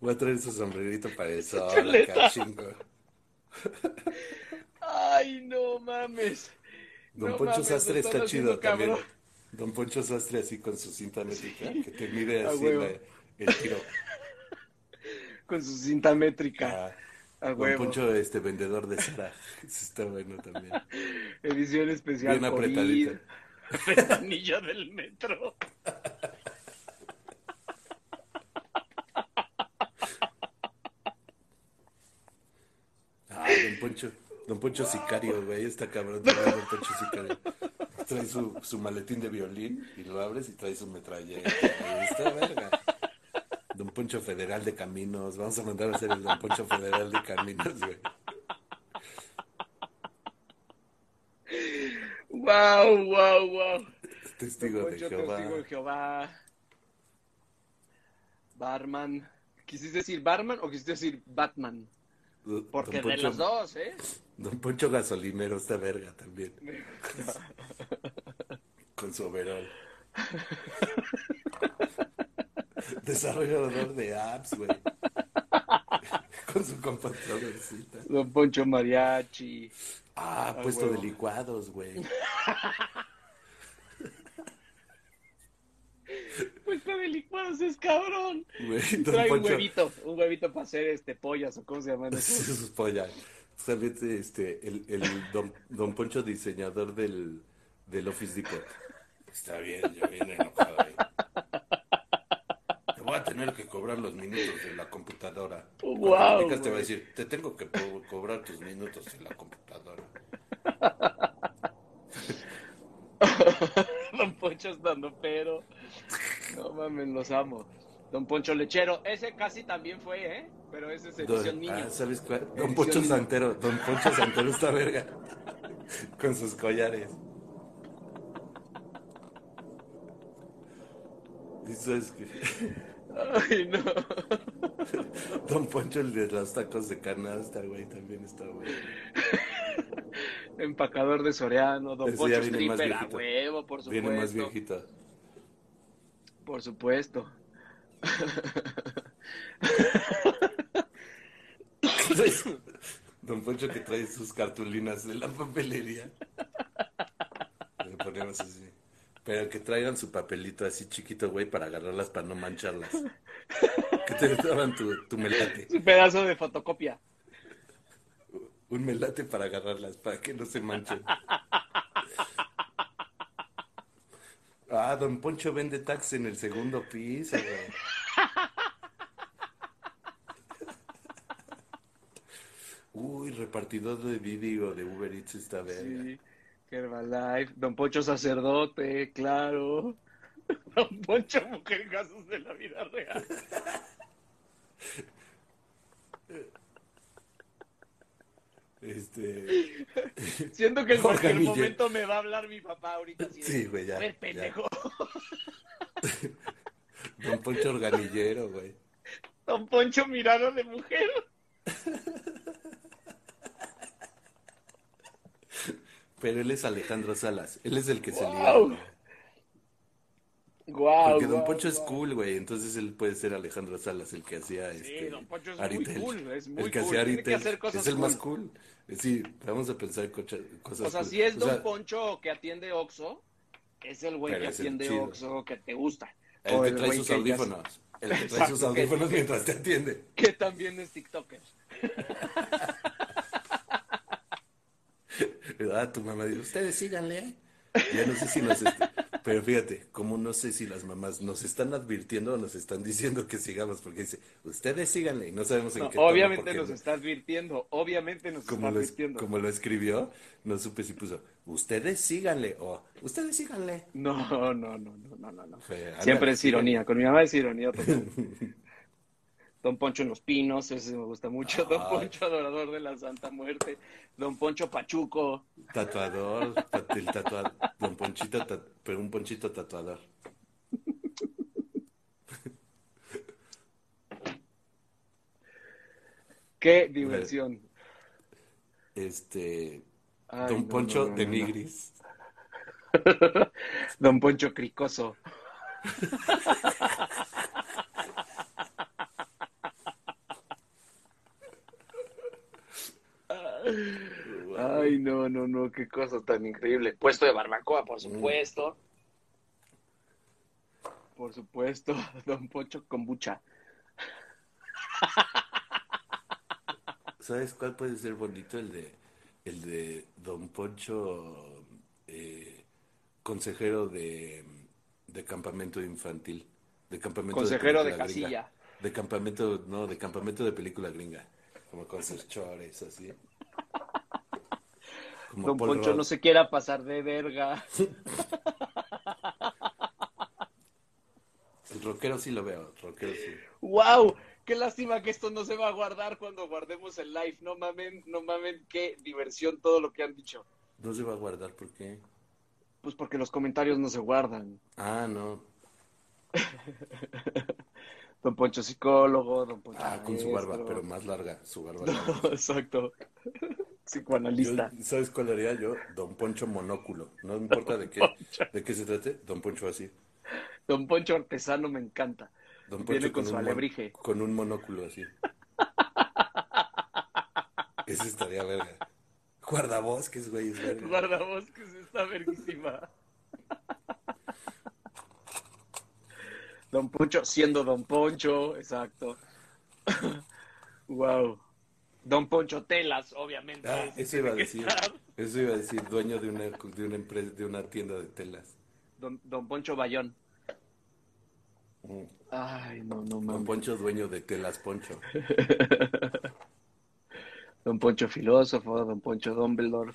Voy a traer su sombrerito para el sol, acá. Ay, no mames. Don No Poncho mames, Sastre está chido también. cabrón. Don Poncho Sastre así con su cinta métrica, que te mide así la- el tiro. Con su cinta métrica. Ah, A Don huevo. Poncho, este vendedor de Sara. [LAUGHS] Eso está bueno también. Edición especial. Bien apretadita. [LAUGHS] Ventanilla del metro. [LAUGHS] Ah, Don Poncho. Don Poncho Sicario, güey. Está cabrón [LAUGHS] Don Poncho Sicario. Trae su, su maletín de violín y lo abres y trae su metralleta. Está verga. Don Poncho Federal de Caminos. Vamos a mandar a hacer el Don Poncho Federal de Caminos, güey. Wow, wow, wow. Testigo de Poncho, Jehová. Testigo de Jehová. Barman. ¿Quisiste decir barman o quisiste decir Batman? Porque Don de Poncho- los dos, ¿eh? Don Poncho Gasolinero está verga también. [LAUGHS] Con su overol. [LAUGHS] Desarrollador de apps, güey. [LAUGHS] Con su computadorcita. Don Poncho Mariachi. Ah, puesto de licuados, güey. Puesto de licuados es cabrón. Güey, Trae un Poncho. huevito, un huevito para hacer este pollas o cómo se llaman [LAUGHS] esos. Pollas. También este, el, el don, don Poncho diseñador del, del Office Depot. Está bien, yo bien enojado ahí. Te voy a tener que cobrar lo los minutos de la computadora. Wow, le picas, te va a güey. decir, te tengo que co- cobrar tus minutos en la computadora. [LAUGHS] Don Poncho estando pero. No mames, los amo. Don Poncho Lechero, ese casi también fue, ¿eh? Pero ese es edición Don, niño. ah, ¿sabes cuál? Don Edición Poncho niño. Santero. Don Poncho Santero está verga. [LAUGHS] Con sus collares. ¿Y sabes qué? Ay, no. [LAUGHS] Don Poncho, el de los tacos de canasta, güey, también está güey. [LAUGHS] Empacador de Soriano, Don Ese Poncho Stripper, a huevo, por supuesto. Viene más viejito. Por supuesto. [LAUGHS] Don Poncho que trae sus cartulinas de la papelería. Le ponemos así. Pero que traigan su papelito así chiquito, güey, para agarrarlas, para no mancharlas. Que te daban tu, tu melate. Su pedazo de fotocopia. Un melate para agarrarlas, para que no se manchen. Ah, Don Poncho vende taxi en el segundo piso, güey. Uy, repartidor de vídeo de Uber Eats está verga. Sí. Herbalife, Don Poncho Sacerdote, claro. [LAUGHS] Don Poncho Mujer Casos de la Vida Real. [LAUGHS] Este. [LAUGHS] Siento que en cualquier momento me va a hablar mi papá ahorita. Así Sí, güey, ya, ya. pendejo. [LAUGHS] Don Poncho Organillero, güey. Don Poncho Mirada de Mujer. Pero él es Alejandro Salas. Él es el que se Wow. liga, Porque Don Poncho es cool, güey. Entonces él puede ser Alejandro Salas, el que hacía Sí, este. Don Poncho es Aritel. muy cool, es muy el que cool. hacía Tiene que Aritel. hacer cosas es el más cool. Eh, Sí, vamos a pensar cosas O sea, cool. si es O Don sea, Poncho que atiende Oxxo, es el güey que atiende. Oxxo que te gusta. El O que el trae sus que audífonos. El que trae sus que- audífonos [LAUGHS] mientras te atiende. Que también es TikToker. [LAUGHS] Ah, tu mamá dice, ustedes síganle. Ya no sé si nos... Pero fíjate, como no sé si las mamás nos están advirtiendo o nos están diciendo que sigamos, porque dice, ustedes síganle y no sabemos en No, qué obviamente nos no- está advirtiendo, obviamente nos como está lo, advirtiendo. como lo escribió, no supe si puso, ustedes síganle o ustedes síganle. No, no, no, no, no, no, no. Siempre es ironía, con mi mamá es ironía total. [LAUGHS] Don Poncho en los Pinos, ese me gusta mucho. [LAUGHS] Don Ay. Poncho Adorador de la Santa Muerte. Don Poncho Pachuco. Tatuador, tat- el tatuador, don Ponchito, pero un Ponchito tatuador. [LAUGHS] Qué diversión. Este, Ay, don no, Poncho no, no, de. Nigris. [LAUGHS] Don Poncho Cricoso. Ay, no, qué cosa tan increíble. Puesto de barbacoa, por supuesto. Por supuesto, [LAUGHS] Don Poncho Kombucha. ¿Sabes cuál puede ser bonito? El de, el de Don Poncho, eh, consejero de, de campamento infantil, de campamento Consejero de gringa. casilla. de campamento, no, de campamento de película gringa, como con sus chores así. Como Don Paul Poncho no se quiera pasar de verga. [LAUGHS] El rockero sí lo veo, el rockero sí. ¡Wow! Qué lástima que esto no se va a guardar cuando guardemos el live. No mamen, no mamen, qué diversión todo lo que han dicho. No se va a guardar, ¿por qué? Pues porque los comentarios no se guardan. Ah, no. [LAUGHS] Don Poncho psicólogo, Don Poncho Ah, con su barba, pero más larga, su barba [LAUGHS] larga. No, exacto. Psicoanalista. Yo- ¿Sabes cuál haría yo? Don Poncho monóculo. No importa de qué, de qué se trate, Don Poncho así. Don Poncho artesano me encanta. Don Viene Poncho con con, su un, alebrije. con un monóculo así. Ese estaría verga. Guardabosques, güey, es verga. Guardabosques está verguísima. Don Poncho siendo Don Poncho, exacto. wow. Don Poncho Telas, obviamente. Ah, eso iba a decir. Eso iba a decir, dueño de una, de una empresa, de una tienda de telas. Don, Don Poncho Bayón. Ay, no, no Don mames. Poncho, dueño de Telas Poncho. [LAUGHS] Don Poncho filósofo, Don Poncho Dumbledore.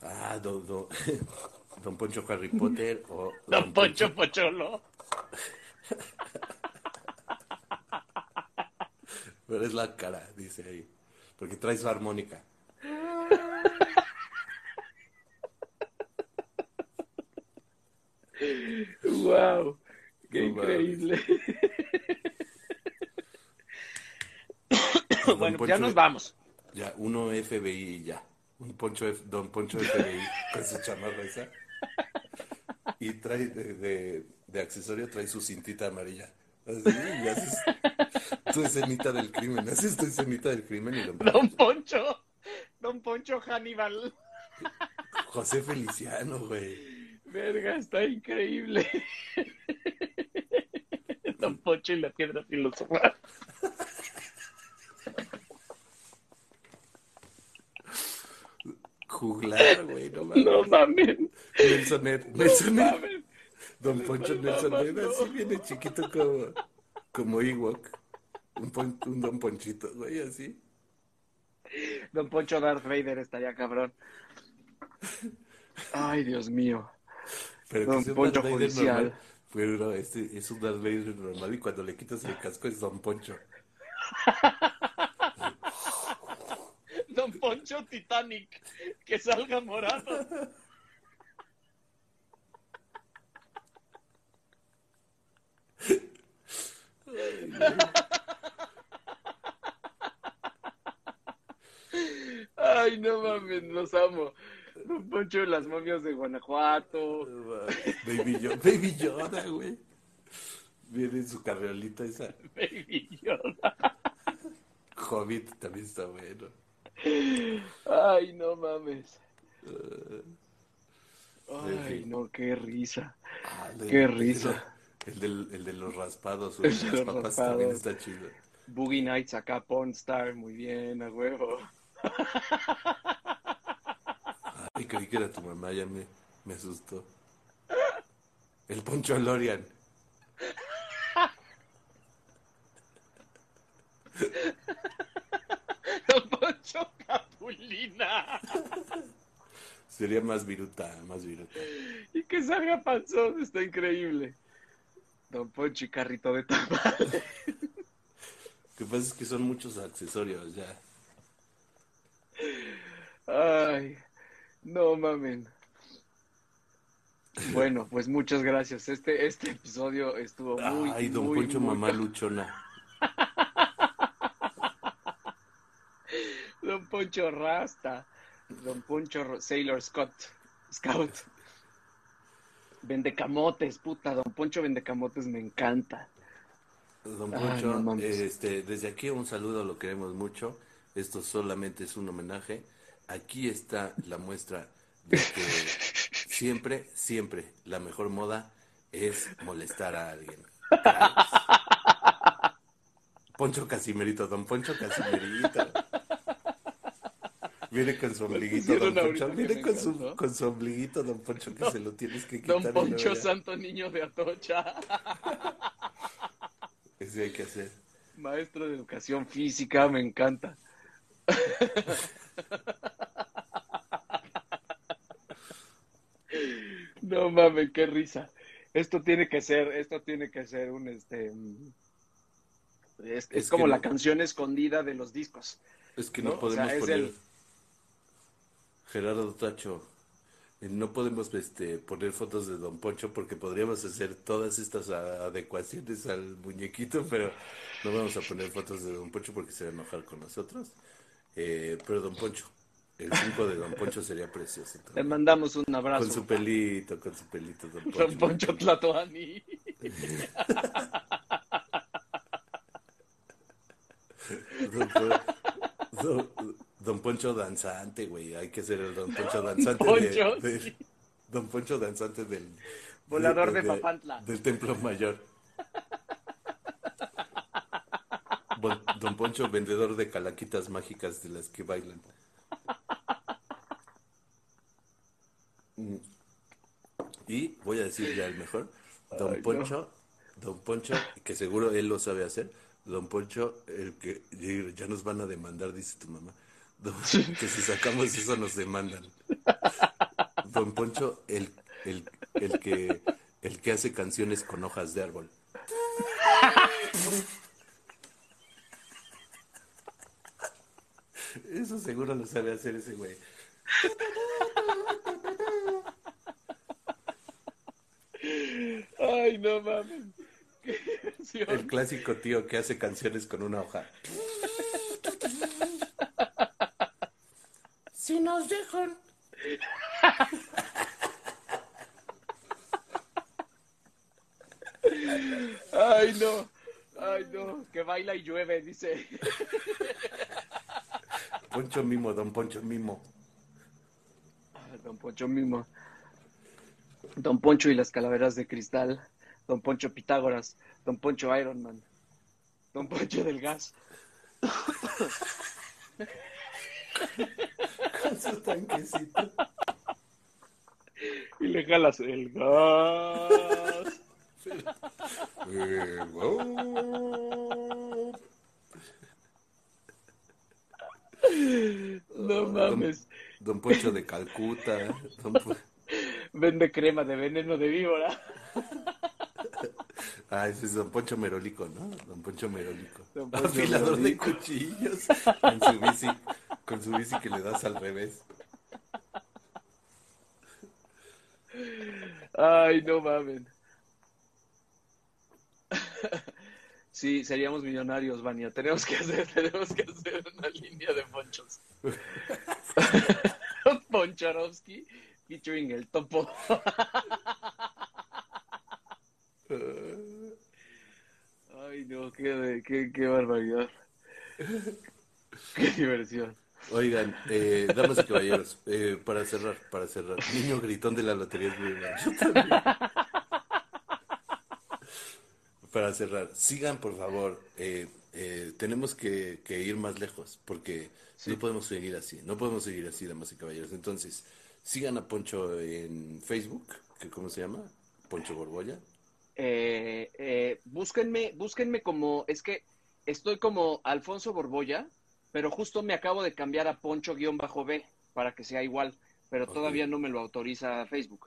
Ah, don, don, [LAUGHS] don Poncho Harry Potter o [LAUGHS] Don Poncho Pocholo. Pero es la cara, dice ahí. Porque trae su armónica. Wow, qué No increíble. Bueno, Poncho- ya nos vamos. Ya, uno FBI y ya. Un Poncho, F- Don Poncho FBI [LAUGHS] con su chamarra esa. Y trae de, de, de accesorio, trae su cintita amarilla. Así, y haces tu escenita del crimen. Haces tu escenita del crimen y Don Don Poncho, Don Poncho Hannibal. José Feliciano, güey. Verga, está increíble. Don Poncho y la piedra filosofal. Juglar, güey, no mames. No mames. Nelson Ed, Nelson No mames. Don Poncho Nelson mamando. así viene chiquito como, como Ewok. Un, pon- un Don Ponchito, güey, así. Don Poncho Darth Vader estaría cabrón. Ay, Dios mío. Pero Don que Poncho Darth judicial. normal. Pero este es un Darth Vader normal y cuando le quitas el casco es Don Poncho. [LAUGHS] Don Poncho Titanic. Que salga morado. [LAUGHS] Ay, no mames, los amo. Don Poncho de las momias de Guanajuato. Baby Yoda, Baby Yoda, güey. Viene en su carriolita esa. [LAUGHS] Baby Yoda. Hobbit también está bueno. Ay, no mames. En Ay, no, qué risa. Ah, Qué risa. El, del, el de los raspados, El güey. de Las los papas también raspados. está chido. Boogie Nights acá, Pornstar, muy bien, a huevo. Ay, creí que era tu mamá, ya me, me asustó. El Poncho Lorian. Don Poncho Capulina. Sería más viruta, más viruta. Y que salga panzón, está increíble. Don Poncho y carrito de tamal. Lo que pasa es que son muchos accesorios ya. Ay, no mamen. [LAUGHS] Bueno, pues muchas gracias. Este, este episodio estuvo muy, Ay, don muy, Poncho, muy- mamá luchona. [LAUGHS] Don Poncho Rasta. Don Poncho Sailor Scott. Scout. Vende camotes, puta. Don Poncho vende camotes me encanta. Don Ay, Poncho, no este, desde aquí un saludo, lo queremos mucho. Esto solamente es un homenaje. Aquí está la muestra de que siempre, siempre la mejor moda es molestar a alguien. [LAUGHS] Poncho Casimerito, don Poncho Casimerito. Viene con su ombliguito, don Poncho. Viene con su, con su ombliguito, don Poncho, que se lo tienes que quitar. Don Poncho. Santo Niño de Atocha. [LAUGHS] Ese hay que hacer. Maestro de educación física, me encanta. [LAUGHS] No mames, qué risa. Esto tiene que ser, esto tiene que ser un este mm, es, es Es como la canción escondida de los discos. Es que ¿No? no, O podemos sea, poner el- Gerardo Tacho. eh, No podemos este, poner fotos de Don Poncho porque podríamos hacer todas estas adecuaciones al muñequito, pero no vamos a poner fotos de Don Poncho porque se va a enojar con nosotros. Eh, pero Don Poncho, el 5 de Don Poncho sería precioso. Le también. mandamos un abrazo. Con su pelito, con su pelito, Don Poncho. Don Poncho Tlatoani. [LAUGHS] Don, Don- Don Poncho danzante, güey. Hay que hacer el Don Poncho danzante Poncho, de, de- sí. Don Poncho danzante del Volador de Papantla. Del Templo Mayor. Don Poncho, vendedor de calaquitas mágicas de las que bailan. Mm. Y voy a decir ya el mejor. Don Ay, no. Poncho, Don Poncho, que seguro él lo sabe hacer. Don Poncho, el que ya nos van a demandar, dice tu mamá. [LAUGHS] que si sacamos eso nos demandan. Don Poncho, el, el, el, que, el que hace canciones con hojas de árbol. Eso seguro lo sabe hacer ese güey. Ay, no mames. El clásico tío que hace canciones con una hoja. Nos dejan. Ay, no. Ay, no. Que baila y llueve, dice. Poncho Mimo, don Poncho Mimo. Don Poncho Mimo. Don Poncho y las calaveras de cristal. Don Poncho Pitágoras. Don Poncho Iron Man. Don Poncho del gas. [LAUGHS] Su tanquecito. Y le jalas el gas. Eh, wow. No mames. Don Poncho de Calcuta. Don Pon- Vende crema de veneno de víbora. Ah, ese es Don Poncho Merolico, ¿no? Don Poncho Merolico. Don [LAUGHS] Poncho Afilador Merolico. de cuchillos. Con su bici, con su bici que le das al revés. Ay, no mames. Sí, seríamos millonarios, Vania. Tenemos que hacer, [LAUGHS] tenemos que hacer una línea de ponchos. [LAUGHS] Poncharovsky featuring el topo. Ay, no, qué, qué, qué barbaridad. Qué diversión. Oigan, eh, damas y caballeros, eh, para cerrar, para cerrar. Niño gritón de la lotería es muy bueno. Para cerrar, sigan por favor. eh, eh, tenemos que, que ir más lejos porque no podemos seguir así. No podemos seguir así, damas y caballeros. Entonces, sigan a Poncho en Facebook, que ¿cómo se llama? Poncho Borbolla. Eh, eh, búsquenme, búsquenme como, es que estoy como Alfonso Borbolla, pero justo me acabo de cambiar a Poncho-B para que sea igual, pero todavía no me lo autoriza Facebook.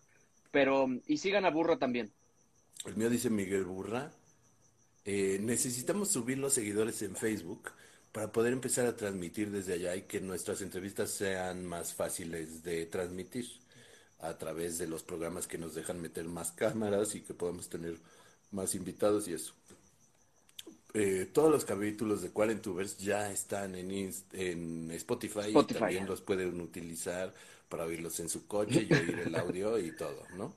Pero, y sigan a Burro también. El mío dice Miguel Burra. Eh, necesitamos subir los seguidores en Facebook para poder empezar a transmitir desde allá y que nuestras entrevistas sean más fáciles de transmitir a través de los programas que nos dejan meter más [LAUGHS] cámaras y que podamos tener más invitados y eso. Eh, todos los capítulos de Quarentubers ya están en, Inst- en Spotify, Spotify. y también los pueden utilizar para oírlos en su coche y oír el audio y todo, ¿no?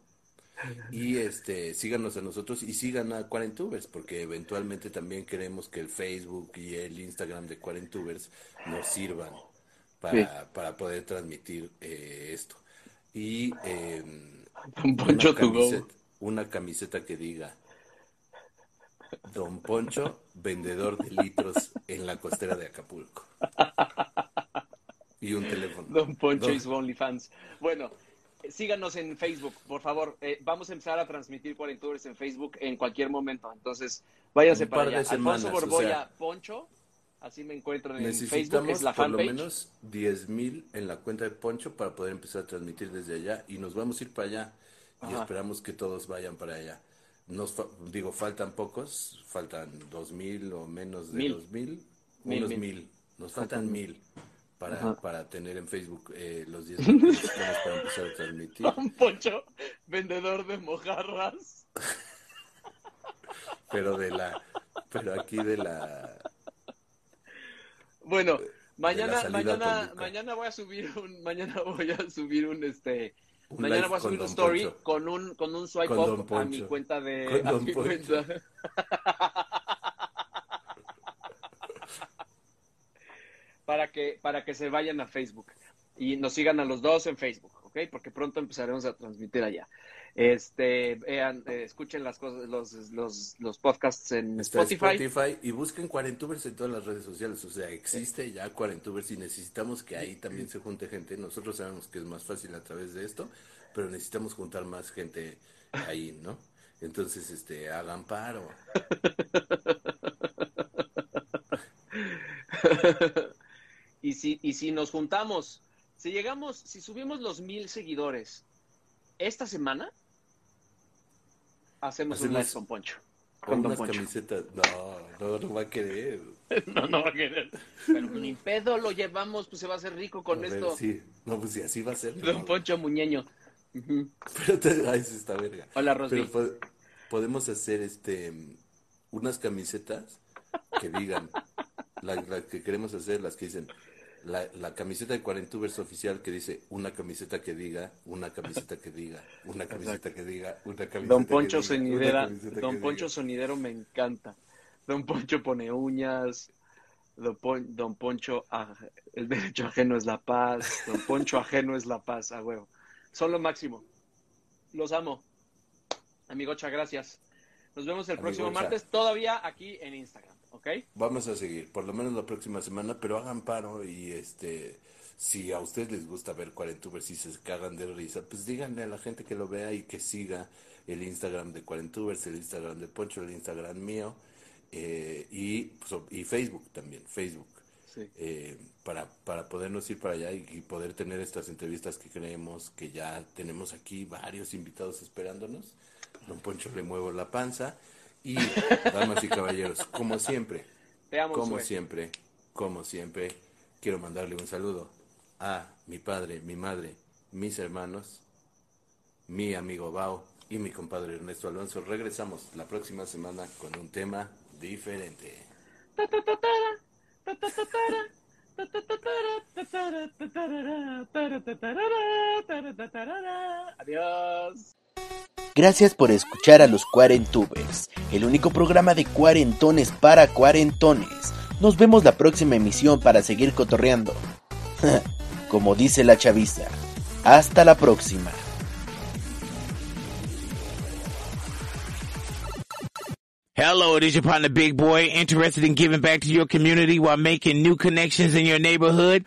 Y este, síganos a nosotros y sigan a Quarentubers, porque eventualmente también queremos que el Facebook y el Instagram de Quarentubers nos sirvan para, para poder transmitir eh, esto. Y eh, una, camiseta, una camiseta que diga Don Poncho, vendedor de litros en la costera de Acapulco. Y un teléfono. Don Poncho Don- is OnlyFans. Bueno, síganos en Facebook, por favor. Eh, vamos a empezar a transmitir Cuarentubers en Facebook en cualquier momento. Entonces, váyanse Un para allá. semanas, Alfonso o Borbolla sea, Poncho, así me encuentro en Facebook, Necesitamos es la por lo menos 10 mil en la cuenta de Poncho para poder empezar a transmitir desde allá y nos vamos a ir para allá y Ajá. esperamos que todos vayan para allá. Nos fa- digo, faltan pocos, faltan dos mil o menos de Mil. dos mil, Mil, unos mil. mil. Nos faltan mil para, para tener en Facebook eh, los 10 [LAUGHS] mil que necesitamos para empezar a transmitir. Don Poncho, vendedor de mojarras. [LAUGHS] Pero de la, pero aquí de la, Bueno, mañana, mañana, pública. mañana voy a subir un, mañana [LAUGHS] voy a subir un este, Un mañana voy a subir un story Poncho. con un, con un swipe Con up a mi cuenta de, Con a Don mi Poncho. cuenta. [LAUGHS] para que, para que se vayan a Facebook y nos sigan a los dos en Facebook, ¿ok? Porque pronto empezaremos a transmitir allá. Este, vean, eh, escuchen las cosas, los, los, los podcasts en Spotify. Spotify. y busquen Cuarentubers en todas las redes sociales. O sea, existe ya Cuarentubers y necesitamos que ahí también se junte gente. Nosotros sabemos que es más fácil a través de esto, pero necesitamos juntar más gente ahí, ¿no? Entonces, este, hagan paro. [LAUGHS] y, si, y si nos juntamos, si llegamos, si subimos los mil seguidores esta semana, hacemos, un live con Poncho. Con unas camisetas. No, no, no va a querer. [LAUGHS] no, no va a querer. Pero ni pedo lo llevamos, pues se va a hacer rico con esto. sí, no, pues sí, así va a ser. Don Poncho Muñeño. Pero te, ay, esta verga. Hola, Rosy. Pero podemos hacer este unas camisetas que digan, las la que queremos hacer, las que dicen, la, la, camiseta de Cuarentubers oficial que dice una camiseta que diga, una camiseta que diga, una camiseta que diga, una camiseta Don Poncho que Sonidera, Don Poncho Sonidero me encanta. Don Poncho pone uñas. Don, Don Poncho, el derecho ajeno es la paz. Don Poncho ajeno es la paz, a huevo. Son lo máximo. Los amo. Amigocha, gracias. Nos vemos el próximo martes, todavía aquí en Instagram. Vamos a seguir, por lo menos la próxima semana, pero hagan paro y este, si a ustedes les gusta ver Cuarentubers y se cagan de risa, pues díganle a la gente que lo vea y que siga el Instagram de Cuarentubers, el Instagram de Poncho, el Instagram mío eh, y, pues, y Facebook también, Facebook. Eh, para, para podernos ir para allá y, y, poder tener estas entrevistas que creemos que ya tenemos aquí varios invitados esperándonos. Don Poncho le muevo la panza y, damas y caballeros, como siempre, como siempre, como siempre, quiero mandarle un saludo a mi padre, mi madre, mis hermanos, mi amigo Bao y mi compadre Ernesto Alonso. Regresamos la próxima semana con un tema diferente. Adiós. Gracias por escuchar a los Cuarentubers, el único programa de cuarentones para cuarentones. Nos vemos la próxima emisión para seguir cotorreando. [LAUGHS] Como dice la chaviza. Hasta la próxima. Hello, it is your partner Big Boy, interested in giving back to your community while making new connections in your neighborhood.